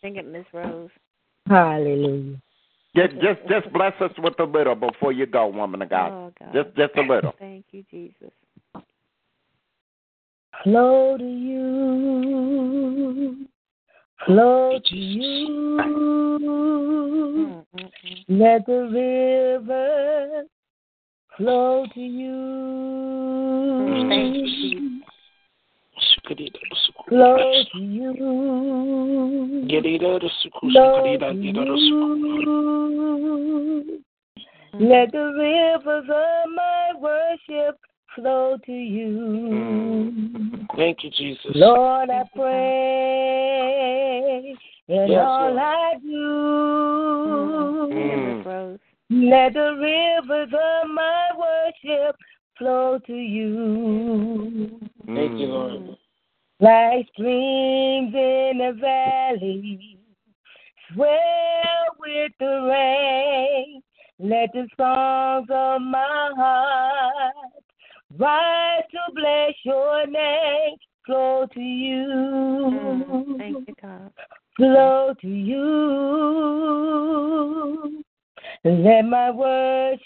Sing it, Miss Rose. Hallelujah. Just, just, just bless us with a little before you go, woman of God. Oh, God. Just, just a little. Thank you, Jesus. Flow to you. Flow to you. Mm, mm, mm. Let the river flow to you. Thank you, Let the rivers of my worship flow to you. Thank you, Jesus. Lord, I pray in Yes, all Lord. I Mm. do. Rose. Let the rivers of my worship flow to you. Thank you, Lord. Like streams in the valley, swell with the rain. Let the songs of my heart rise to bless your name. Flow to you. Mm, Thank you, God. flow to you. Let my worship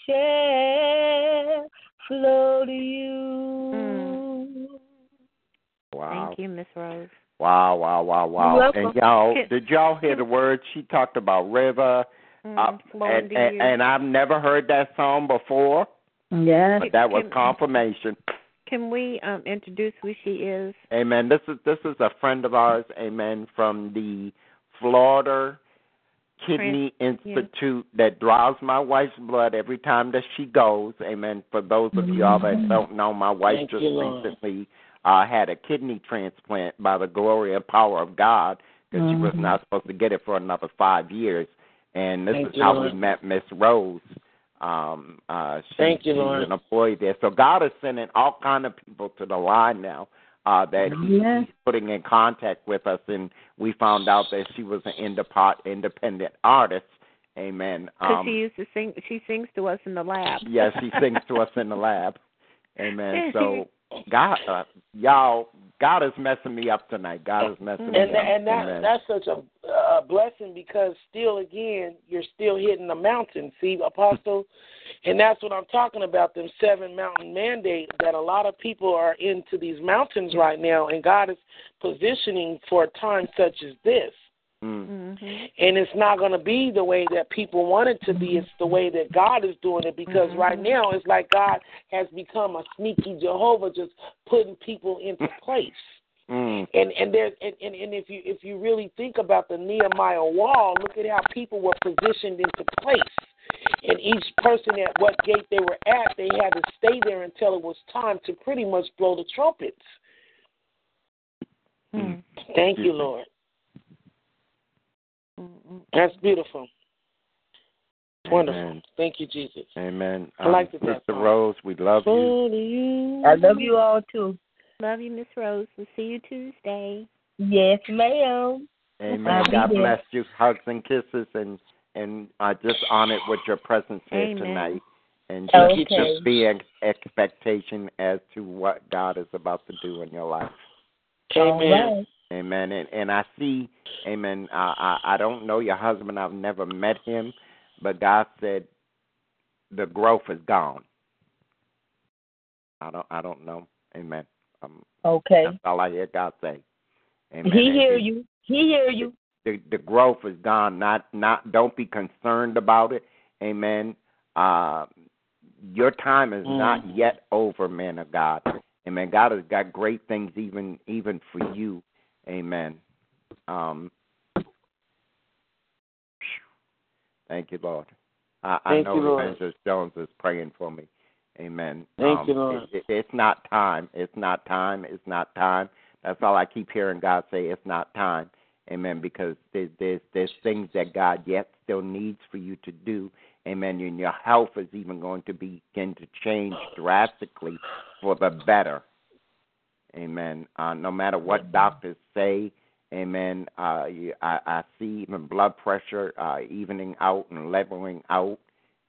flow to you. Wow. Thank you, Miss Rose. Wow, wow, wow, wow. welcome. And y'all, did y'all hear the words? She talked about river, Mm, uh, and, and, and I've never heard that song before, Yes. but that was Can- confirmation. can we um, introduce who she is? Amen. This is this is a friend of ours. Amen. From the Florida Kidney Trans- yeah. Institute that draws my wife's blood every time that she goes. Amen. For those of y'all that don't know, my wife Thank just you, Lord. recently uh, had a kidney transplant by the glory and power of God because she was not supposed to get it for another five years. And this Thank is you, how Lord. we met Miss Rose. Um, uh, she, Thank you, she's Lord. an employee there. So God is sending all kind of people to the line now uh, that he, Yes. he's putting in contact with us, and we found out that she was an independent independent artist. Amen. Because Um, she used to sing. She sings to us in the lab. yes, she sings to us in the lab. Amen. So God, uh, y'all, God is messing me up tonight. God is messing me And up. and that Amen. that's such a, a blessing because still again you're still hitting the mountain. See, Apostle, and that's what I'm talking about. Them seven mountain mandate that a lot of people are into these mountains right now, and God is positioning for a time such as this. Mm. hmm And it's not going to be the way that people want it to be. It's the way that God is doing it because right now it's like God has become a sneaky Jehovah, just putting people into place. Mm. And and there's and, and, and if you if you really think about the Nehemiah wall, look at how people were positioned into place. And each person at what gate they were at, they had to stay there until it was time to pretty much blow the trumpets. Mm. Thank you, Lord. Mm-mm. That's beautiful. Wonderful. Amen. Thank you, Jesus. Amen. I like um, the that Sister song. Rose, we love you. You. I love you all too. Love you, Miss Rose. We'll see you Tuesday. Yes, ma'am. Amen. I'll be God there. bless you. Hugs and kisses, and and I just honored with your presence here Amen. tonight, and just, Okay. just be in expectation as to what God is about to do in your life. All Amen. Amen. And and I see, Amen. I I, I don't know your husband. I've never met him, but God said the growth is gone. I don't I don't know. Amen. Um, Okay. that's all I hear God say. Amen. He And hear you. He hear you. The the growth is gone. Not not. Don't be concerned about it. Amen. Uh, your time is Mm. not yet over, man of God. Amen. God has got great things even even for you. Amen. Um, thank you, Lord. I, I know you. Evangelist Jones is praying for me. Amen. Thank Um, you, Lord. It, it, it's not time. It's not time. It's not time. That's all I keep hearing God say. It's not time. Amen. Because there's there's, there's things that God yet still needs for you to do. Amen. And your health is even going to begin to change drastically for the better. Amen. Uh, no matter what doctors say, Amen. Uh, you, I, I see even blood pressure uh, evening out and leveling out.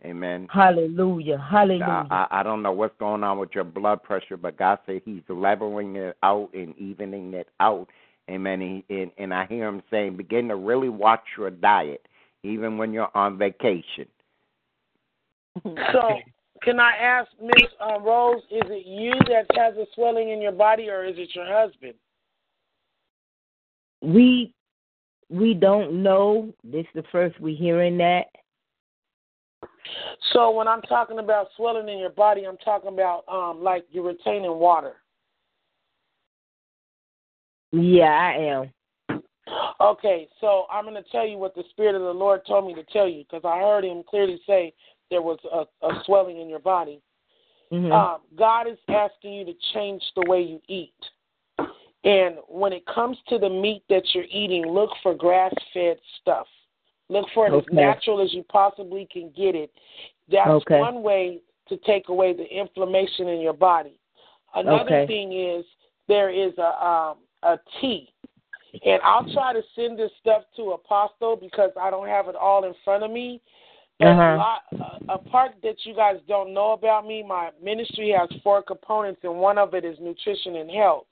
Amen. Hallelujah. Hallelujah. I, I I don't know what's going on with your blood pressure, but God said He's leveling it out and evening it out. Amen. And, and, and I hear Him saying, begin to really watch your diet, even when you're on vacation. So, can I ask Miss uh, Rose, is it you that has a swelling in your body, or is it your husband? we we don't know. This is the first we're hearing that. So, when I'm talking about swelling in your body, I'm talking about um like you're retaining water. Yeah, I am. Okay, so I'm going to tell you what the Spirit of the Lord told me to tell you because I heard Him clearly say there was a, a swelling in your body. Mhm. Um, God is asking you to change the way you eat. And when it comes to the meat that you're eating, look for grass fed stuff. Look for it as natural as you possibly can get it. That's Okay. one way to take away the inflammation in your body. Another Okay. thing is there is a um, a tea, and I'll try to send this stuff to Apostle because I don't have it all in front of me. But a, Uh-huh. a, a part that you guys don't know about me, my ministry has four components, and one of it is nutrition and health.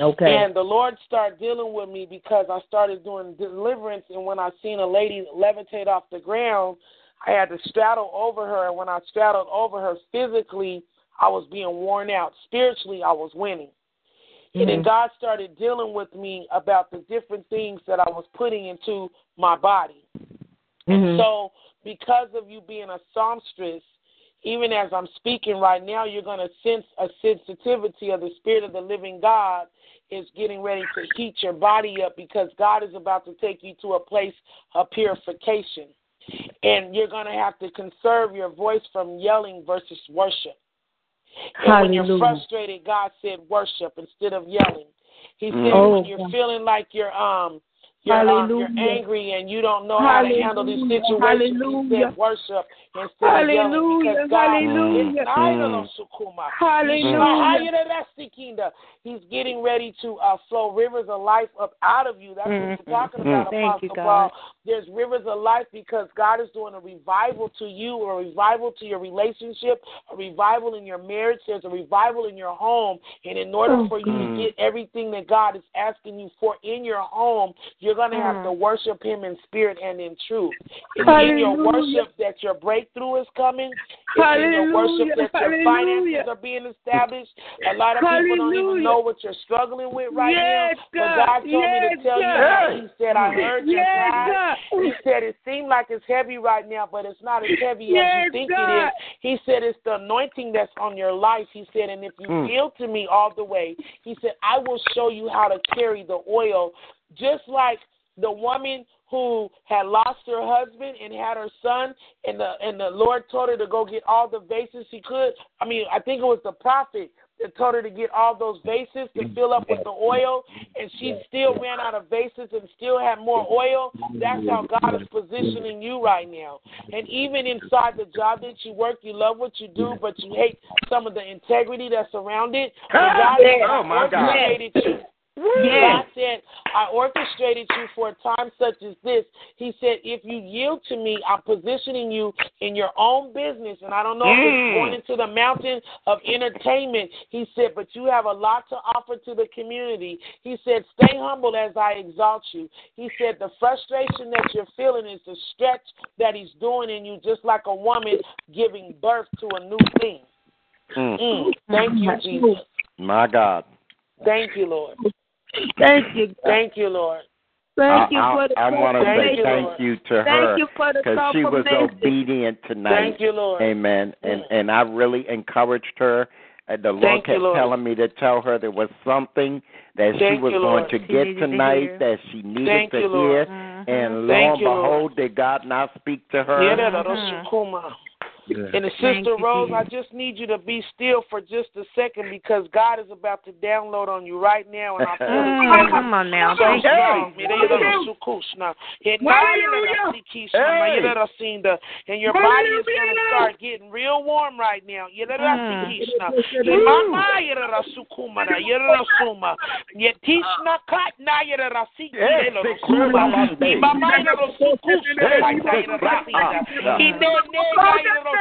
Okay. And the Lord started dealing with me because I started doing deliverance, and when I seen a lady levitate off the ground, I had to straddle over her, and when I straddled over her physically, I was being worn out. Spiritually, I was winning. And then Mhm. God started dealing with me about the different things that I was putting into my body. Mhm. So, because of you being a psalmstress, even as I'm speaking right now, you're going to sense a sensitivity of the Spirit of the living God is getting ready to heat your body up because God is about to take you to a place of purification. And you're going to have to conserve your voice from yelling versus worship. And when you're frustrated, God said worship instead of yelling. He said Oh, when you're God. feeling like you're um you're, um, you're angry and you don't know how to handle these Hallelujah. situations, Hallelujah. said worship instead of yelling Hallelujah. because God Hallelujah. is. Sukuma. Hallelujah. He's getting ready to uh, flow rivers of life up out of you. That's what Mhm. you're talking about, Thank Apostle God. Paul. There's rivers of life because God is doing a revival to you, a revival to your relationship, a revival in your marriage. There's a revival in your home. And in order Oh, for you to get everything that God is asking you for in your home, you're going to have Mhm. to worship Him in spirit and in truth. It's in your worship that your breakthrough is coming. It's in your worship that your Hallelujah. finances are being established. A lot of people don't even know what you're struggling with right Yes, now. But God. God told me to tell you that. He said, I heard your Yes, cry. God. He said it seemed like it's heavy right now, but it's not as heavy as you think God. it is. He said it's the anointing that's on your life. He said, and if you Mm. yield to me all the way, he said, I will show you how to carry the oil, just like the woman who had lost her husband and had her son, and the and the Lord told her to go get all the vases she could. I mean, I think it was the prophet that told her to get all those vases to fill up with the oil, and she still ran out of vases and still had more oil. That's how God is positioning you right now. And even inside the job that you work, you love what you do, but you hate some of the integrity that's around it. And ah, God has Oh, my God. you. Yes. God said, I orchestrated you for a time such as this. He said, if you yield to me, I'm positioning you in your own business. And I don't know if Mm. it's going into the mountain of entertainment. He said, but you have a lot to offer to the community. He said, stay humble as I exalt you. He said, the frustration that you're feeling is the stretch that he's doing in you, just like a woman giving birth to a new thing. Mm. Mm. Thank you, Jesus. My God. Thank you, Lord. Thank you. God. Thank you, Lord. Thank you I, for the I, want to say confirmation. thank Lord. you to her Thank you for the because she was confirmation. obedient tonight. Thank you, Lord. Amen. And and I really encouraged her. And the Lord Thank you, kept Lord. telling me to tell her there was something that she Thank was you, going Lord. to She get needed to tonight hear. that she needed Thank to you, Lord. hear. Mhm. And lo Thank and you, Lord. behold, did God not speak to her? Yeah, that- Mhm. that's Shukuma. And the Thank sister you, Rose, I just need you to be still for just a second because God is about to download on you right now, and I feel Mm, come on now. so Thank you. you little. And now you little you little sinda. Your body is going to start getting real warm right now. You Mm.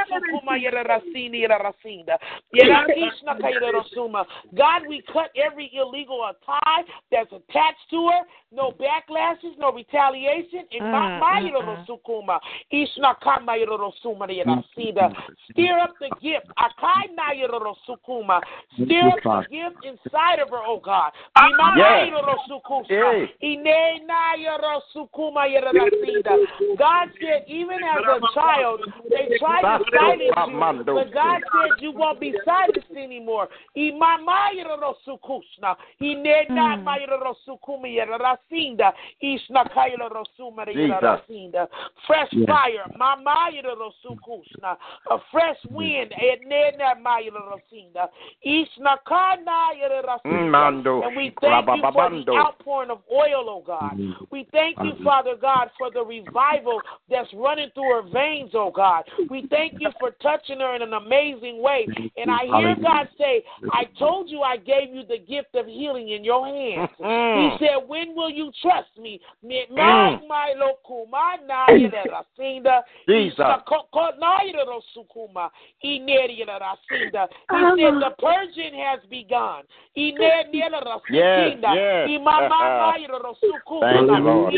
Sikishna. And mama, you little sukumana, you little suma. You tishna kat, na you little siki, Yes, you little six suma. Monday. And mama, you little sukushna, Yes, like that, you six little sinda. And then, then, na you little sukuma, you little sini, you little sinda. You little tishna, ka, you little suma. God, we cut every illegal tie that's attached to her. No backlashes, no retaliation. And Mm, my my mm, little mm. sukuma. Ishna kama little suma little sida. Stir up the gift. Akai na little sukuma. Stir up the gift inside of her, oh God. Imama Yes. little sukusa. Yes. Ine na little sukuma little sida. God said, even as a child, they tried to silence you, but God said you won't be silenced anymore. Imama little sukusna. Ine na ma little sukuma little sinda. Ishna kaya little suma little Jesus. sinda. Fresh fire. Mama little sukusna. A fresh wind. Ene na ma little sinda. Ishna kana little Mm, and we thank you for the outpouring of oil, oh God. We thank you, Father God, for the revival that's running through our veins, oh God. We thank you for touching her in an amazing way. And I hear God say, I told you I gave you the gift of healing in your hands. He Mm. said, When will you trust me? Mm. my- my loku, my naya da rasinda, Jesus. isa ko- ko- naya da rosukuma, ineri da rasinda. He said, The purging has begun. Yes, yes. Thank you, Lord.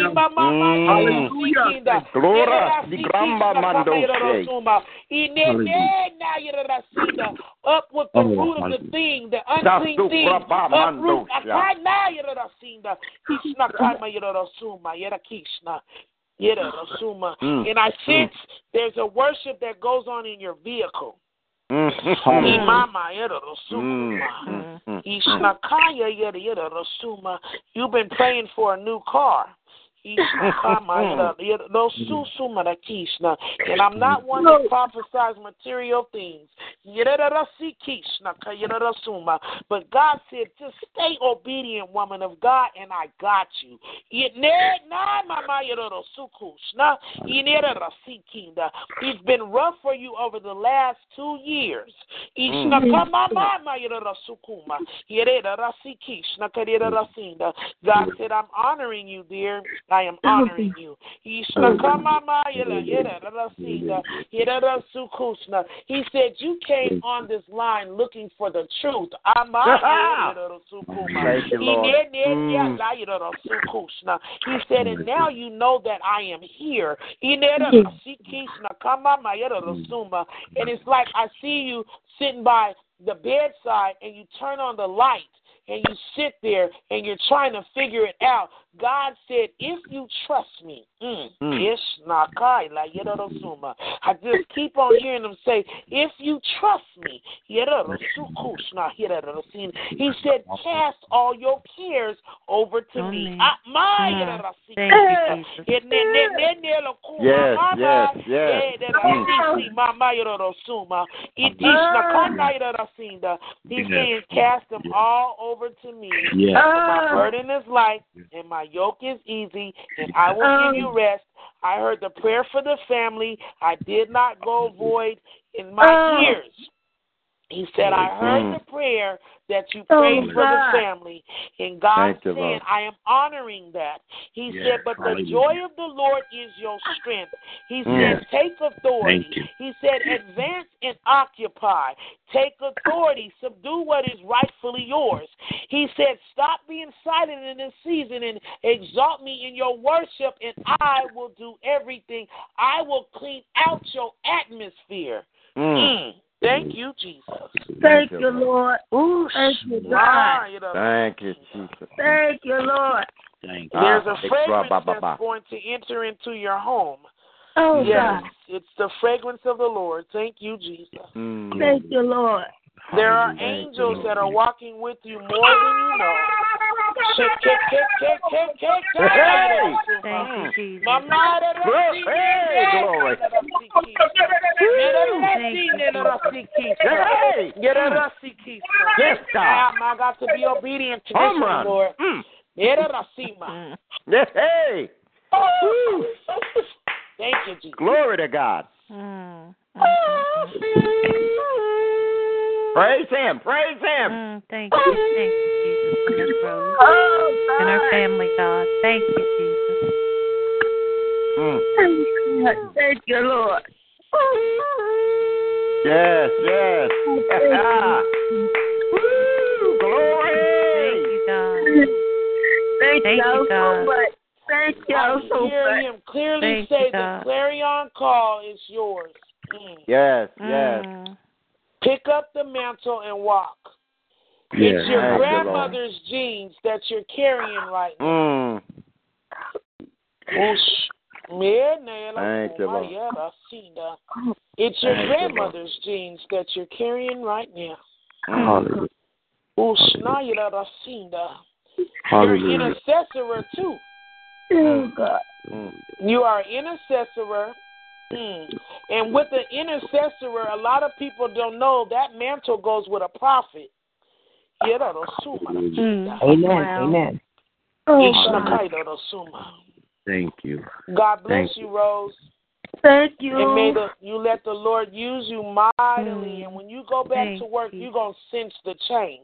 Mm. Glory. Ere Di gramba rasikishna kamaya da mandoshe. rosuma. Inene naya da rasinda. Up with the root of the thing, the unclean thing. Uproot. mandosha. Akana yada rasinda. Kishna kama yada rasuma. Yada kishna. Yada rasuma. Mm. And I sense there's a worship that goes on in your vehicle. Imama yada rasuma. Mm. Ishnakaya yada yada rasuma. You've been praying for a new car. Ah, mm-hmm. And I'm not one to prophesize material things. Yada rasi kishna ka yada rasuma. But God said, just stay obedient, woman of God, and I got you. Yene na mama yada rasukushna. Yene rasi kinda. It's been rough for you over the last two years. Mm-hmm. God said, I'm honoring you, dear. I am honoring you. He said, You came on this line looking for the truth. Thank you, He said, And now you know that I am here. And it's like I see you sitting by the bedside and you turn on the light and you sit there and you're trying to figure it out. God said, if you trust me, mm, ish nakai la yerorosuma. I just keep on hearing them say, if you trust me, yerorosukushna yerorosin. he said, cast all your cares over to me. Ah, my Yes, yes, yes. ye- de- la- si- si- mama yerorosuma. Itishna kana yerorosinda. He's saying, cast them all over to me. Yeah. My burden is light and my yoke is easy, and I will give you um, rest. I heard the prayer for the family. I did not go um, void in my um, ears. He said, I heard the prayer that you prayed for the family. And God Thank said, I am honoring that. He Yes, said, But the joy of the Lord is your strength. He Mm. said, Take authority. He said, Advance and occupy. Take authority. Subdue what is rightfully yours. He said, Stop being silent in this season and exalt me in your worship, and I will do everything. I will clean out your atmosphere. Mm. Mm. Thank you, Jesus. Thank you, you, Lord. Thank you, God. You know, Thank you, Jesus. Thank you, Lord. Thank you. There's a fragrance that's going to enter into your home. Oh, Yes, God. it's the fragrance of the Lord. Thank you, Jesus. Mm. Thank you, Lord. There are Hallelujah. angels that are walking with you more than you know. Kick, kick, kick, kick, kick, kick, kick. Hey! Thank you, Jesus. Mama, da, da, Glory. Hey, glory. da, da, see, keys. Yeah, da, da, Thank see, you, yeah, da, da, see, keys. Hey! Yeah, da, da, see. Yes, God. I got to be obedient to this Home one, run. Lord. Mm. Yeah, da, da, see, ma. Yes, hey! Woo. Thank you, Jesus. Glory to God. Mm. Praise Him. Praise Him. Mm. Thank you. Thank you, Jesus, for Miss Rose Oh, God. and her family, God. Thank you, Jesus. Mm. Thank you, Lord. Yes, yes. Woo, Thank you, God. Thank, Thank y'all you, God. so much. Thank y'all I so hear much. him clearly Thank say you, the clarion call is yours. Mm. Yes, yes. Mm. Pick up the mantle and walk. Yes. It's your Thank you, grandmother's genes that you're carrying right now. Mm. Whoosh. Thank you, Lord. kumaya la sina. It's your Thank you, grandmother's genes that you're carrying right now. Hallelujah. Whoosh, na ya la sina. You're Hallelujah. intercessor too. Oh, God. Mm. You are intercessor. Mm. And with the intercessor, a lot of people don't know that mantle goes with a prophet. Mm. Amen. Amen. Oh, Thank you. God bless Thank you, Rose. Thank you. And may you. the, you let the Lord use you mightily. Mm. And when you go back Thank to work, you. you're going to sense the change.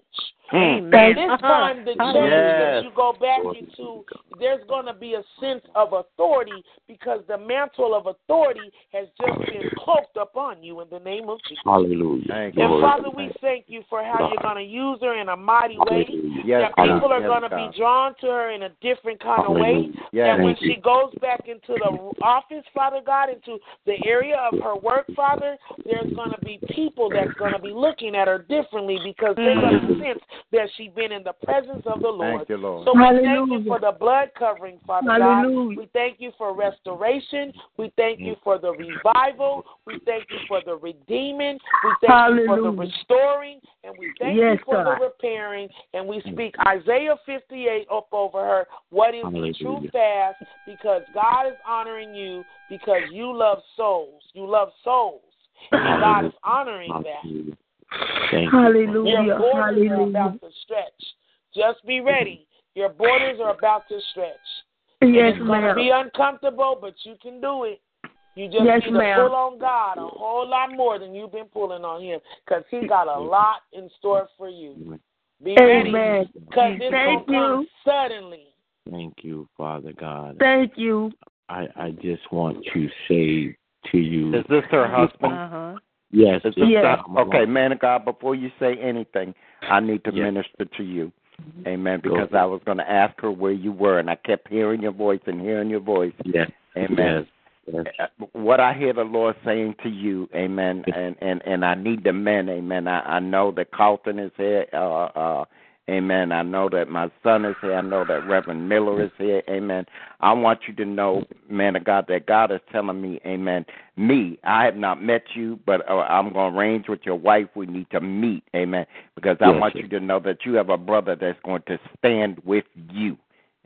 Mm. And Amen. this time, the change Yes. that you go back into, there's going to be a sense of authority because the mantle of authority has just been cloaked upon you in the name of Jesus. Hallelujah. Thank you. And Lord. Father, we thank you for how you're going to use her in a mighty way. Yes, that people are Yes, going to be drawn to her in a different kind of way. Hallelujah. Yes. That when you. she goes back into the office, Father God, into the area of her work, Father, there's going to be people that's going to be looking at her differently because they're mm. going to sense that she's been in the presence of the Lord. Thank you, Lord. So we thank you for the blood covering, Father Hallelujah. God. We thank you for restoration. We thank you for the revival. We thank you for the redeeming. We thank you for the restoring. And we thank Yes, you for God. the repairing. And we mm. speak Isaiah 58 up over her. What is the true fast? Because God is honoring you because you love souls. You love souls. And God is honoring that. Hallelujah. Thank you. Hallelujah. Your borders are about to stretch. Just be ready. Your borders are about to stretch. Yes, it's going to ma'am. be uncomfortable, but you can do it. You just Yes, need to ma'am. pull on God a whole lot more than you've been pulling on Him because He got a lot in store for you. Be ready Amen. because it's going Thank to come you. suddenly. Thank you, Father God. Thank you. I, I just want to say to you. Is this her husband? Uh huh. Yes. Is this Yes. the- okay, man of God, before you say anything, I need to Yes. minister to you. Amen. Because. I was going to ask her where you were, and I kept hearing your voice and hearing your voice. Yes. Amen. Yes. Uh, What I hear the Lord saying to you, Amen, and and and I need the men, Amen. I, I know that Carlton is here, uh, uh, Amen. I know that my son is here. I know that Reverend Miller is here, Amen. I want you to know, man of God, that God is telling me, Amen. Me, I have not met you, but uh, I'm going to arrange with your wife. We need to meet, Amen, because I Yes, want sir. you to know that you have a brother that's going to stand with you,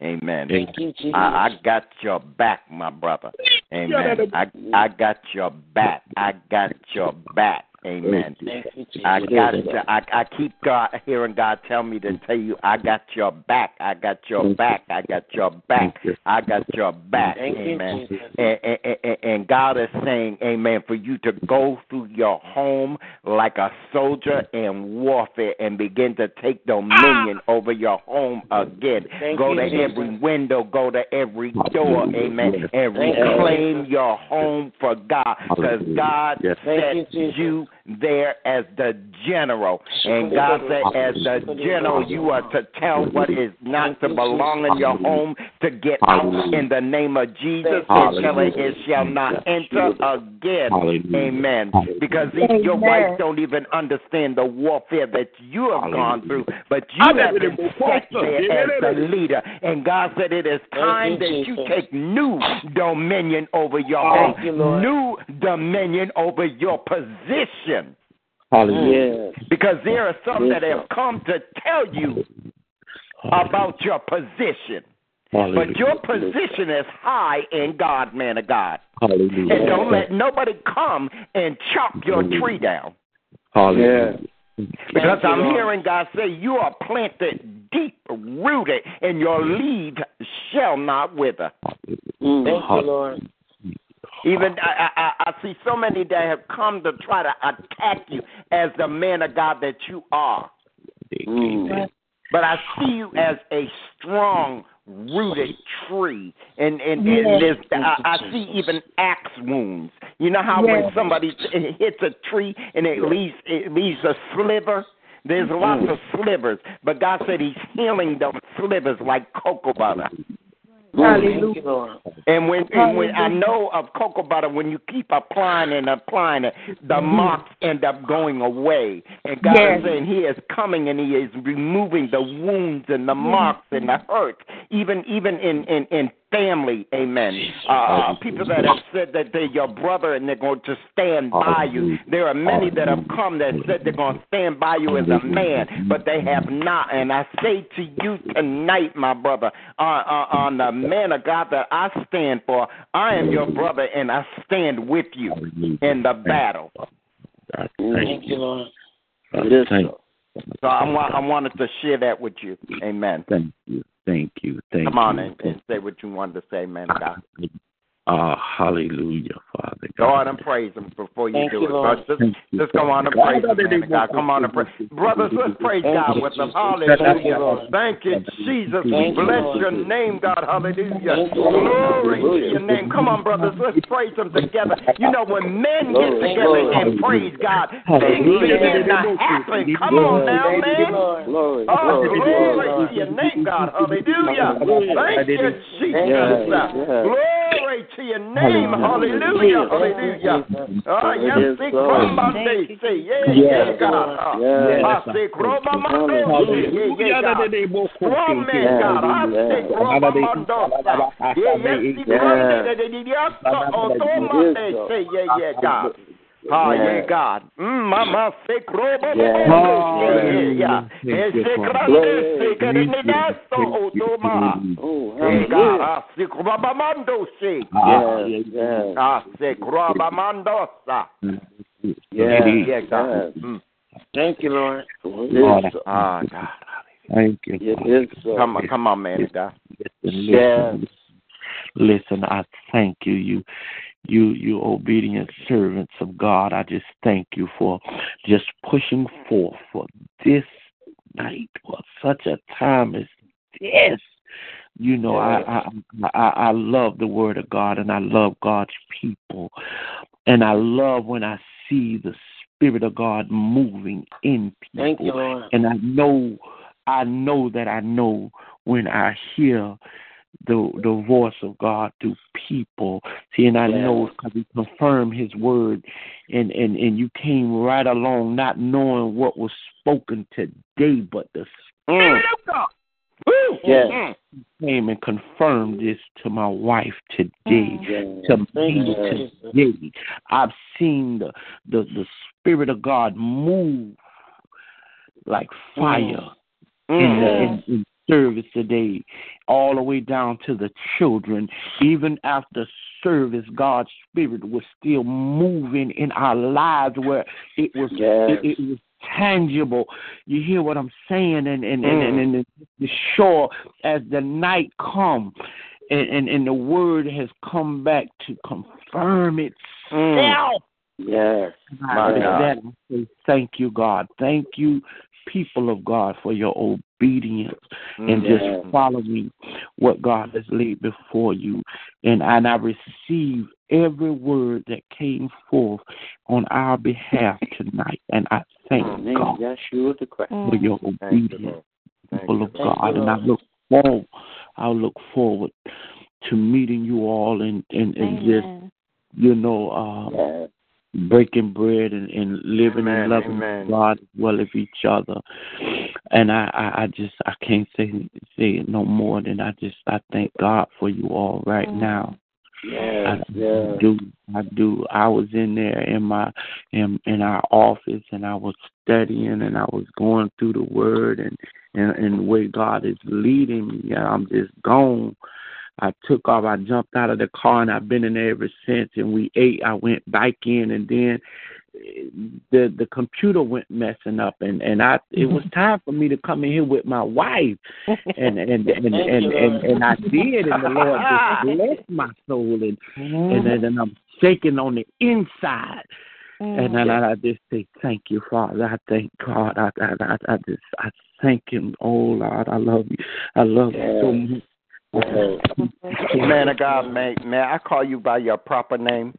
Amen. Thank you, Jesus. I, I got your back, my brother. Amen. I I got your back. I got your back. Amen. Thank you, Jesus. I got you. I I keep God hearing God tell me to tell you I got your back. I got your back. I got your back. I got your back. Thank you, Amen. Jesus. And, and, and, and God is saying, Amen, for you to go through your home like a soldier in warfare and begin to take dominion ah! over your home again. Thank go you, to Jesus. every window, go to every door, amen, and reclaim your home for God because God Yes. Thank set you, Jesus. you there as the general. And God said, as the general, you are to tell what is not to belong in your home to get out Hallelujah. in the name of Jesus and it it shall not enter again. Amen. Because even your wife don't even understand the warfare that you have gone through, but you have been set there as the leader. And God said it is time that you take new dominion over your home, Thank you, Lord. new dominion over your position. Hallelujah. Mm. Because there are some that have come to tell you about your position. Hallelujah. But your position is high in God, man of God. Hallelujah. And don't let nobody come and chop your tree down. Hallelujah. Because Thank I'm hearing God say, You are planted deep rooted, and your leaves shall not wither. Mm. Thank you, Lord. Even I, I, I see so many that have come to try to attack you as the man of God that you are. Amen. But I see you as a strong rooted tree, and and, and Yes. there's I, I see even axe wounds. You know how when somebody hits a tree and it leaves it leaves a sliver. There's lots of slivers, but God said He's healing those slivers like cocoa butter. Thank Hallelujah. And when and when I know of cocoa butter, when you keep applying and applying it, the mm-hmm. marks end up going away. And God Yes. is saying He is coming and He is removing the wounds and the mm-hmm. marks and the hurt, even even in in in family. Amen. Uh, people that have said that they're your brother and they're going to stand by you. There are many that have come that said they're going to stand by you as a man, but they have not. And I say to you tonight, my brother, uh, uh, on the man of God that I stand for, I am your brother and I stand with you in the battle. Thank Thank you, you. Lord. God, Thank So I, want, I wanted to share that with you. Amen. Thank you. Thank you. Thank you. Come on you. and, and say what you wanted to say, man God. Ah, hallelujah, Father Go God. on and praise him before you Thank do you, it. Lord. But just, Thank just go on and praise him, man God. Come on and praise. Brothers, let's praise Thank God with them. Jesus. Thank you, Hallelujah. Thank you, Jesus. Thank Bless Lord. your name, God. Hallelujah. Thank you, Glory to your name. Come on, brothers. Let's praise him together. You know, when men get together and praise God, things begin to happen. Come on now, Thank you, man. Glory, Oh, glory, glory glory. to your name, God. Hallelujah. Hallelujah. Thank you, Jesus. Jesus. Glory Glory to your name. Hallelujah. Hallelujah. Ah, yes, they come on, they say, yeah, yeah, God. Ah, I say, Kroma Mando, yeah, yeah, God. Strong man, God. I say, Kroma Mando. Yeah, yes, they come, yes, oh, Toma, they say, yeah, yeah, God. Ah, yeah, God. Mm, mama, say, Kroma Mando, yeah, yeah. Ese grande, se que ne nasto, oh, Toma. Hey, God, I say, Kroma Mando, say. Yes, yes. I say, Kroma Yeah, Yeah, God. Mm. Thank you, Lord. Lord, Ah, God. Thank you. It Father. is so. Come on, come on, man, God. Listen, Yes. listen, listen, I thank you. You you you obedient servants of God. I just thank you for just pushing forth for this night for such a time as this. You know, I, I I I love the word of God and I love God's people. And I love when I see the Spirit of God moving in people. Thank you, Lord. And I know, I know that I know when I hear the the voice of God to people. See, and I Yeah. know because He confirmed His word, and and and you came right along, not knowing what was spoken today, but the Spirit of God. Yes. Came and confirmed this to my wife today mm. Yes. to me you, today. I've seen the, the the spirit of God move like mm. fire Mm. in, the, in, in service today, all the way down to the children. Even after service, God's spirit was still moving in our lives where it was Yes. it, it was tangible. You hear what I'm saying? And and and, and, mm. and, and sure as the night come and, and, and the word has come back to confirm mm. itself. Yes. My God. that thank you, God. Thank you, people of God, for your obedience and Yes. just following what God has laid before you. And and I receive every word that came forth on our behalf tonight. And I thank Amen. God Yeshua the for your Thank you, obedience, people you, of Lord. God. You, And I look forward I look forward to meeting you all and, and, and just you know, uh Yes. Breaking bread and, and living Amen, and loving amen. God as well as each other. And I, I, I just I can't say say it no more than I just I thank God for you all right Mm. now. Yes. I Yes. do I do. I was in there in my in in our office and I was studying and I was going through the word and and, and the way God is leading me. And I'm just gone. I took off. I jumped out of the car, and I've been in there ever since. And we ate. I went back in, and then eh, the the computer went messing up, and and I it was time for me to come in here with my wife, and and and and and, and, and I did, and the Lord just blessed my soul, and and then and I'm shaking on the inside. And then I, I just say thank you, Father. I thank God. I I I, I just I thank Him. Oh Lord, I love you. I love you so much. Man of God, may, may I call you by your proper name?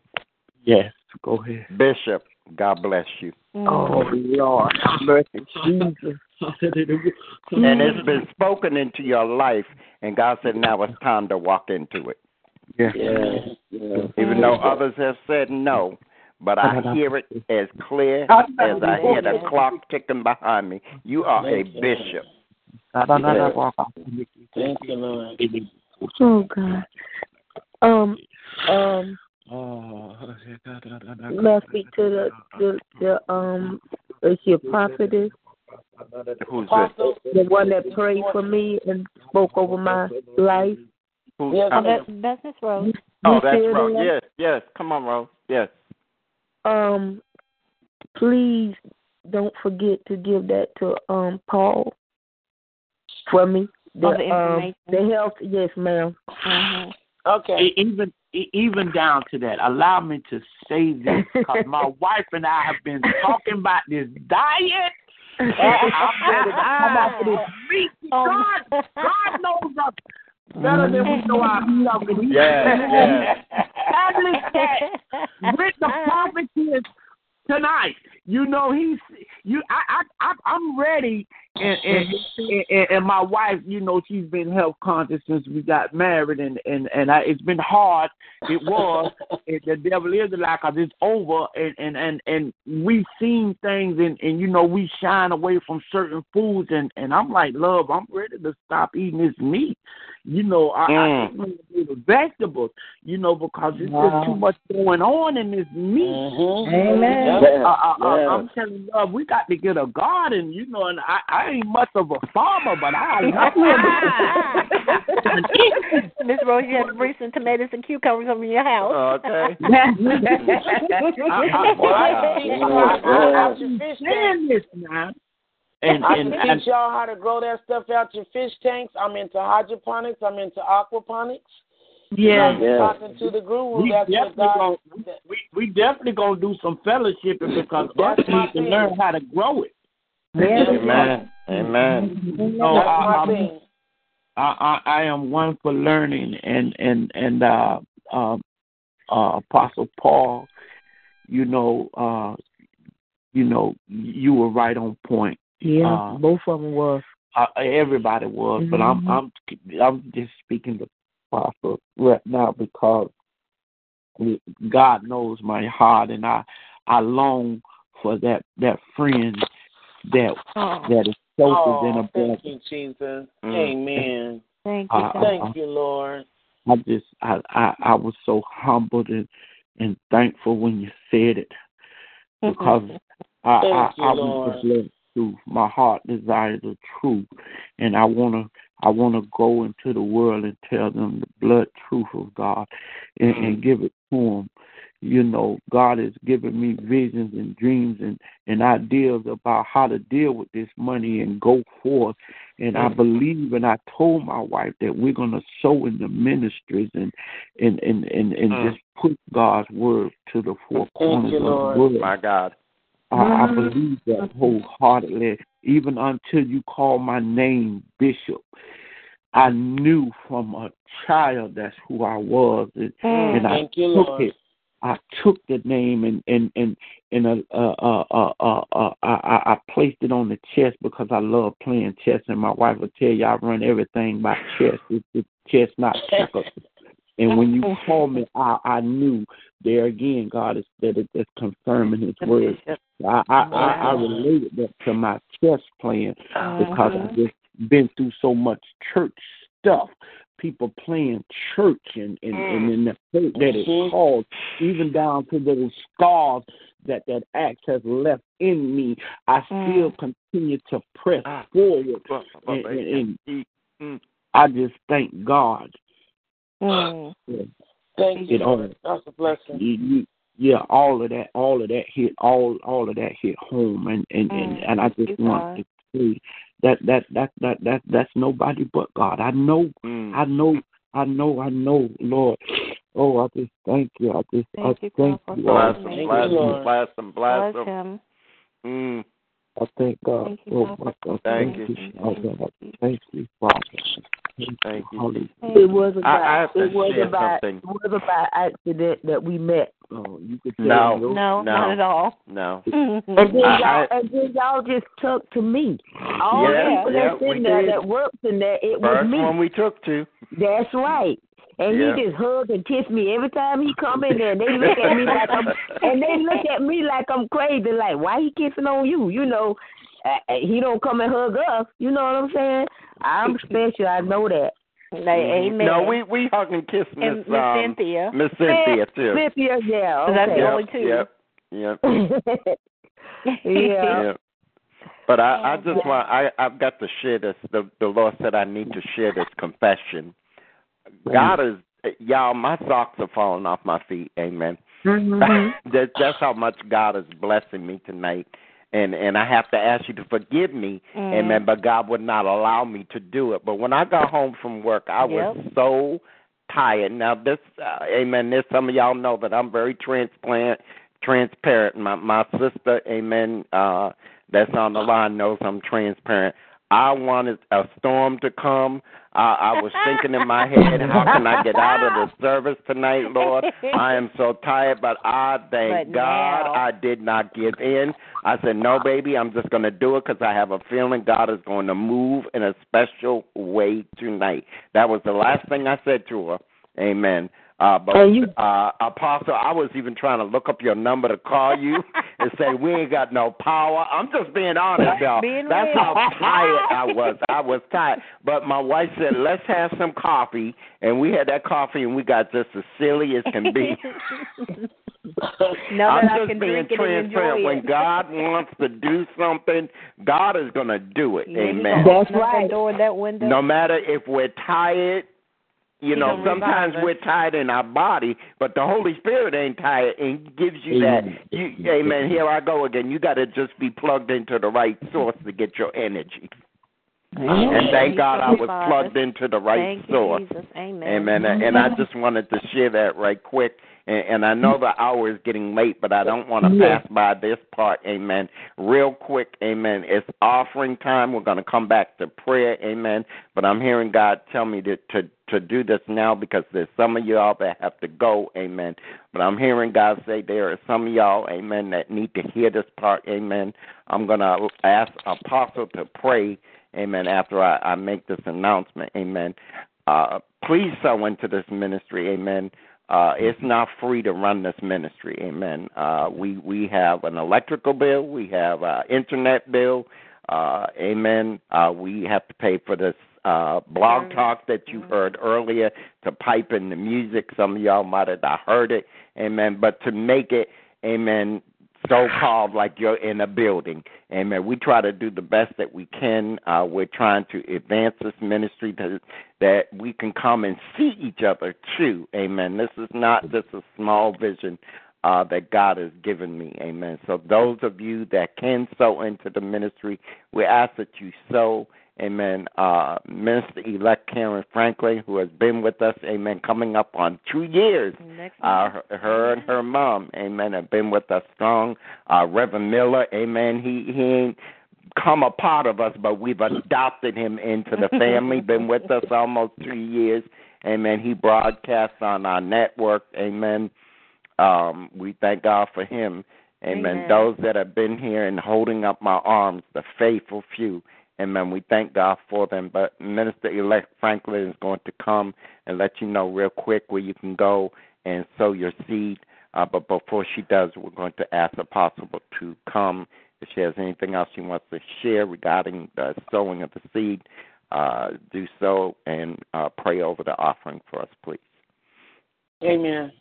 Yes, go ahead. Bishop. God bless you. Oh Lord, have mercy, Jesus. And it's been spoken into your life, and God said now it's time to walk into it. Yes. Yes. Yes. Even though others have said no, but I hear it as clear as I hear the clock ticking behind me. You are a bishop. Thank you, Lord. Oh God. Um. Um. Oh, May I speak to the the, the um is your prophetess, Who's this? the one that prayed for me and spoke over my life? Who's, Yes, uh, that- that's Miss Rose. oh, You that's Rose. there? Yes, yes. Come on, Rose. Yes. Um, please don't forget to give that to um Paul for me. The, Oh, the um, the health, yes, ma'am. Mhm. Okay. Even even down to that. Allow me to say this because my wife and I have been talking about this diet. I'm ready to come off of this meat. Oh, God, God knows us better than we know ourselves. And He Yes, yes. established that with the prophetess tonight. You know, he's you. I, I, I I'm ready and, and, and and my wife, you know, she's been health conscious since we got married, and and and I, it's been hard. It was. and the devil is like, cause it's over, and and and and we've seen things, and and you know, we shine away from certain foods, and and I'm like, love, I'm ready to stop eating this meat. You know, I, mm. I eat the vegetables. You know, because there's wow. too much going on in this meat. Mm-hmm. Amen. I, I, I, I'm telling you, love, we got to get a garden. You know, and I, I ain't much of a farmer, but I love know. Miss Rose, you have to bring some tomatoes and cucumbers over your house. Oh, okay. this now. And, I can teach y'all how to grow that stuff out your fish tanks. I'm into hydroponics. I'm into aquaponics. Yeah, yeah. Talking to the guru. We that's definitely gonna, we, we definitely gonna do some fellowshipping because us need to learn how to grow it. Amen. Amen. No, I, I, I, I am one for learning, and and and uh, uh, uh, Apostle Paul, you know, uh, you know, you were right on point. Yeah, uh, both of them was. Uh, everybody was, mm-hmm. but I'm I'm I'm just speaking to Apostle right now because God knows my heart, and I I long for that that friend that oh. that is closer oh, than a brother. Thank you, Jesus. Mm. Amen. Thank you. I, Thank I, you, Lord. I just I, I I was so humbled and and thankful when you said it because I I, you, I Lord. was the truth. My heart desires the truth, and I wanna I wanna go into the world and tell them the blood truth of God, and, and give it to them. You know, God has given me visions and dreams and, and ideas about how to deal with this money and go forth. And I believe and I told my wife that we're gonna sow in the ministries and and and, and, and Mm. just put God's word to the four corners you, of the world. My God. I, I believe that wholeheartedly. Even until you call my name Bishop, I knew from a child that's who I was, and, and I Thank you, took Lord. it. I took the name and and and and uh, uh, uh, uh, uh, uh, I, I placed it on the chest because I love playing chess, and my wife will tell you I run everything by chess. It's, it's chess, not checkers. And when you call me, I, I knew there again, God is that it, it's confirming His word. I, I, I, I related that to my chess playing because uh-huh. I've just been through so much church stuff. People playing church and and, and mm. in the hurt that it Mhm. caused, even down to those scars that that act has left in me. I still mm. continue to press ah. forward, and, and, and mm. I just thank God. Mm. Yeah. Thank you, It all- That's a blessing. you, you, yeah, all of that, all of that hit, all, all of that hit home, and and and, Mm, and I just you, want God. to say that that that that that that's nobody but God. I know, Mm. I know, I know, I know, Lord. Oh, I just thank you. I just, Thank I you, thank God, you. for Lord. Bless him, bless him, bless him, bless Bless him. him. Mm. I thank God. Thank you, Oh my God, Thank thank you. you, oh God, thank you, Father. Thank Thank you. Hallelujah. It was I, I about it was about something. it was about accident that we met. Oh, you could tell No. No, No. not at all. No. And then I- y'all and then y'all just took to me. All Yeah, the people yeah, that's we in there did. that works in there, it was First me. one we took to. That's right. And Yeah. he just hug and kiss me every time he come in there. And They look at me like I'm, and they look at me like I'm crazy. Like, why he kissing on you? You know, uh, he don't come and hug us. You know what I'm saying? I'm special. I know that. Like, amen. No, we we hug and kiss and Miss Miss um, Cynthia. Miss Cynthia too. Cynthia, yeah. So that's the Okay. only two. Yep. Yep. yeah. Yep. But I, I just want I I've got to share this. The the Lord said I need to share this confession. God is y'all. My socks are falling off my feet. Amen. Mm-hmm. that, that's how much God is blessing me tonight. And and I have to ask you to forgive me, Mm. amen. But God would not allow me to do it. But when I got home from work, I was so tired. Now this, uh, amen. This some of y'all know that I'm very transplant, transparent. My my sister, amen. Uh, that's on the line knows I'm transparent. I wanted a storm to come. I, I was thinking in my head, how can I get out of the service tonight, Lord? I am so tired, but I thank But God now- I did not give in. I said, no, baby, I'm just going to do it because I have a feeling God is going to move in a special way tonight. That was the last thing I said to her. Amen. Uh, but And you- uh, Apostle, I was even trying to look up your number to call you and say we ain't got no power. I'm just being honest, y'all. Being That's real. how tired I was. I was tired. But my wife said, "Let's have some coffee," and we had that coffee, and we got just as silly as can be. Now I'm that I just can being drink transparent. When. God wants to do something, God is going to do it. Yeah, Amen. That's right. Door, that window. No matter if we're tired, you He know, gonna sometimes revive we're tired in our body, but the Holy Spirit ain't tired and gives you that. You, amen. Here I go again. You got to just be plugged into the right source to get your energy. And thank God I was plugged into the right Thank source. Jesus. Amen. Amen. And I just wanted to share that right quick. And, and I know the hour is getting late, but I don't want to Yeah. pass by this part. Amen. Real quick. Amen. It's offering time. We're going to come back to prayer. Amen. But I'm hearing God tell me to, to to do this now because there's some of y'all that have to go. Amen. But I'm hearing God say there are some of y'all. Amen. That need to hear this part. Amen. I'm going to ask Apostle to pray. Amen. After I, I make this announcement. Amen. Uh, please sow into this ministry. Amen. Uh, it's not free to run this ministry. Amen. Uh, we we have an electrical bill. We have an internet bill. Uh, amen. Uh, we have to pay for this uh, blog talk that you heard earlier to pipe in the music. Some of y'all might have not heard it. Amen. But to make it, amen, so called like you're in a building. Amen. We try to do the best that we can. Uh, we're trying to advance this ministry to, that we can come and see each other too. Amen. This is not just a small vision uh, that God has given me. Amen. So those of you that can sow into the ministry, we ask that you sow. Amen. Uh, Minister elect Karen Franklin, who has been with us, amen, coming up on two years. Next Uh, her, her and her mom, amen, have been with us strong. Uh, Reverend Miller, amen, he, he ain't come a part of us, but we've adopted him into the family, been with us almost two years. Amen. He broadcasts on our network. Amen. Um, we thank God for him. Amen. Amen. Those that have been here and holding up my arms, the faithful few. Amen. We thank God for them. But Minister elect Franklin is going to come and let you know real quick where you can go and sow your seed. Uh, but before she does, we're going to ask Apostle to come if she has anything else she wants to share regarding the sowing of the seed. Uh, do so and uh, pray over the offering for us, please. Amen.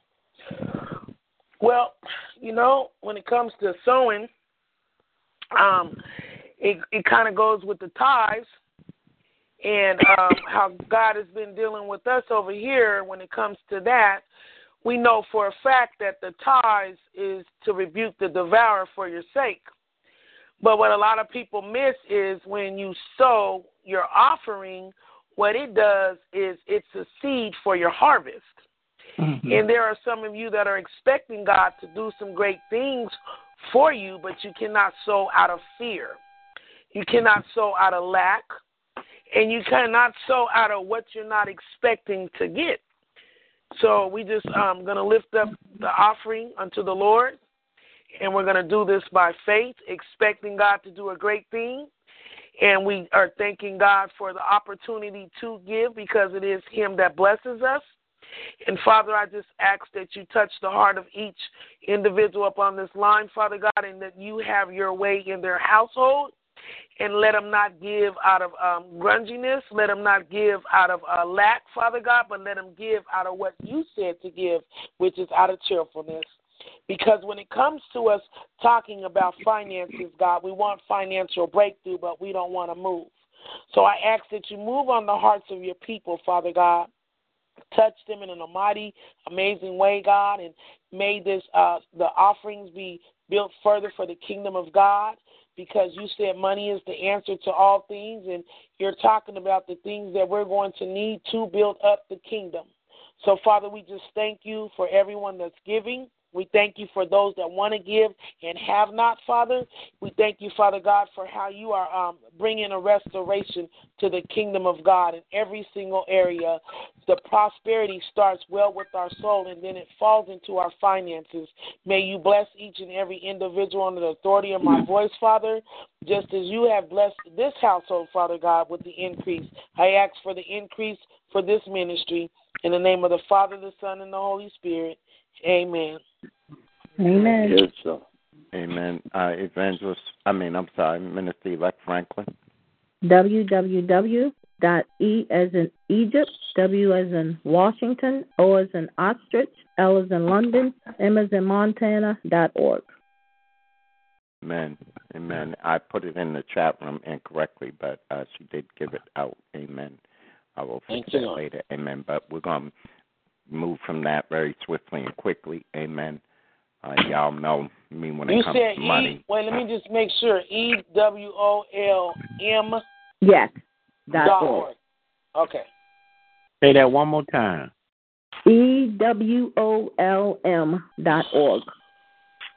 Well, you know, when it comes to sowing, um, it it kind of goes with the tithes and um, how God has been dealing with us over here when it comes to that. We know for a fact that the tithes is to rebuke the devourer for your sake. But what a lot of people miss is when you sow your offering, what it does is it's a seed for your harvest. And there are some of you that are expecting God to do some great things for you, but you cannot sow out of fear. You cannot sow out of lack. And you cannot sow out of what you're not expecting to get. So we just um gonna lift up the offering unto the Lord and we're gonna do this by faith, expecting God to do a great thing. And we are thanking God for the opportunity to give because it is Him that blesses us. And Father, I just ask that you touch the heart of each individual up on this line, Father God, and that you have your way in their household. And let them not give out of um, grunginess. Let them not give out of uh, lack, Father God, but let them give out of what you said to give, which is out of cheerfulness. Because when it comes to us talking about finances, God, we want financial breakthrough, but we don't want to move. So I ask that you move on the hearts of your people, Father God. Touch them in an almighty, amazing way, God, and may this uh, the offerings be built further for the kingdom of God. Because you said money is the answer to all things, and you're talking about the things that we're going to need to build up the kingdom. So, Father, we just thank you for everyone that's giving. We thank you for those that want to give and have not, Father. We thank you, Father God, for how you are um, bringing a restoration to the kingdom of God in every single area. The prosperity starts well with our soul and then it falls into our finances. May you bless each and every individual under the authority of my voice, Father, just as you have blessed this household, Father God, with the increase. I ask for the increase for this ministry. In the name of the Father, the Son, and the Holy Spirit. Amen. Amen. Yes, sir. Amen. Uh, evangelist, I mean, I'm sorry, Minister Elect Franklin. www. Dot E as in Egypt, W as in Washington, O as in Ostrich, L as in London, M as in Montana dot org. Amen. Amen. I put it in the chat room incorrectly, but uh, she did give it out. Amen. I will fix Thank you, that later. Amen. But we're going to move from that very swiftly and quickly. Amen. Uh, y'all know me when You it comes said to money. E. Wait, let me just make sure. E W O L M Yes. Dot dot org. org. Okay. Say that one more time. E W O L M dot org.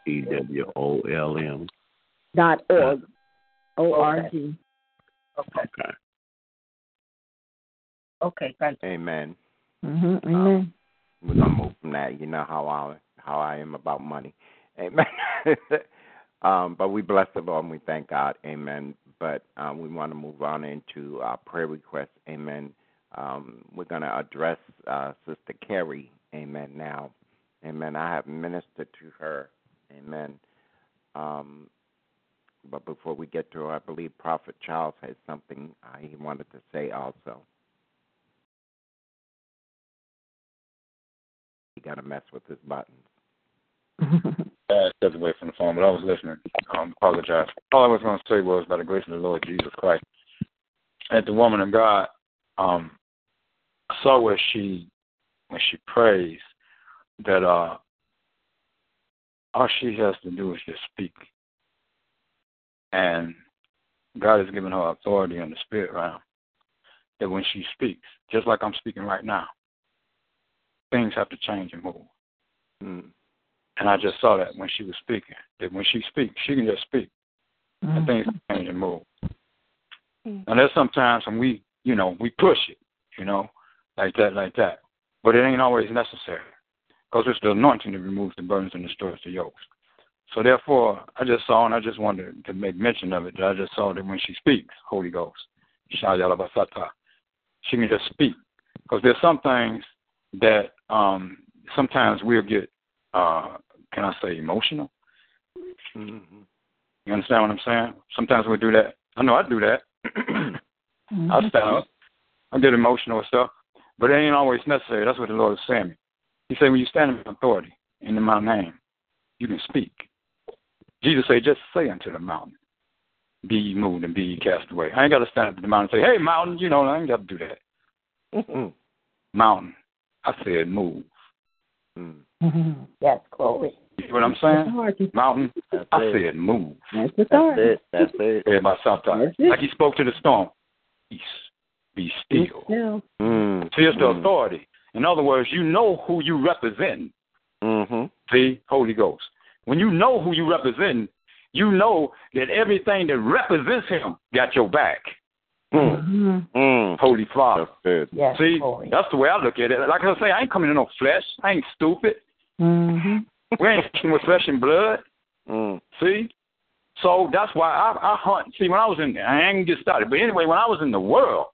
E W O L M. Dot org. O R G. Okay. Okay, thank you. Amen. Mm-hmm. Amen. We're gonna move from that. You know how I how I am about money. Amen. um, but we bless the Lord and we thank God. Amen. But um, we want to move on into our prayer requests. Amen. Um, we're gonna address uh, Sister Carrie. Amen. Now. Amen. I have ministered to her. Amen. Um, but before we get to her, I believe Prophet Charles has something uh, he wanted to say also. He got to mess with his buttons. I stepped away from the phone, but I was listening. I um, apologize. All I was going to say was, by the grace of the Lord Jesus Christ, and the woman of God, um, I saw where she, when she prays, that uh, all she has to do is just speak, and God has given her authority in the spirit realm. That when she speaks, just like I'm speaking right now, things have to change and move. Mm. And I just saw that when she was speaking. That when she speaks, she can just speak. And things change and move. And there's sometimes when we, you know, we push it, you know, like that, like that. But it ain't always necessary. Because it's the anointing that removes the burdens and destroys the yokes. So therefore, I just saw, and I just wanted to make mention of it, that I just saw that when she speaks, Holy Ghost, Shayalabasata, she can just speak. Because there's some things that um, sometimes we'll get, uh, can I say, emotional. Mm-hmm. You understand what I'm saying? Sometimes we do that. I know I do that. I stand up. I get emotional stuff. But it ain't always necessary. That's what the Lord is saying. He said, when you stand in authority and in my name, you can speak. Jesus said, just say unto the mountain, be ye moved and be ye cast away. I ain't got to stand up to the mountain and say, hey, mountain, you know, I ain't got to do that. Mm-hmm. Mountain, I said move. Mm. Yes, glory. You know what I'm saying? Mountain, That's I it. said move. That's That's it. That's it. Everybody sometimes. That's it. Like he spoke to the storm. Peace. Be still. Yeah. Mm. See, it's the Mm. authority. In other words, you know who you represent. Mm-hmm. See, Holy Ghost. When you know who you represent, you know that everything that represents him got your back. Mm. Mm-hmm. Mm. Holy Father. That's. Yes, See, glory. that's the way I look at it. Like I say, I ain't coming in no flesh. I ain't stupid. Mm-hmm. We ain't with flesh and blood. Mm. See? So that's why I, I hunt. See, when I was in, I ain't get started, but anyway, when I was in the world,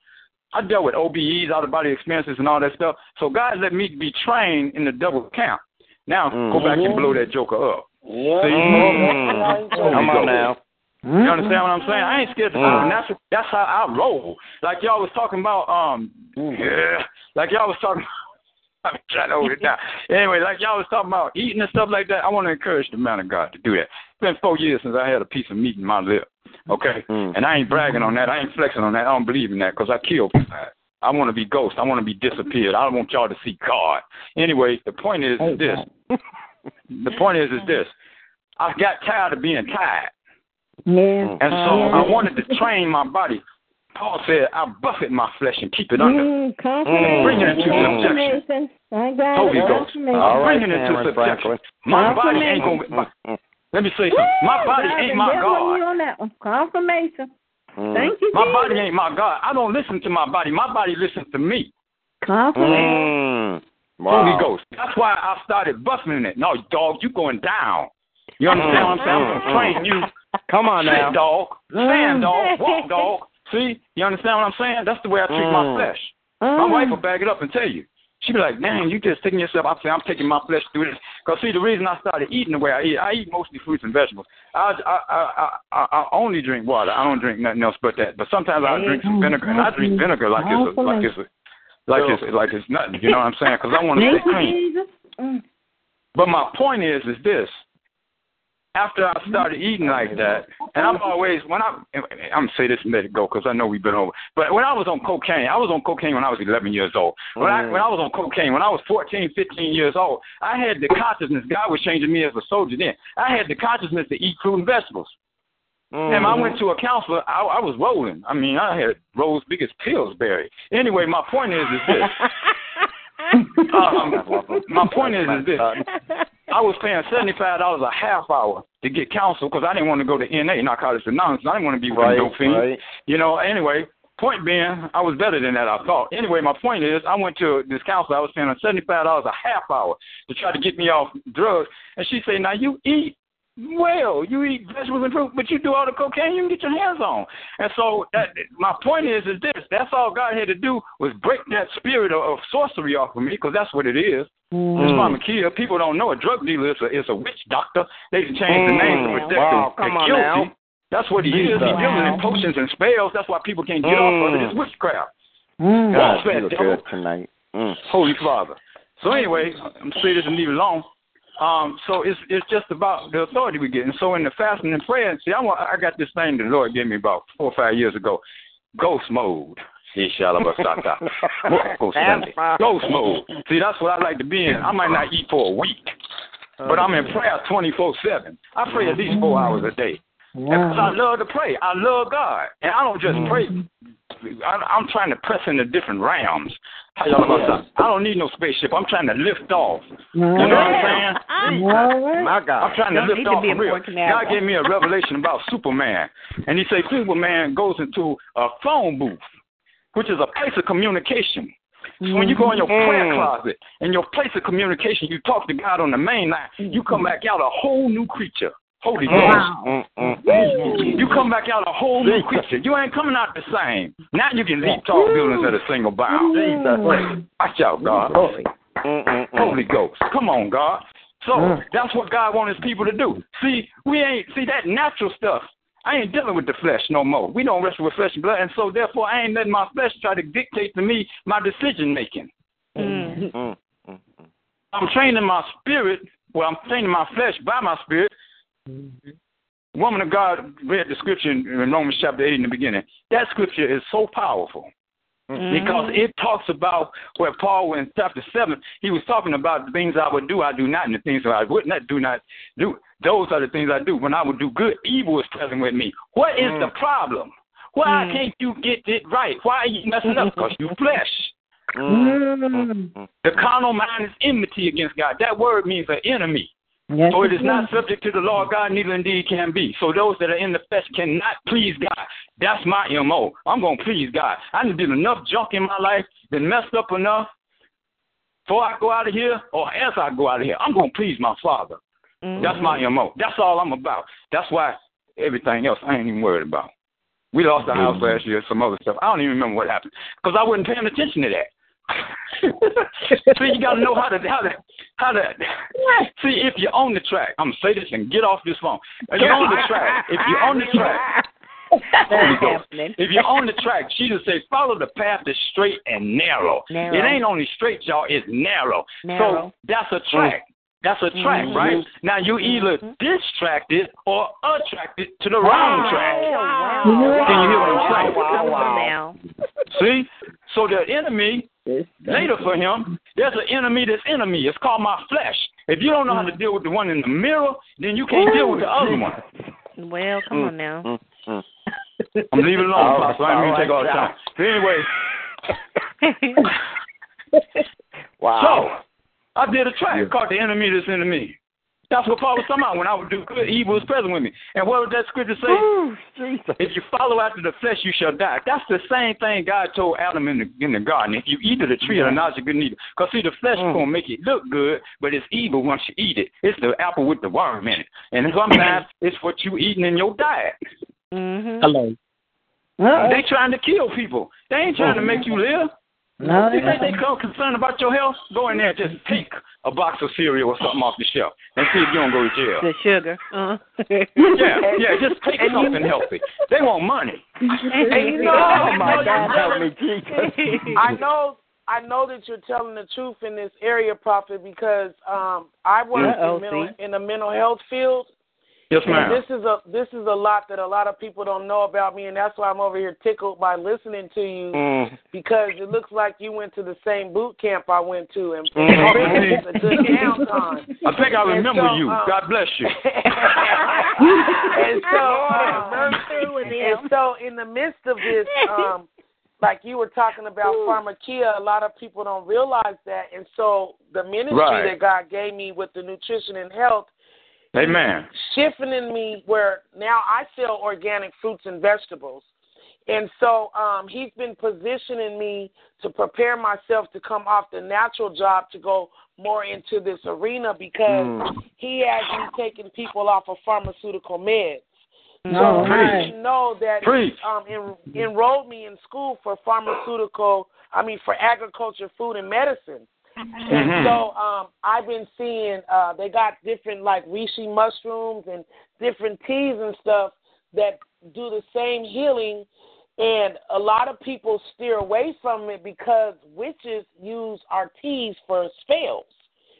I dealt with OBEs, out of body experiences, and all that stuff. So God let me be trained in the double count. Now go back and blow that joker up. Yeah. See? Mm. Come on now. You understand what I'm saying? I ain't scared to Mm. and that's that's how I roll. Like y'all was talking about um yeah. Like y'all was talking I'm trying to hold it down. Anyway, like y'all was talking about eating and stuff like that, I want to encourage the man of God to do that. It's been four years since I had a piece of meat in my lip. Okay? Mm. And I ain't bragging on that. I ain't flexing on that. I don't believe in that because I kill people. I want to be ghost. I want to be disappeared. I don't want y'all to see God. Anyway, the point is, is this. the point is, is this. I got tired of being tired. Yeah. Mm. And so I wanted to train my body. Paul said, I buffet my flesh and keep it under. Mm, confirmation. Mm. Bring it into subjection. Confirmation. Holy. Ghost. Confirmation. I'm bringing it into subjection. My body ain't going to. Mm, Let me say something. My body ain't my and devil you God. on that one. Confirmation. Thank you, My body ain't my God. I don't listen to my body. My body listens to me. Confirmation. Holy Ghost. That's why I started buffing it. No, dog, you going down. You understand what I'm saying? I'm gonna train you. Come on now. Sit, now. dog. Stand, dog. Walk, dog. See? You understand what I'm saying? That's the way I treat my Mm. flesh. My wife will back it up and tell you. She be like, dang, you just taking yourself. I say, I'm taking my flesh through this. Because, see, the reason I started eating the way I eat, I eat mostly fruits and vegetables. I, I, I, I, I only drink water. I don't drink nothing else but that. But sometimes I drink some vinegar, and I drink vinegar like it's a, like it's a, like it's like it's nothing. You know what I'm saying? Because I want to Thank stay clean. Mm. But my point is, is this: after I started eating like that, and I'm always when I I'm gonna say this and let it go because I know we've been over. But when I was on cocaine, I was on cocaine when I was 11 years old. When I when I was on cocaine, when I was 14, 15 years old, I had the consciousness. God was changing me as a soldier then. I had the consciousness to eat fruit and vegetables. And I went to a counselor. I, I was rolling. I mean, I had rolls big as Pillsbury. Anyway, my point is, is this. um, my point is, is this. I was paying seventy five dollars a half hour to get counsel because I didn't want to go to NA, Narcotics Anonymous. I didn't want to be with Right, a dope fiend. right. You know. Anyway, point being, I was better than that. I thought. Anyway, my point is, I went to this counselor. I was paying her seventy five dollars a half hour to try to get me off drugs, and she said, "Now you eat." Well, you eat vegetables and fruit, but you do all the cocaine you can get your hands on. And so that, my point is, is this: that's all God had to do was break that spirit of, of sorcery off of me, because that's what it is. Mm. It's pharmakia. People don't know a drug dealer is a, is a witch doctor. They can change the name to mm. protect Wow, the, come the on guilty. now. That's what he is. He's dealing in potions and spells. That's why people can't get off of it. It's mm. witchcraft. God, Walk you look good tonight. Mm. Holy Father. So anyway, I'm gonna say this and leave it alone. Um, so it's it's just about the authority we get. And so in the fasting and prayer, see, I want, I got this thing the Lord gave me about four or five years ago, ghost mode. Ghost mode. See, that's what I like to be in. I might not eat for a week, but I'm in prayer 24 seven. I pray at least four hours a day. Because I love to pray. I love God. And I don't just pray. I, I'm trying to press into different realms. How y'all about that? I don't need no spaceship. I'm trying to lift off. You know what I'm saying? My God. I'm trying to lift need to off be for real. a. God gave me a revelation about Superman. And he said Superman goes into a phone booth, which is a place of communication. So when you go in your prayer mm-hmm. closet, in your place of communication, you talk to God on the main line, you come mm-hmm. back out a whole new creature. Holy Ghost. Mm, mm, mm. You come back out a whole new creature. You ain't coming out the same. Now you can leap tall buildings at a single bound. Watch out, God. Mm, mm, mm. Holy Ghost. Come on, God. So that's what God wants his people to do. See, we ain't see that natural stuff. I ain't dealing with the flesh no more. We don't wrestle with flesh and blood, and so therefore I ain't letting my flesh try to dictate to me my decision making. Mm, mm, mm. I'm training my spirit. Well, I'm training my flesh by my spirit. Mm-hmm. Woman of God read the scripture in Romans chapter 8 in the beginning. That scripture is so powerful mm-hmm. because it talks about where Paul in chapter 7, he was talking about the things I would do, I do not, and the things that I would not do not do. Those are the things I do. When I would do good, evil is present with me. What is the mm. problem? Why mm. can't you get it right? Why are you messing up? Because you flesh. Mm. The carnal mind is enmity against God. That word means an enemy. Yes, So it is not subject to the law of God, neither indeed can be. So those that are in the flesh cannot please God. That's my MO. I'm going to please God. I done did enough junk in my life, been messed up enough. Before I go out of here, or as I go out of here, I'm going to please my Father. Mm-hmm. That's my MO. That's all I'm about. That's why everything else I ain't even worried about. We lost the mm-hmm. house last year, some other stuff. I don't even remember what happened because I wasn't paying attention to that. So you got to know how to how to how to see if you're on the track. I'm gonna say this and get off this phone. If you're on the track, if you're on the track. If you're on the track, Jesus said, follow the path that's straight and narrow. Narrow. It ain't only straight, y'all. It's narrow. Narrow. So that's a track. That's a track, Mhm. right? Now you either distracted or attracted to the wrong track. Can you hear what I'm saying? On now. See? So the enemy, later for him, there's an enemy that's enemy. It's called my flesh. If you don't know how to deal with the one in the mirror, then you can't deal with the other one. Well, come on now. Mm, mm. I'm leaving it alone, Apostle. I didn't mean to take all the time. But anyway. wow. So, I did a track called The Enemy That's in Me. That's what Paul was talking about. When I would do good, evil was present with me. And what would that scripture say? Ooh, if you follow after the flesh, you shall die. That's the same thing God told Adam in the in the garden. If you eat of the tree of the knowledge of good and evil, because see, the flesh mm. gonna make it look good, but it's evil once you eat it. It's the apple with the worm in it, and sometimes it's what you eating in your diet. Mm-hmm. Hello. They trying to kill people. They ain't trying to make you live. No, you think they come concerned about your health? Go in there and just take a box of cereal or something off the shelf and see if you don't go to jail. The sugar. Uh-huh. yeah, yeah, just take something healthy. They want money. And you know, oh my God, help me, Jesus. I know I know that you're telling the truth in this area, Prophet, because um I work in, mental, in the mental health field Yes, ma'am. And this is a this is a lot that a lot of people don't know about me, and that's why I'm over here tickled by listening to you mm. because it looks like you went to the same boot camp I went to, and mm. it's a good downtime. I think I remember so, you. Um, God bless you. and so, um, and so, in the midst of this, um, like you were talking about pharmakia, a lot of people don't realize that, and so the ministry right. that God gave me with the nutrition and health Amen. Shifting in me where now I sell organic fruits and vegetables. And so um, he's been positioning me to prepare myself to come off the natural job to go more into this arena because mm. he has me taking people off of pharmaceutical meds. No, so I didn't know that Preach. he um, en- enrolled me in school for pharmaceutical, I mean, for agriculture, food, and medicine. Mm-hmm. So um, I've been seeing uh, they got different like reishi mushrooms and different teas and stuff that do the same healing. And a lot of people steer away from it because witches use our teas for spells.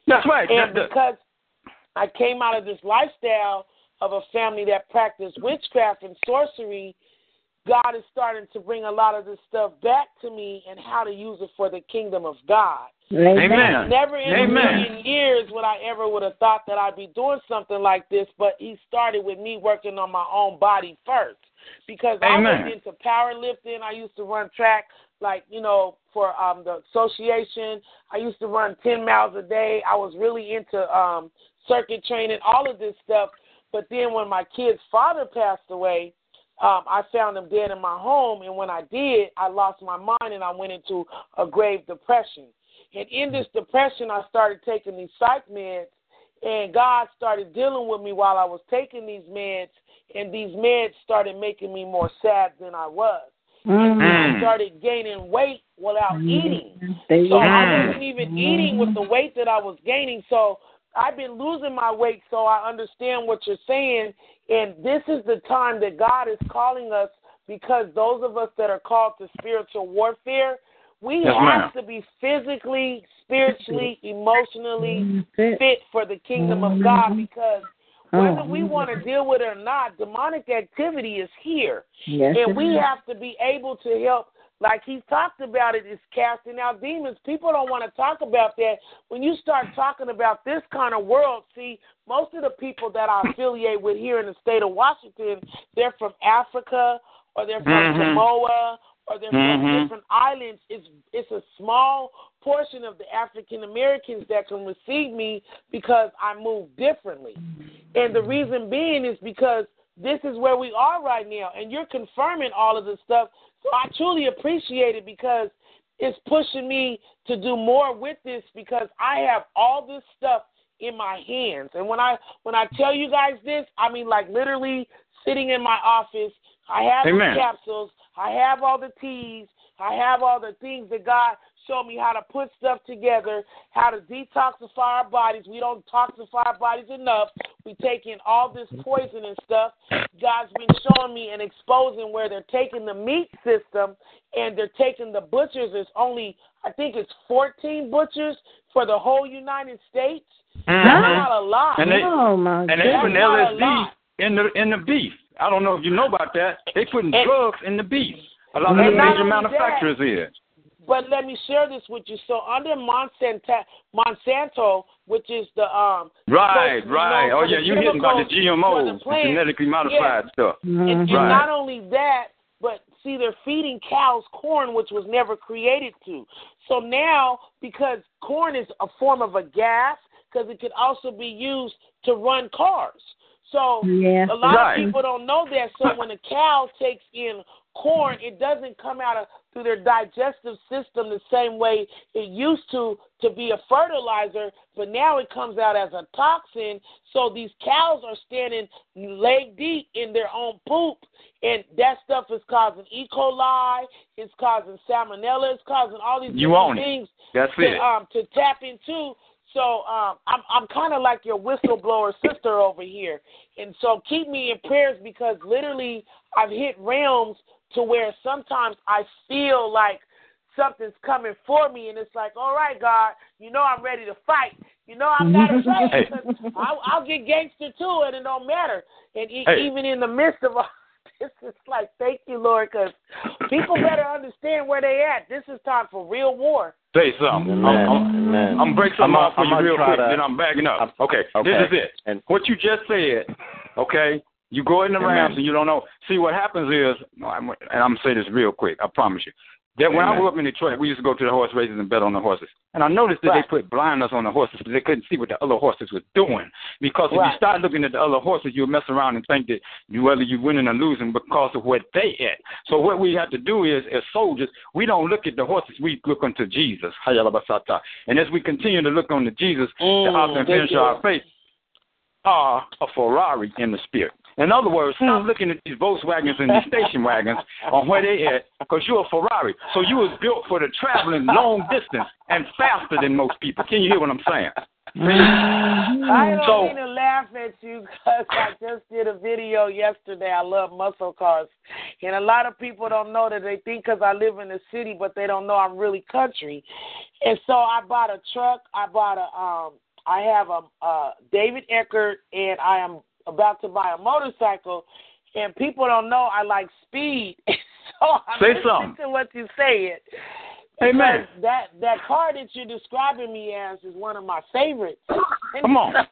That's right. And That's because I came out of this lifestyle of a family that practiced witchcraft and sorcery, God is starting to bring a lot of this stuff back to me and how to use it for the kingdom of God. Amen. Never in Amen. a million years would I ever would have thought that I'd be doing something like this, but he started with me working on my own body first. Because Amen. I was into powerlifting. I used to run track like, you know, for um the association. I used to run ten miles a day. I was really into um circuit training, all of this stuff. But then when my kid's father passed away, um, I found him dead in my home, and when I did, I lost my mind and I went into a grave depression. And in this depression, I started taking these psych meds, and God started dealing with me while I was taking these meds, and these meds started making me more sad than I was. Mm-hmm. And I started gaining weight without eating. So I wasn't even eating with the weight that I was gaining. So I've been losing my weight, so I understand what you're saying. And this is the time that God is calling us because those of us that are called to spiritual warfare, we yes, have ma'am. to be physically, spiritually, emotionally mm-hmm. Fit. fit for the kingdom of God mm-hmm. because oh, whether we want to deal with it or not, demonic activity is here. Yes, and we is. have to be able to help like he's talked about it is casting out demons. People don't want to talk about that. When you start talking about this kind of world, see, most of the people that I affiliate with here in the state of Washington, they're from Africa or they're from Mhm. Samoa or they're from Mhm. different islands. It's it's a small portion of the African Americans that can receive me because I move differently. And the reason being is because this is where we are right now, and you're confirming all of this stuff. So I truly appreciate it because it's pushing me to do more with this because I have all this stuff in my hands. And when I when I tell you guys this, I mean like literally sitting in my office, I have Amen. the capsules, I have all the teas, I have all the things that God showed me how to put stuff together, how to detoxify our bodies. We don't toxify our bodies enough. We take in all this poison and stuff. God's been showing me and exposing where they're taking the meat system and they're taking the butchers. There's only, I think it's 14 butchers for the whole United States. Mhm. That's not a lot. And they oh my and they goodness. putting LSD in the in the beef. I don't know if you know about that. They putting And- drugs in the beef. A lot of the major only manufacturers is. But let me share this with you. So under Monsanto, Monsanto which is the um Right, supposed right. known Oh yeah, the you hitting about the chemicals for GMOs, the the genetically modified stuff. And, and Right. not only that, but see, they're feeding cows corn, which was never created to. So now, because corn is a form of a gas, because it could also be used to run cars. So Yeah. a lot Right. of people don't know that. So when a cow takes in corn, it doesn't come out of through their digestive system the same way it used to to be a fertilizer, but now it comes out as a toxin. So these cows are standing leg deep in their own poop, and that stuff is causing E. coli, it's causing salmonella, it's causing all these You own it. things That's to, it. um to tap into. So um, I'm I'm kind of like your whistleblower sister over here, and so keep me in prayers because literally I've hit realms to where sometimes I feel like something's coming for me, and it's like, all right, God, you know I'm ready to fight. You know I'm not afraid Hey. because I'll, I'll get gangster too, and it don't matter. And e- Hey. even in the midst of all this, it's like, thank you, Lord, because people better understand where they at. This is time for real war. Say something. Amen. I'm, I'm, I'm gonna break something I'm off for I'm you real quick, to- then I'm backing up. Okay, Okay. this is it. And What you just said, okay? You go in the Amen. Rams and you don't know. See, what happens is, I'm- and I'm gonna say this real quick. I promise you. That when I grew up in Detroit, we used to go to the horse races and bet on the horses. And I noticed that Right. they put blinders on the horses so they couldn't see what the other horses were doing. Because if you start looking at the other horses, you'll mess around and think that you whether you're winning or losing because of what they at. So what we have to do is, as soldiers, we don't look at the horses. We look unto Jesus. And as we continue to look unto Jesus, the Mm, author and finisher of our faith, are a Ferrari in the spirit. In other words, Hmm. stop looking at these Volkswagens and these station wagons on where they at, because you're a Ferrari. So you was built for the traveling long distance and faster than most people. Can you hear what I'm saying? I don't So- mean to laugh at you because I just did a video yesterday. I love muscle cars, and a lot of people don't know that they think because I live in the city, but they don't know I'm really country. And so I bought a truck. I bought a um. I have a uh David Eckert, and I am about to buy a motorcycle. And people don't know I like speed, so I'm Say listening something. to what you said. Amen. That that car that you're describing me as is one of my favorites. Come on.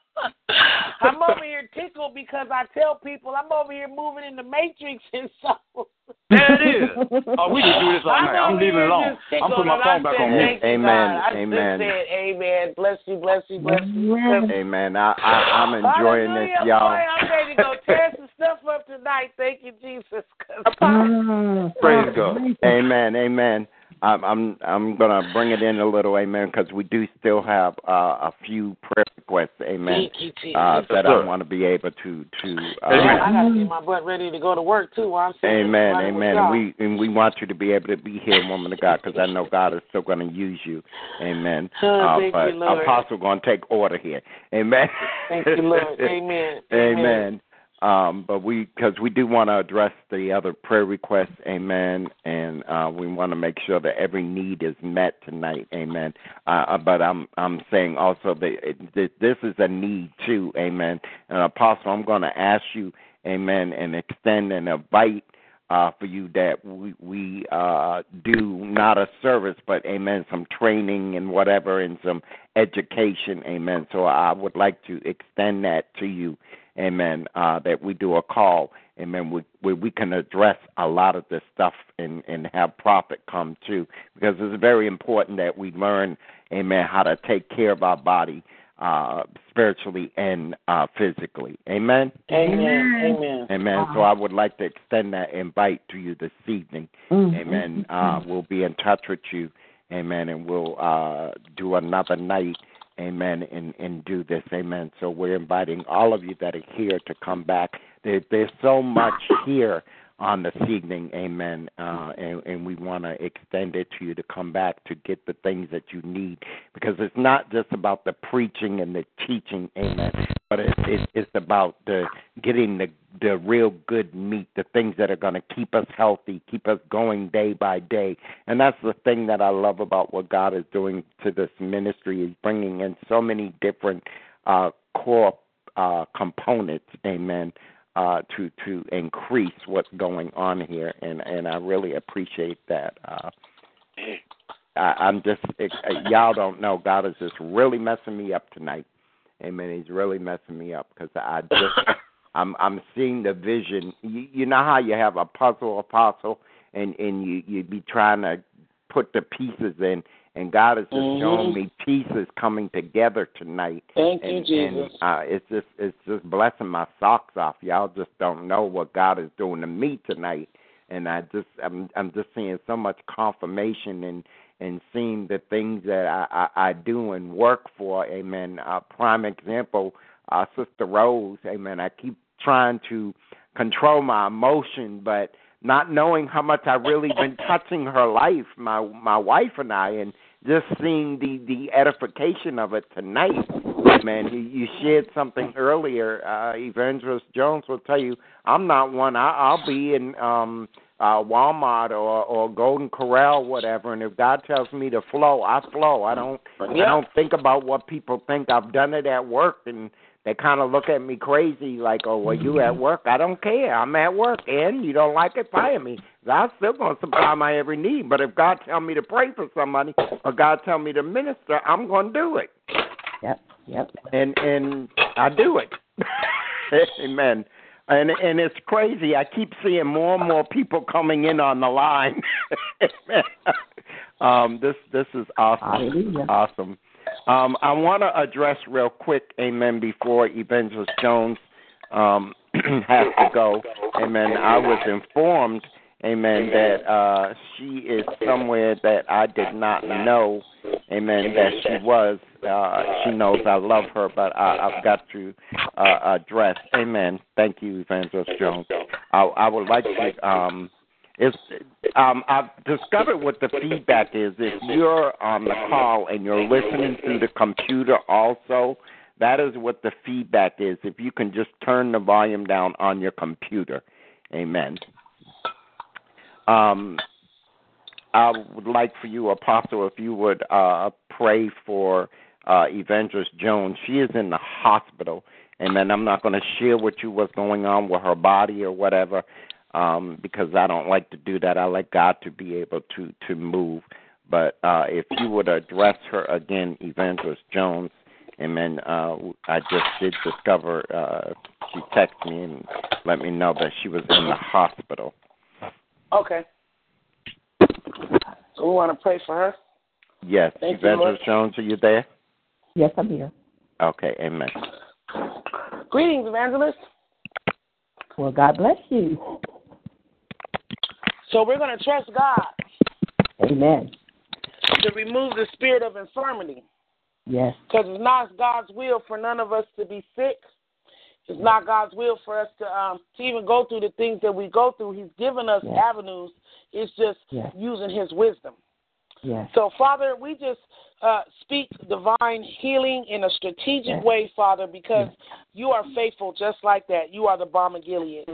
I'm over here tickled because I tell people I'm over here moving in the matrix and so. There it is. Oh, we can do this all I'm night. I'm leaving it alone. I'm putting my phone back on mute. Thank you, Amen. I Amen. just said amen. Bless you, bless you, bless you. Amen. I, I, I'm enjoying this, Hallelujah, y'all. Boy, I'm ready to go tear some stuff up tonight. Thank you, Jesus. 'cause- Mm. Praise God. Amen. Amen. I'm I'm I'm gonna bring it in a little, amen, because we do still have uh, a few prayer requests, amen, Thank you, Jesus. uh, that. I want to be able to to. Uh, Amen. I gotta get my butt ready to go to work too. While I'm sitting Amen, running with amen. And we and we want you to be able to be here, woman of God, because I know God is still going to use you. Amen. Oh, Uh, thank but you, Lord. Apostle going to take order here. Amen. Thank you, Lord. Amen. Amen. Um, but we, because we do want to address the other prayer requests, amen, and uh, we want to make sure that every need is met tonight, amen. Uh, uh, but I'm, I'm saying also that that this is a need too, amen. And Apostle, I'm going to ask you, amen, and extend and invite uh, for you that we, we uh, do not a service, but amen, some training and whatever, and some education, amen. So I would like to extend that to you, amen, uh, that we do a call, amen, we, where we can address a lot of this stuff and, and have prophet come too, because it's very important that we learn, amen, how to take care of our body uh, spiritually and uh, physically, amen. Amen. Amen. Amen. So I would like to extend that invite to you this evening. Amen. Uh, we'll be in touch with you. Amen. And we'll uh, do another night. Amen. And, and do this. Amen. So we're inviting all of you that are here to come back. There, there's so much here on this evening. Amen. Uh, and, and we want to extend it to you to come back to get the things that you need because it's not just about the preaching and the teaching. Amen. But it, it, it's about the getting the the real good meat, the things that are going to keep us healthy, keep us going day by day. And that's the thing that I love about what God is doing to this ministry is bringing in so many different uh, core uh, components, amen, uh, to to increase what's going on here, and and I really appreciate that. Uh, I, I'm just it, uh, y'all don't know God is just really messing me up tonight. Amen. He's really messing me up because I just I'm I'm seeing the vision. You, you know how you have a puzzle apostle, and and you you be trying to put the pieces in, and God has just Mhm. shown me pieces coming together tonight. Thank you, Jesus. And, uh, it's just it's just blessing my socks off. Y'all just don't know what God is doing to me tonight, and I just I'm I'm just seeing so much confirmation and and seeing the things that I I, I do and work for. Amen. Uh, prime example, uh, Sister Rose. Amen. I keep trying to control my emotion, but not knowing how much I really been touching her life, my my wife and I, and just seeing the the edification of it tonight. Man, you, you shared something earlier. Uh, Evangelist Jones will tell you, I'm not one. I, I'll be in um uh Walmart or or Golden Corral, whatever. And if God tells me to flow, I flow. I don't I don't think about what people think. I've done it at work, and they kind of look at me crazy, like, "Oh, well, you at work? I don't care. I'm at work, and you don't like it, fire me. God's still gonna supply my every need. But if God tell me to pray for somebody, or God tell me to minister, I'm gonna do it. Yep. Yep. And and I do it. Amen. And and it's crazy. I keep seeing more and more people coming in on the line. Um, this this is awesome. Hallelujah. Awesome. Um, I want to address real quick, Amen, before Evangelist Jones um, has to go. Amen. I was informed, Amen, that uh, she is somewhere that I did not know, Amen, that she was. Uh, she knows I love her, but I, I've got to uh, address. Amen. Thank you, Evangelist Jones. I, I would like to. Um, is um, I've discovered what the feedback is. If you're on the call and you're listening through the computer, also, that is what the feedback is. If you can just turn the volume down on your computer, Amen. Um, I would like for you, Apostle, if you would uh, pray for uh, Evangelist Jones. She is in the hospital. Amen. I'm not going to share with you what's going on with her body or whatever um, because I don't like to do that. I like God to be able to to move. But uh, if you would address her again, Evangelist Jones, Amen. Uh, I just did discover. Uh, she texted me and let me know that she was in the hospital. Okay. So we want to pray for her. Yes, Thank you, Evangelist Jones, are you there? Yes, I'm here. Okay, Amen. Greetings, evangelist. Well, God bless you. So we're going to trust God Amen. to remove the spirit of infirmity. Yes. Because it's not God's will for none of us to be sick. It's not God's will for us to um to even go through the things that we go through. He's given us Yes. avenues. It's just Yes. using His wisdom. Yes. So, Father, we just uh, speak divine healing in a strategic way, Father, because you are faithful just like that. You are the balm of Gilead.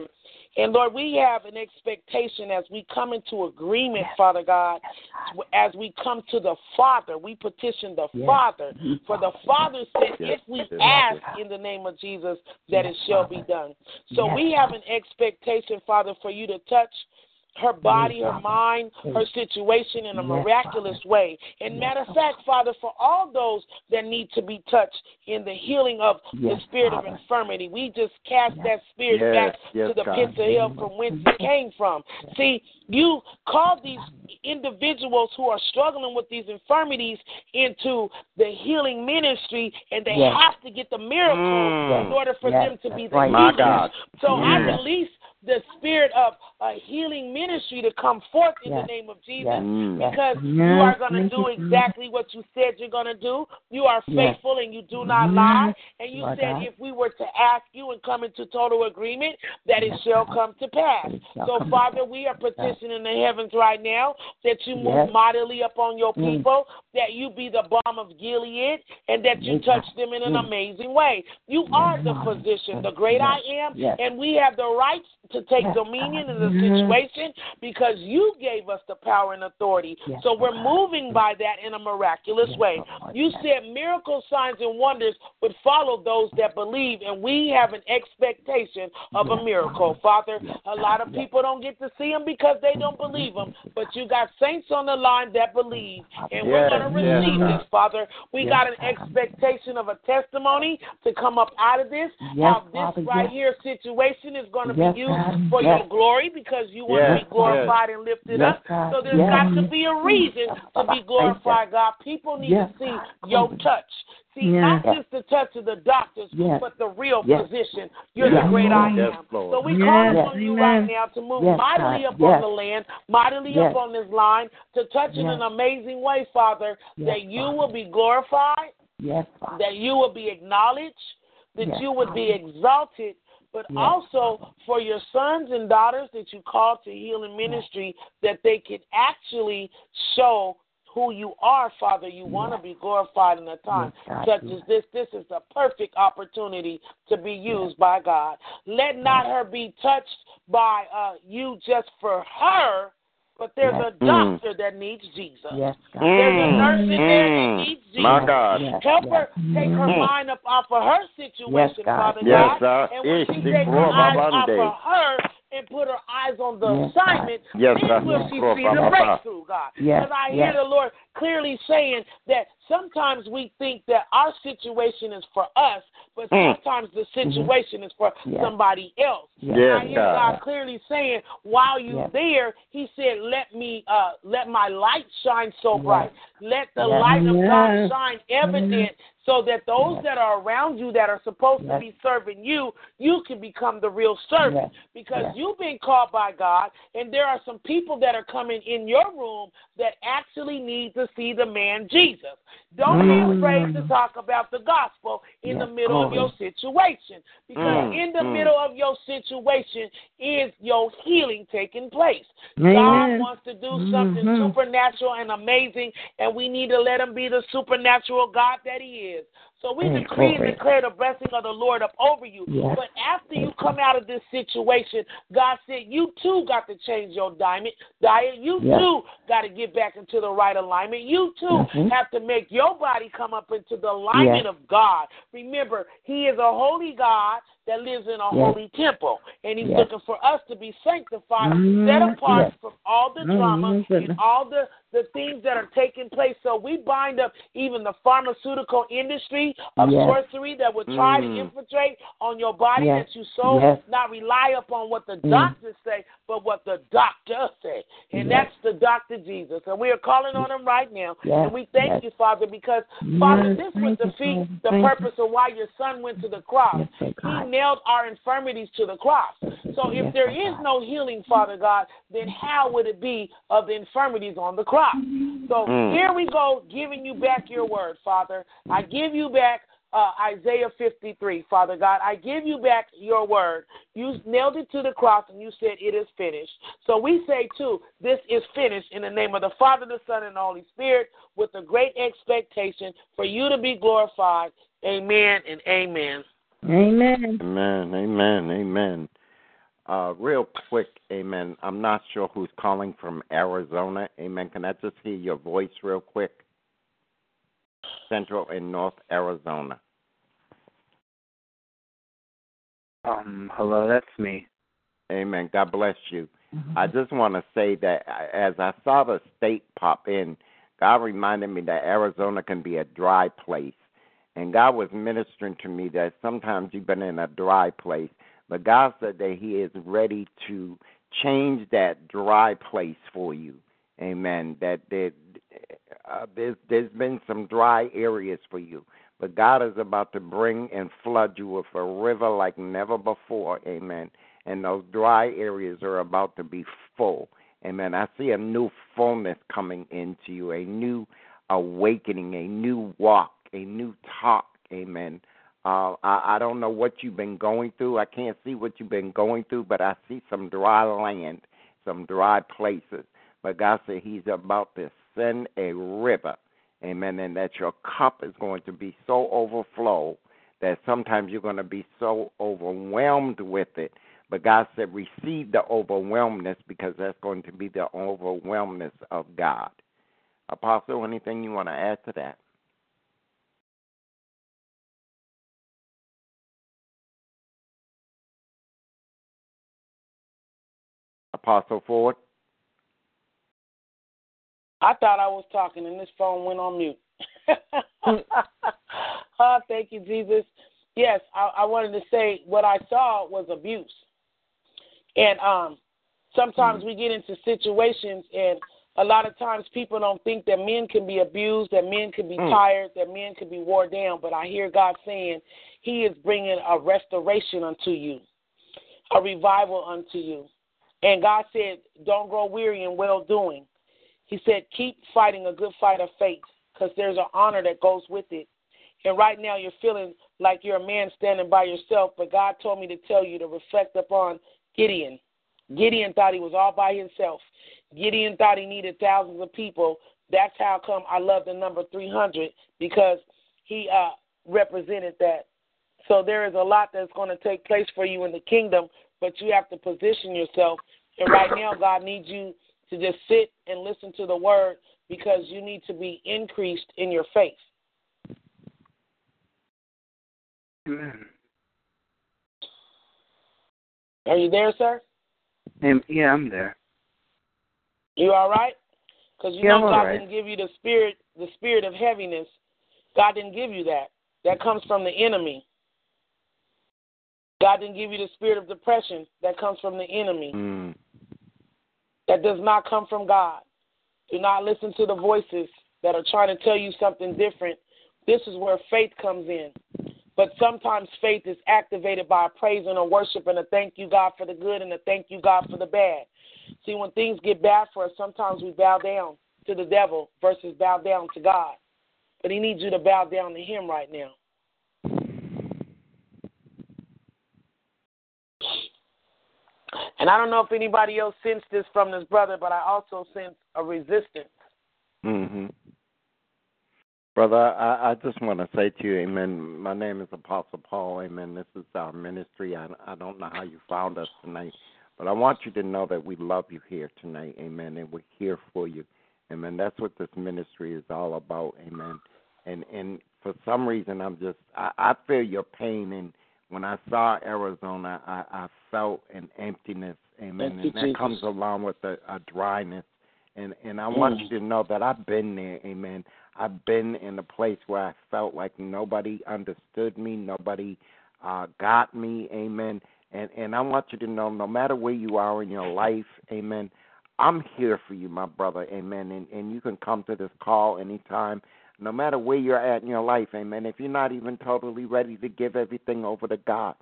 And Lord, we have an expectation as we come into agreement, Father God, as we come to the Father, we petition the Yes. Father. For the Father said, Yes. if we Yes. ask in the name of Jesus, that it shall be done. So Yes, we have an expectation, Father, for you to touch her body, her mind, her situation in a miraculous way. And matter of fact, Father, for all those that need to be touched in the healing of the spirit of infirmity, we just cast that spirit back to the God. pits of hell from whence it came from. See, you call these individuals who are struggling with these infirmities into the healing ministry, and they have to get the miracle Mm. in order for them to be that's the right. Healers. So I Yes. release the spirit of a healing ministry to come forth in Yes. the name of Jesus Yes. Because Yes. you are going to do exactly what you said you're going to do. You are faithful and you do not lie. And you Lord said God. if we were to ask you and come into total agreement, that it shall come to pass. So, Father, we are petitioning the heavens right now that you move mightily upon your Mm. people, that you be the balm of Gilead, and that you touch them in an Mm. amazing way. You are the physician, the great. I am, and we have the right to take dominion in the situation because you gave us the power and authority. So we're moving by that in a miraculous way. You said miracles, signs, and wonders would follow those that believe, and we have an expectation of a miracle. Father, a lot of people don't get to see them because they don't believe them, but you got saints on the line that believe, and we're going to yes. receive this, Father. We Yes, got an expectation of a testimony to come up out of this. Yes, How this Father, right yes. here situation is going to Yes, be used God, for yes. your glory because you want Yes, to be glorified and lifted Yes, up. God, So there's yes. got to be a reason to be glorified, God. People need Yes, to see your touch. See, Yes. not just the touch of the doctors, Yes. but the real Yes. physician. You're Yes. the great I am. Yes, Lord. So we Yes. call Yes. upon you right now to move Yes, mightily God. up Yes. the land, mightily Yes. up this line, to touch in an amazing way, Father, Yes, that you Father. will be glorified, Yes, that you will be acknowledged, that Yes, you would be exalted, but Yes. also for your sons and daughters that you call to healing ministry, that they can actually show who you are, Father. You want to be glorified in a time Yes, such yes. as this. This is a perfect opportunity to be used by God. Let not her be touched by uh, you just for her, but there's Yes. a Mm. doctor that needs Jesus. Yes, God. There's a nurse in there that Mm. needs Jesus. My God. Yes, Help yes. her take her Mm. mind up off of her situation, Yes, God. Father Yes, God. sir. And when she Ish, takes her eyes off Babande. of her and put her eyes on the Yes, God. assignment, Yes, then sir. will she Bro, see the Baba. breakthrough, God. Yes, Because I hear yes. the Lord clearly saying that sometimes we think that our situation is for us, but Mm. sometimes the situation is for Yes. somebody else. Yes, And I hear God. God clearly saying, while you Yes. there, He said, "Let me, uh, let my light shine so Yes. bright. Let the Yes. light of God shine evident." So that those Yes. that are around you that are supposed to be serving you, you can become the real servant. Yes. Because Yes. you've been called by God, and there are some people that are coming in your room that actually need to see the man Jesus. Don't Mm. be afraid to talk about the gospel in the middle of your situation. Because Mm, in the mm. middle of your situation is your healing taking place. Amen. God wants to do something Mhm. supernatural and amazing, and we need to let him be the supernatural God that he is. So we Mm, decree and declare the blessing of the Lord up over you. Yes. But after you come out of this situation, God said you too got to change your diamond diet. You Yes. too got to get back into the right alignment. You too Mhm. have to make your body come up into the alignment Yes. of God. Remember, He is a holy God that lives in a holy temple, and He's looking for us to be sanctified, Mhm. set apart from all the drama Goodness. and all the the things that are taking place. So we bind up even the pharmaceutical industry of Yes. sorcery that would try Mm. to infiltrate on your body Yes. that you so Yes. not rely upon what the Mm. doctors say, but what the doctor say. And that's the doctor Jesus. And we are calling on him right now. And we thank you, Father, because Father, this was defeat the you, feet, Father. the Thank you. purpose of why your son went to the cross. He nailed our infirmities to the cross. So if there God. no healing, Father God, then how would it be of the infirmities on the cross? So Mm. here we go, giving you back your word, Father. I give you back uh, Isaiah 53, Father God. I give you back your word. You nailed it to the cross and you said it is finished. So we say, too, this is finished in the name of the Father, the Son, and the Holy Spirit with a great expectation for you to be glorified. Amen and amen. Amen. Amen, amen, amen. Uh, real quick, amen. I'm not sure who's calling from Arizona. Amen. Can I just hear your voice real quick? Central and North Arizona. Um, hello, that's me. Amen. God bless you. I just want to say that as I saw the state pop in, God reminded me that Arizona can be a dry place. And God was ministering to me that sometimes you've been in a dry place, but God said that He is ready to change that dry place for you. Amen. That there, uh, there's there's been some dry areas for you, but God is about to bring and flood you with a river like never before. Amen. And those dry areas are about to be full. Amen. I see a new fullness coming into you, a new awakening, a new walk, a new talk. Amen. Uh, I, I don't know what you've been going through. I can't see what you've been going through, but I see some dry land, some dry places. But God said He's about to send a river. Amen. And that your cup is going to be so overflow that sometimes you're going to be so overwhelmed with it. But God said, receive the overwhelmness because that's going to be the overwhelmness of God. Apostle, anything you want to add to that? Apostle Ford? I thought I was talking and this phone went on mute. oh, thank you, Jesus. Yes, I, I wanted to say what I saw was abuse. And um sometimes mm-hmm. we get into situations and a lot of times people don't think that men can be abused, that men can be mm. tired, that men can be wore down. But I hear God saying He is bringing a restoration unto you, a revival unto you. And God said, Don't grow weary in well doing. He said, Keep fighting a good fight of faith because there's an honor that goes with it. And right now you're feeling like you're a man standing by yourself, but God told me to tell you to reflect upon Gideon. Gideon thought he was all by himself. Gideon thought he needed thousands of people. That's how come I love the number 300 because he uh, represented that. So there is a lot that's going to take place for you in the kingdom, but you have to position yourself. And right now, God needs you to just sit and listen to the word because you need to be increased in your faith. Amen. Are you there, sir? Um, yeah, I'm there. You all right? Because you yeah, know God right. didn't give you the spirit, the spirit of heaviness. God didn't give you that. That comes from the enemy. God didn't give you the spirit of depression. That comes from the enemy. Mm. That does not come from God. Do not listen to the voices that are trying to tell you something different. This is where faith comes in. But sometimes faith is activated by a praise and a worship and a thank you, God, for the good and a thank you, God, for the bad. See, when things get bad for us, sometimes we bow down to the devil versus bow down to God. But he needs you to bow down to him right now. And I don't know if anybody else sensed this from this brother, but I also sense a resistance. Mm-hmm. Brother, I, I just want to say to you, Amen. My name is Apostle Paul, Amen. This is our ministry. I, I don't know how you found us tonight, but I want you to know that we love you here tonight, Amen, and we're here for you, Amen. That's what this ministry is all about, Amen. And and for some reason, I'm just I, I feel your pain, and when I saw Arizona, I, I felt an emptiness, Amen, and that comes along with a, a dryness. And and I want Mm. you to know that I've been there, Amen. I've been in a place where I felt like nobody understood me, nobody uh, got me, amen. And and I want you to know, no matter where you are in your life, amen. I'm here for you, my brother, amen. And and you can come to this call anytime, no matter where you're at in your life, amen. If you're not even totally ready to give everything over to God,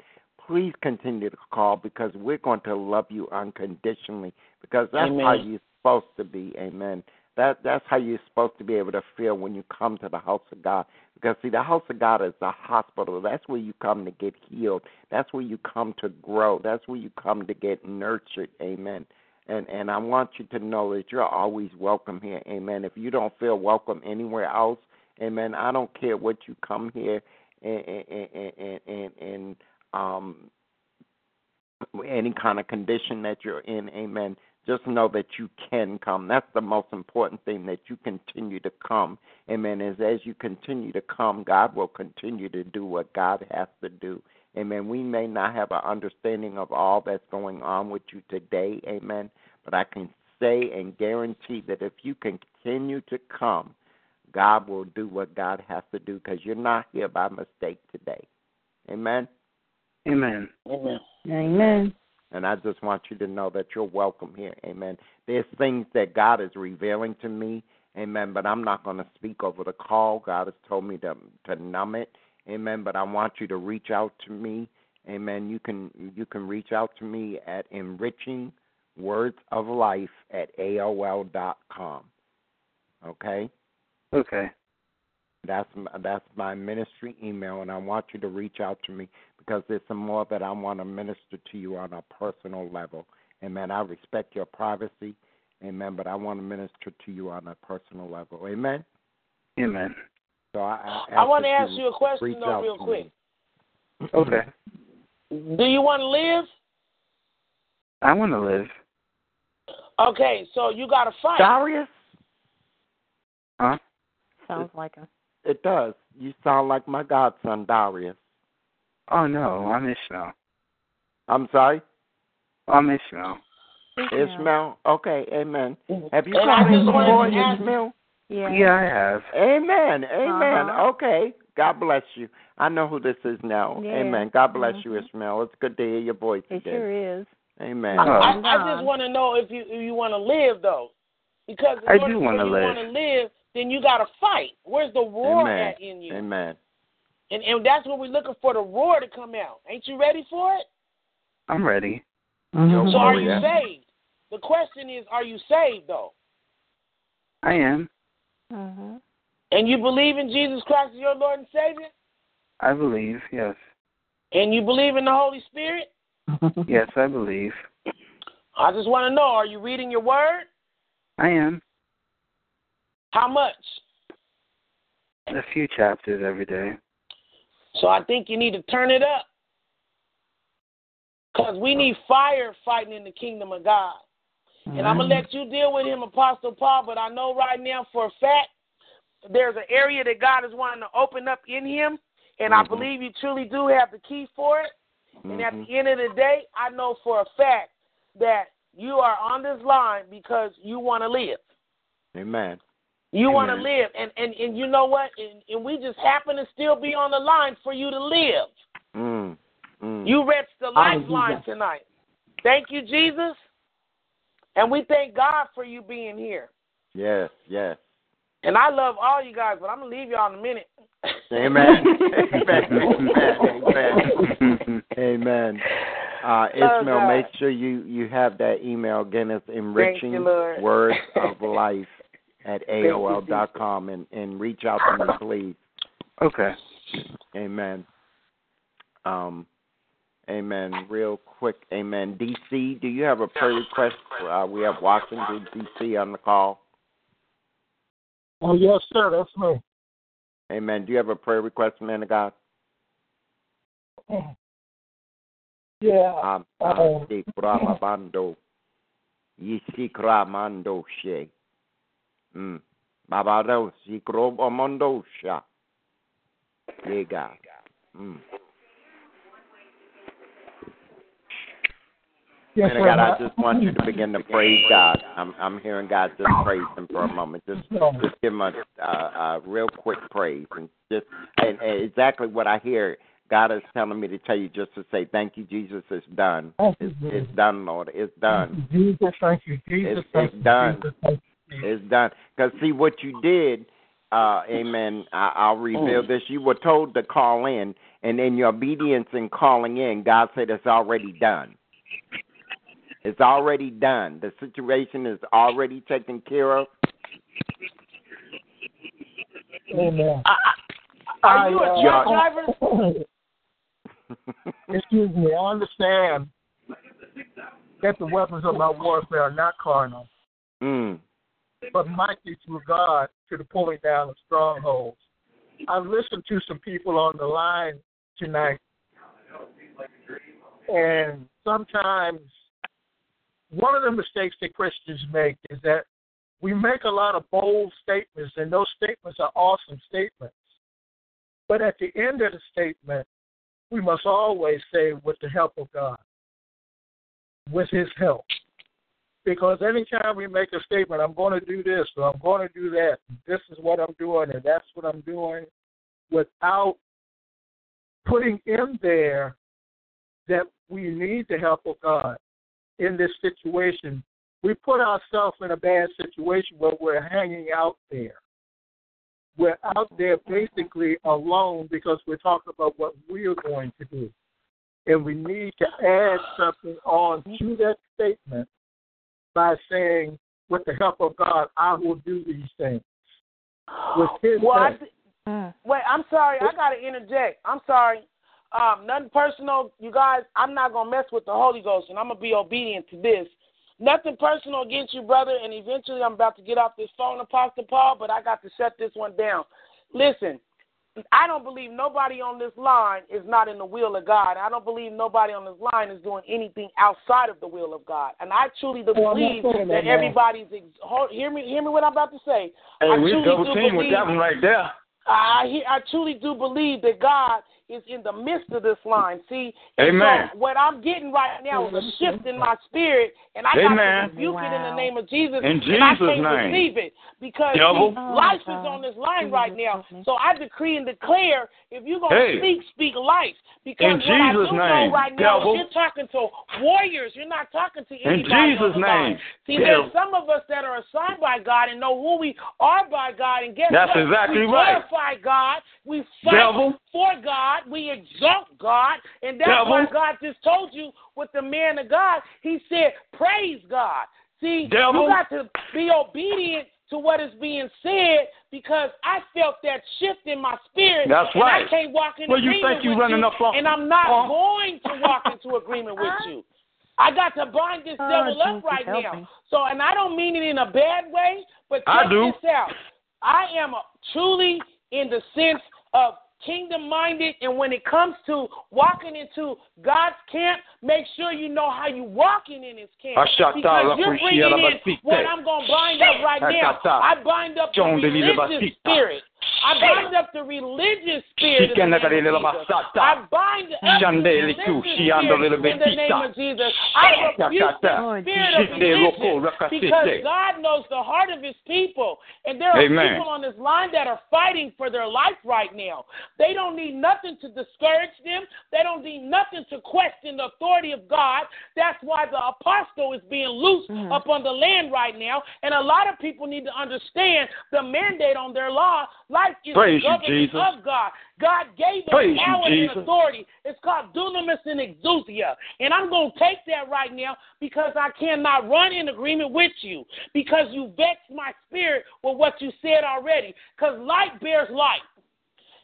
please continue to call because we're going to love you unconditionally because that's how you're supposed to be, amen. That that's how you're supposed to be able to feel when you come to the house of God. Because see, the house of God is a hospital. That's where you come to get healed. That's where you come to grow. That's where you come to get nurtured. Amen. And and I want you to know that you're always welcome here. Amen. If you don't feel welcome anywhere else, Amen. I don't care what you come here and and and and, and um any kind of condition that you're in. Amen just know that you can come. That's the most important thing that you continue to come. Amen. As as you continue to come, God will continue to do what God has to do. Amen. We may not have an understanding of all that's going on with you today. Amen. But I can say and guarantee that if you continue to come, God will do what God has to do because you're not here by mistake today. Amen. Amen. Amen. Amen. And I just want you to know that you're welcome here. Amen. There's things that God is revealing to me. Amen. But I'm not going to speak over the call. God has told me to to numb it. Amen. But I want you to reach out to me. Amen. You can you can reach out to me at enriching words of life at AOL dot com. Okay? Okay. That's my, that's my ministry email, and I want you to reach out to me because there's some more that I want to minister to you on a personal level. Amen. I respect your privacy, amen, but I want to minister to you on a personal level. Amen. Amen. So I, I, I want to ask you a question, though, real quick. me. Okay. Do you want to live? I want to live. Okay, so you got to fight. Darius? Huh? Sounds like a. It does. You sound like my godson, Darius. Oh no, I'm Ishmael. I'm sorry? I'm Ishmael. Ishmael? Okay, amen. Have you And I come in before, Ishmael? Yeah. Yeah, I have. Amen. Amen. Uh-huh. Okay. God bless you. I know who this is now. Yeah. Amen. God bless you, Mhm. Ishmael. It's good to hear your voice It again. sure is. Amen. I, I. I just want to know if you if you want to live though, because in I do wanna you live. want to live, then you got to fight. Where's the war Amen. at in you? Amen. And and that's what we're looking for the roar to come out. Ain't you ready for it? I'm ready. So are Oh, you yeah. saved? The question is, are you saved though? I am. Mm-hmm. And you believe in Jesus Christ as your Lord and Savior? I believe. Yes. And you believe in the Holy Spirit? Yes, I believe. I just want to know, are you reading your word? I am. How much? A few chapters every day. So I think you need to turn it up. Because we need fire fighting in the kingdom of God. And I'm going to let you deal with him, Apostle Paul, but I know right now for a fact there's an area that God is wanting to open up in him. And I Mhm. believe you truly do have the key for it. And at Mhm. the end of the day, I know for a fact that you are on this line because you want to live. Amen. You want to live. And, and, and you know what? And, and we just happen to still be on the line for you to live. Mm. Mm. You reached the Hallelujah. lifeline tonight. Thank you, Jesus. And we thank God for you being here. Yes, yes. And I love all you guys, but I'm going to leave y'all in a minute. Amen. Amen. Amen. Amen. Uh, Ishmael, God. make sure you, you have that email again. It's enriching Lord. words of life at you, AOL dot com and, and reach out to me, please. Okay. Amen. Um, amen. Real quick, amen. DC, do you have a prayer request? Uh, we have Washington, DC on the call. Oh, yes, sir. That's me. Amen. Do you have a prayer request, man of God? Yeah. Um, um, Bramabando. Yisikramando she. Mm. Babado Sikrobomondo sha. Yeah, God. Mm. Yes, sir. God, I just want you to begin to praise God. I'm I'm hearing God just praise Him for a moment. Just just give Him a, a, a real quick praise and just and, and exactly what I hear. God is telling me to tell you just to say thank you, Jesus. It's done. It's, it's done, Lord. It's done. Jesus, thank you. Jesus, It's, thank it's you. done. Jesus, thank you. It's done. Because see what you did, uh, Amen. I, I'll reveal this. You were told to call in, and in your obedience in calling in, God said it's already done. It's already done. The situation is already taken care of. Amen. Are you a I, truck driver? Excuse me. I understand that the weapons of my warfare are not carnal, Mm. But mighty through God to the pulling down of strongholds. I've listened to some people on the line tonight, and sometimes one of the mistakes that Christians make is that we make a lot of bold statements, and those statements are awesome statements. But at the end of the statement, we must always say, with the help of God, with His help. Because anytime we make a statement, I'm going to do this or I'm going to do that, this is what I'm doing and that's what I'm doing, without putting in there that we need the help of God in this situation, we put ourselves in a bad situation where we're hanging out there. We're out there basically alone because we're talking about what we're going to do. And we need to add something on to that statement by saying, with the help of God, I will do these things. With His Well, I help. th- wait, I'm sorry. I got to interject. I'm sorry. Um, nothing personal, you guys. I'm not gonna mess with the Holy Ghost, and I'm gonna be obedient to this. Nothing personal against you, brother. And eventually, I'm about to get off this phone, Apostle Paul. But I got to shut this one down. Listen, I don't believe nobody on this line is not in the will of God. I don't believe nobody on this line is doing anything outside of the will of God. And I truly do Well, believe that that, man. everybody's ex- hold, hear me hear me what I'm about to say. Hey, I we double do team with that one right there. I I truly do believe that God is in the midst of this line. See, Amen. so what I'm getting right now is a shift in my spirit, and I got to rebuke it in the name of Jesus. In and I Jesus' can't name. receive it because Devil. see, life is on this line right now. So I decree and declare, if you're gonna Hey. speak, speak life. Because In what I do name, know right now, devil. is you're talking to warriors. You're not talking to anybody on Jesus' the line. name. See, Yeah. there's some of us that are assigned by God and know who we are by God, and guess That's what? exactly we right. glorify God. We fight Devil. for God. We exalt God, and that's Devil. why God just told you with the man of God. He said, "Praise God." See, Devil. you got to be obedient to what is being said because I felt that shift in my spirit. That's and right. I can't walk in Well, you agreement think you with running you, up on- and I'm not on- going to walk into agreement with you. I got to bind this Oh, devil up right now. me. So, and I don't mean it in a bad way, but I check do. this out. I am a, truly in the sense of kingdom minded, and when it comes to walking into God's camp, make sure you know how you walking in His camp. Because you're bringing in what I'm going to bind up right now. I bind up the religious spirit. I bind up the religious spirit. in the name of Jesus. I bind up the Chandeli religious cucci spirit lille in the name of Jesus. I rebuke the Yakata. spirit of religion because God knows the heart of His people, and there are Amen. people on this line that are fighting for their life right now. They don't need nothing to discourage them. They don't need nothing to question the authority of God. That's why the apostle is being loose Mm-hmm. up on the land right now, and a lot of people need to understand the mandate on their law. Life is Praise the government of God. God gave us Praise power and authority. It's called dunamis and exousia. And I'm going to take that right now because I cannot run in agreement with you because you vexed my spirit with what you said already. Because light bears light.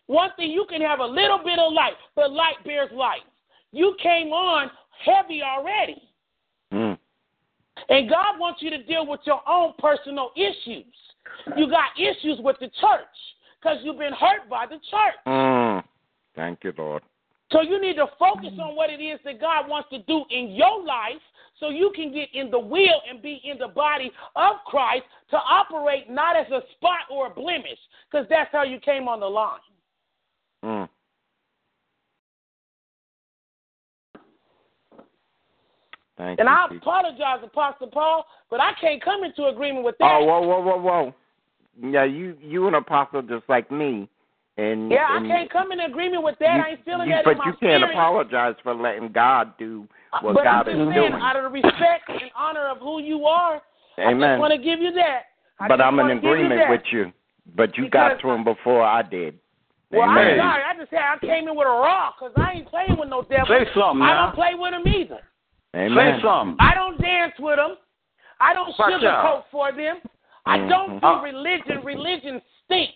One thing, you can have a little bit of light, but light bears light. You came on heavy already. Mm. And God wants you to deal with your own personal issues. You got issues with the church because you've been hurt by the church. Mm. Thank you, Lord. So you need to focus on what it is that God wants to do in your life so you can get in the will and be in the body of Christ to operate not as a spot or a blemish because that's how you came on the line. Mm. Thank And you. I apologize, Apostle Paul, but I can't come into agreement with that. Oh, whoa, whoa, whoa, whoa. Yeah, you you an apostle just like me. And yeah, I can't come in agreement with that. you- I ain't feeling you- that But in my you can't spirit. apologize for letting God do uh, what but God I'm is saying, doing. out of the respect and honor of who you are, I Amen. just want to give you that. I but I'm in wanna you agreement with you. But you got to him before I did. Well, I'm Amen. sorry. I just said I came in with a raw because I ain't playing with no devil. Say something I now. don't play with him either. Amen. Say something. I don't dance with them. I don't Watch sugarcoat out. for them. I don't Mhm. do religion. Religion stinks.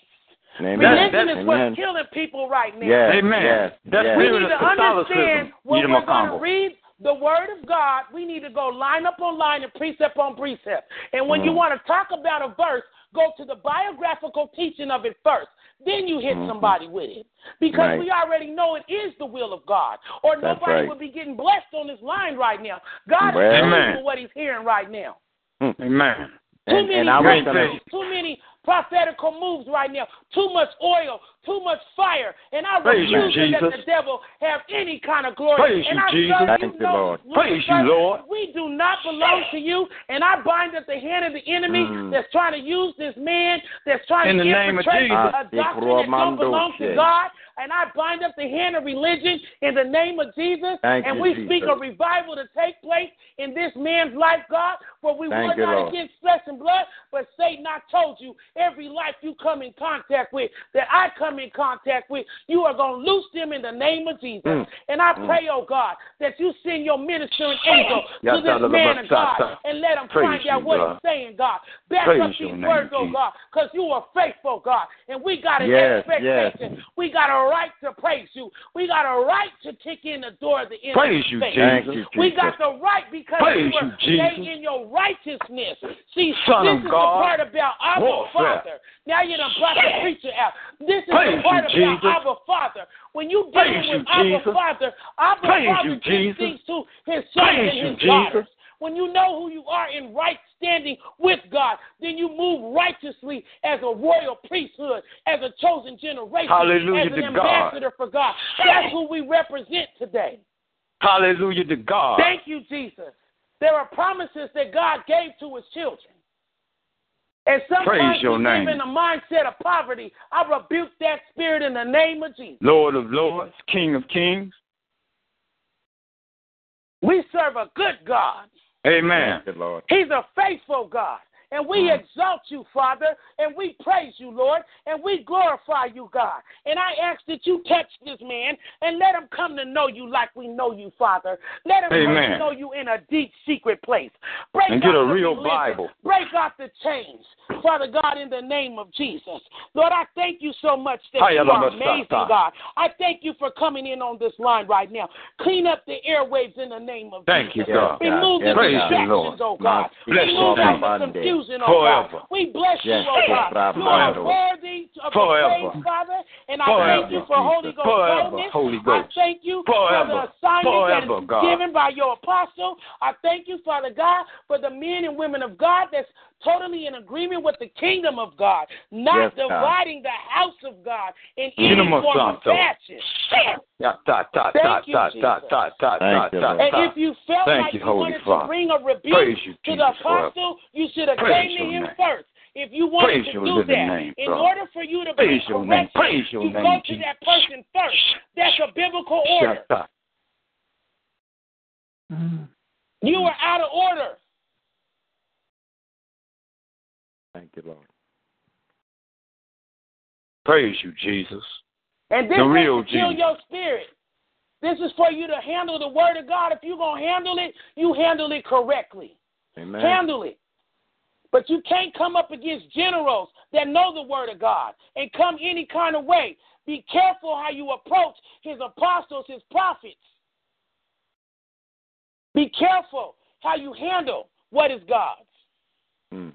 Amen. Religion is Amen. what's killing people right now. Yes, Amen. yes, That's yes. We need to understand Catholicism. when we're going to read the Word of God, we need to go line up on line and precept on precept. And when you Mhm. want to talk about a verse, go to the biographical teaching of it first. Then you hit Mhm. somebody with it. Because Right. we already know it is the will of God. Or That's nobody right. would be getting blessed on this line right now. God Well- is Amen. pleased with what he's hearing right now. Amen. Too And, many and I was gonna, too many prophetical moves right now. Too much oil, too much fire, and I Praise you, refuse to let the devil have any kind of glory. Praise and you, I Jesus. serve Thank you, you, know, Lord. Praise you, Lord. We do not belong to you, and I bind up the hand of the enemy Mm. that's trying to use this man, that's trying In to the name of infiltrate Jesus. a doctrine that don't belong to God. And I bind up the hand of religion in the name of Jesus. Thank and you, we Jesus. speak a revival to take place in this man's life, God, for we Thank you, not Lord. against flesh and blood, but Satan, I told you, every life you come in contact with, that I come in contact with, you are going to loose them in the name of Jesus. Mm. And I Mm. pray, oh God, that you send your ministering angel to this man of God and let him find out what he's saying, God. Back Praise up your these words, oh God, because you are faithful, God. And we got an Yes, expectation. We got a right to praise you. We got a right to kick in the door of the enemy. Praise you. Jesus. We got the right because Praise you were you, in your righteousness. See, Son this is God. the part about our Warfare. Father. Now you done brought the preacher out. This is Praise the part you, about Jesus. Abba Father. When you you, with Jesus. Father, Praise Father you, Jesus. things to his sons Praise and you, his Jesus. daughters. When you know who you are in right standing with God, then you move righteously as a royal priesthood, as a chosen generation, Hallelujah as an to God. ambassador for God. That's who we represent today. Hallelujah to God. Thank you, Jesus. There are promises that God gave to his children. And sometimes Praise your we name. live in a mindset of poverty. I rebuke that spirit in the name of Jesus. Lord of Lords, King of Kings. We serve a good God. Amen. Lord. He's a faithful God. And we Mm. exalt you, Father, and we praise you, Lord, and we glorify you, God. And I ask that you touch this man and let him come to know you like we know you, Father. Let him come to know you in a deep, secret place. Break And get a real religion. Bible. Break off the chains, Father God, in the name of Jesus. Lord, I thank you so much that Hiya, you are amazing. God. I thank you for coming in on this line right now. Clean up the airwaves in the name of Thank you, God. Remove the you, distractions, oh God. Bless Remove all the confusion, oh Forever. God. We bless you, Yes, oh God. You are forever. worthy of Forever. praise, Father. And I Forever, thank you for Holy Ghost Forever, boldness. Holy I thank you for the assignment Forever, that is God. given by your apostle. I thank you, Father God, for the men and women of God that's totally in agreement with the kingdom of God, not Yes, God. dividing the house of God in You any know my form son, of so. fashion. You, you. And if you felt Thank like you, you, Holy wanted Father. to bring a rebuke Praise you, to the Jesus, forever. apostle, you should have Praise came to your him name. first. If you wanted Praise to your do living that, name, in God. order for you to bring Praise your name. correction, Praise your you name, go to Jesus. that person first. That's a biblical order. Shut up. You are out of order. Thank you, Lord. Praise you, Jesus. And this The is real to kill Jesus. your spirit. This is for you to handle the word of God. If you're going to handle it, you handle it correctly. Amen. Handle it. But you can't come up against generals that know the word of God and come any kind of way. Be careful how you approach his apostles, his prophets. Be careful how you handle what is God's. Mm.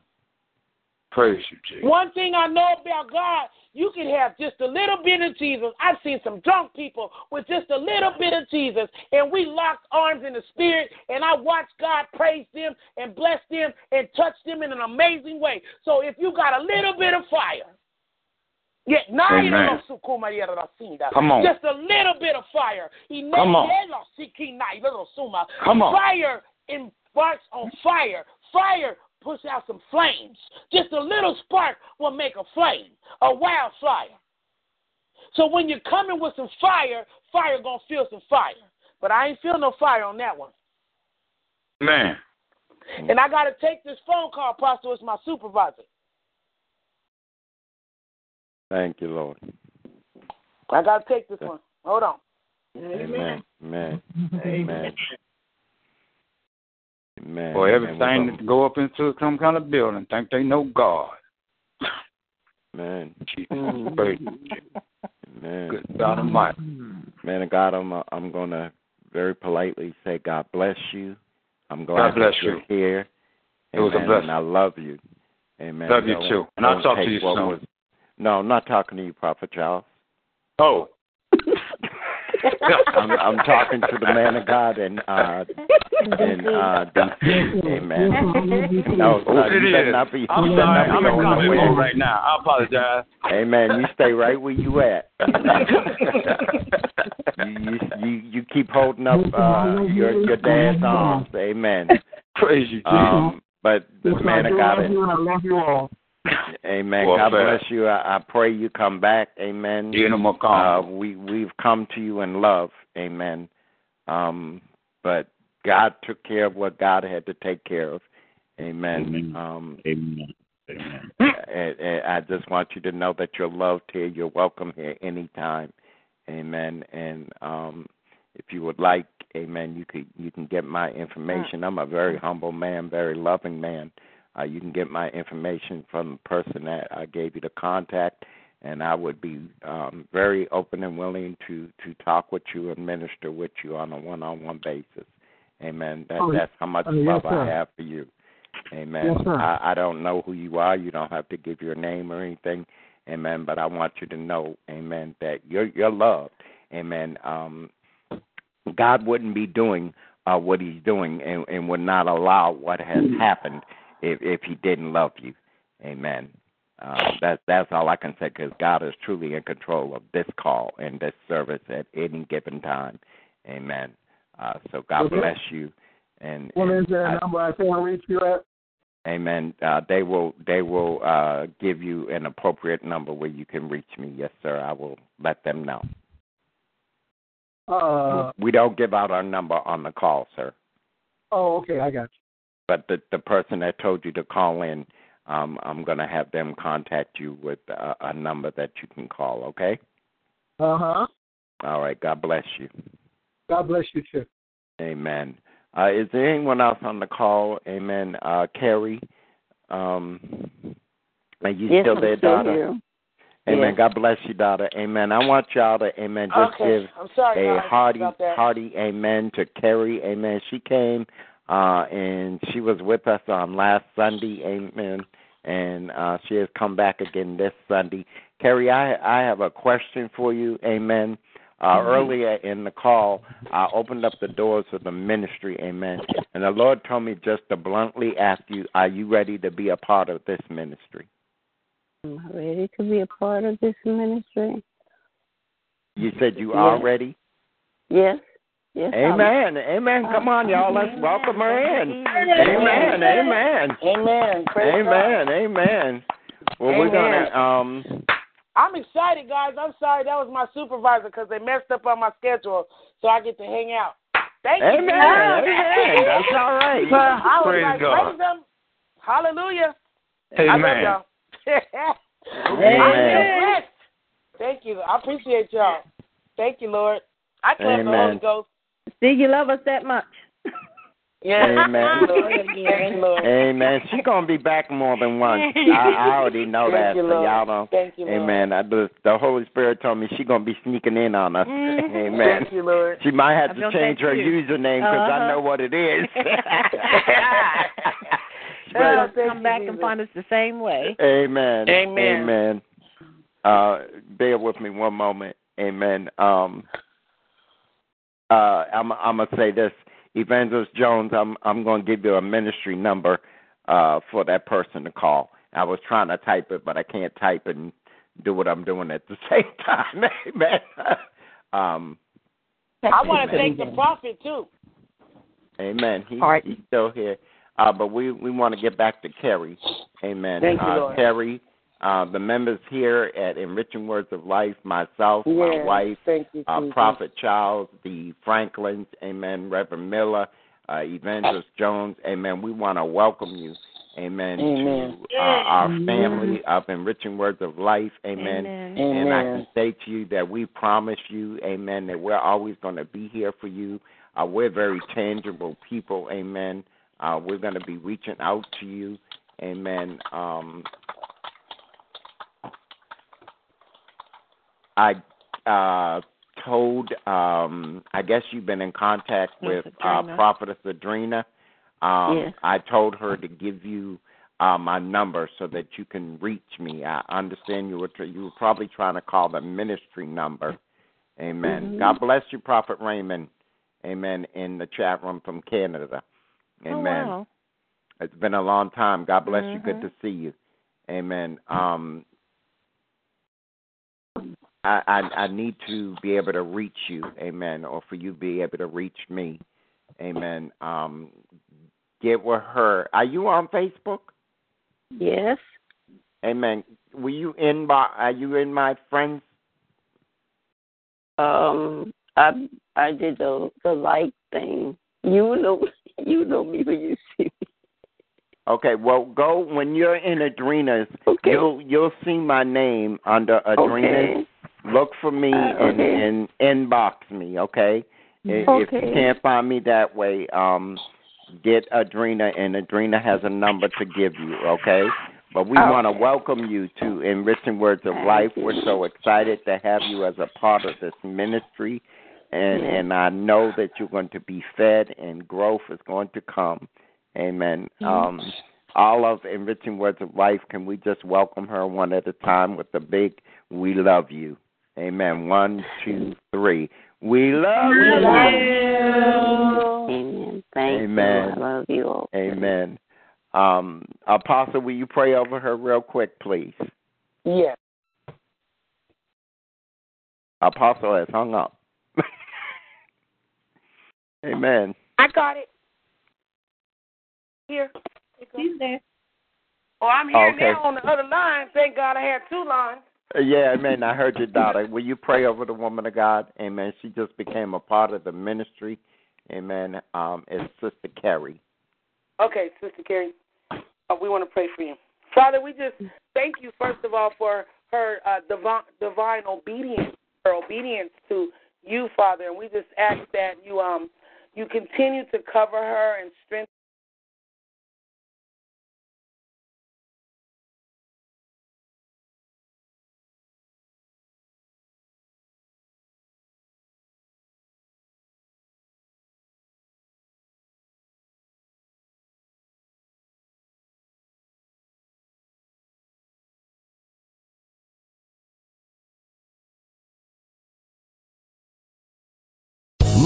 Praise you, Jesus. One thing I know about God, you can have just a little bit of Jesus. I've seen some drunk people with just a little bit of Jesus, and we locked arms in the spirit, and I watched God praise them and bless them and touch them in an amazing way. So if you got a little bit of fire, Amen. Come on. Just a little bit of fire. Come on. Come on. Fire embarks on fire. Fire puts out some flames. Just a little spark will make a flame, a wildfire. So when you're coming with some fire, fire gonna feel some fire. But I ain't feel no fire on that one. Man. And I gotta take this phone call, Pastor. It's my supervisor. Thank you, Lord. I gotta take this one. Hold on. Amen. Amen. Amen. Amen. We're everything that go up into some kind of building think they know God. Man. Jesus. Man. Good God Almighty. Man of God, I'm uh, I'm gonna very politely say God bless you. I'm glad God bless that you're you. here. It was a blessing. And I love you. Amen. Love you Don't- too. And I'll talk to you soon. was- no, I'm not talking to you, Prophet Charles. Oh. I'm I'm talking to the man of God and uh and uh the, amen. No, son, it you better is. not be. I'm you sorry. not I'm in on comedy mode right now. I apologize. Amen. You stay right where you at. you, you you you keep holding up uh, your your dad's arms. Amen. Praise you, Um, but the man of God. I love you all. Amen. Well, God bless you. I, I pray you come back. Amen. You know, more Uh, we we've come to you in love. Amen. Um, but God took care of what God had to take care of. Amen. Amen. Um, Amen. Amen. and, and I just want you to know that you're loved here. You're welcome here anytime. Amen. And um, if you would like, Amen, you could you can get my information. I'm a very humble man, very loving man. Uh, you can get my information from the person that I gave you the contact, and I would be um, very open and willing to to talk with you and minister with you on a one-on-one basis. Amen. That, Oh, that's how much oh, love sir. I have for you. Amen. Yes. I, I don't know who you are. You don't have to give your name or anything. Amen. But I want you to know, Amen, that you're you're loved. Amen. Um, God wouldn't be doing uh, what He's doing and, and would not allow what has happened if if He didn't love you. Amen. Uh, that that's all I can say because God is truly in control of this call and this service at any given time. Amen. Uh, so God Okay. bless you. And, What and is there I- number I can reach you at? Amen. Uh, they will they will uh, give you an appropriate number where you can reach me. Yes, sir. I will let them know. Uh, we don't give out our number on the call, sir. oh, okay, I got you. But the the person that told you to call in, um, I'm going to have them contact you with a, a number that you can call. Okay. Uh huh. All right. God bless you. God bless you too. Amen. Uh, is there anyone else on the call? Amen. Uh, Carrie, um, are you Yes, still I'm there, still daughter? here. Amen. Yes. God bless you, daughter. Amen. I want y'all to, amen, just Okay, give I'm sorry, a guys, hearty, about hearty amen to Carrie. Amen. She came uh, and she was with us on last Sunday. Amen. And uh, she has come back again this Sunday. Carrie, I, I have a question for you. Amen. Uh. Earlier in the call, I opened up the doors of the ministry. Amen. And the Lord told me just to bluntly ask you, are you ready to be a part of this ministry? Am I'm ready to be a part of this ministry. You said you Yes. are ready? Yes. Yes. Amen. Amen. Come on, y'all. Let's welcome her in. Amen. Amen. Amen. Praise Amen. Amen. Well, we're Amen. gonna um. I'm excited, guys. I'm sorry that was my supervisor because they messed up on my schedule, so I get to hang out. Thank you. Amen. Amen. That's all right. I was Praise like, God. praise them. Hallelujah. I Amen. love y'all. Amen. I feel blessed. Thank you. I appreciate y'all. Thank you, Lord. I clap the Holy Ghost. See, you love us that much. Yeah. Amen. Thank you, Lord. Amen. She's gonna be back more than once. I, I already know Thank that. You, so y'all don't. Thank you, Lord. Amen. I, the, the Holy Spirit told me she's gonna be sneaking in on us. Amen. Thank you, Lord. She might have I to change her too. username because I Uh-huh. know what it is. Well, thank come back Jesus. and find us the same way. Amen. Amen. Amen. Uh, bear with me one moment. Amen. Um, uh, I'm, I'm gonna say this, Evangelist Jones. I'm I'm gonna give you a ministry number uh, for that person to call. I was trying to type it, but I can't type and do what I'm doing at the same time. Amen. um, I want to Amen. thank the prophet, too. Amen. He, All right. He's still here. Uh, but we, we want to get back to Carrie. Amen. Thank you, uh, Lord. Carrie, uh, the members here at Enriching Words of Life, myself, my wife, Thank you, uh, Prophet Charles, the Franklins, Amen, Reverend Miller, uh, Evangelist Jones, Amen. We want to welcome you, Amen, Amen. to uh, our family of Enriching Words of Life, Amen. Amen. And I can say to you that we promise you, Amen, that we're always going to be here for you. Uh, we're very tangible people, Amen. Uh, we're going to be reaching out to you, Amen. Um, I uh, told, um, I guess you've been in contact with uh, Prophetess Adrena. Um, Yes. I told her to give you uh, my number so that you can reach me. I understand you were tr- you were probably trying to call the ministry number. Amen. Mhm. God bless you, Prophet Raymond. Amen. In the chat room from Canada. Amen. Oh, wow. It's been a long time. God bless you. Good Mhm. to see you. Amen. Um, I, I I need to be able to reach you, Amen, or for you to be able to reach me, Amen. Um, get with her. Are you on Facebook? Yes. Amen. Were you in my? Are you in my friends? Um, I I did the the like thing. You know, you know me when you see me. Okay. Well, go when you're in Adrena's. Okay. You'll you'll see my name under Adrena's. Okay. Look for me Uh, and and inbox me. Okay. If you can't find me that way, um, get Adrena, and Adrena has a number to give you. Okay. But we Okay. want to welcome you to Enriching Words of Life. We're so excited to have you as a part of this ministry, and Yes. and I know that you're going to be fed, and growth is going to come. Amen. Um, all of Enriching Words of Life, can we just welcome her one at a time with the big We Love You? Amen. One, two, three. We love you. Amen. Thank Amen. you. I love you all. Amen. Um, Apostle, will you pray over her real quick, please? Yes. Apostle has hung up. Amen. I got it. Here. She's there. Oh, I'm here Okay. now on the other line. Thank God I had two lines. Yeah, amen. I heard your daughter. Will you pray over the woman of God? Amen. She just became a part of the ministry. Amen. Um, it's Sister Carrie. Okay, Sister Carrie, uh, we want to pray for you. Father, we just thank you, first of all, for her uh, divine, divine obedience, her obedience to you, Father. And we just ask that you um you continue to cover her and strengthen.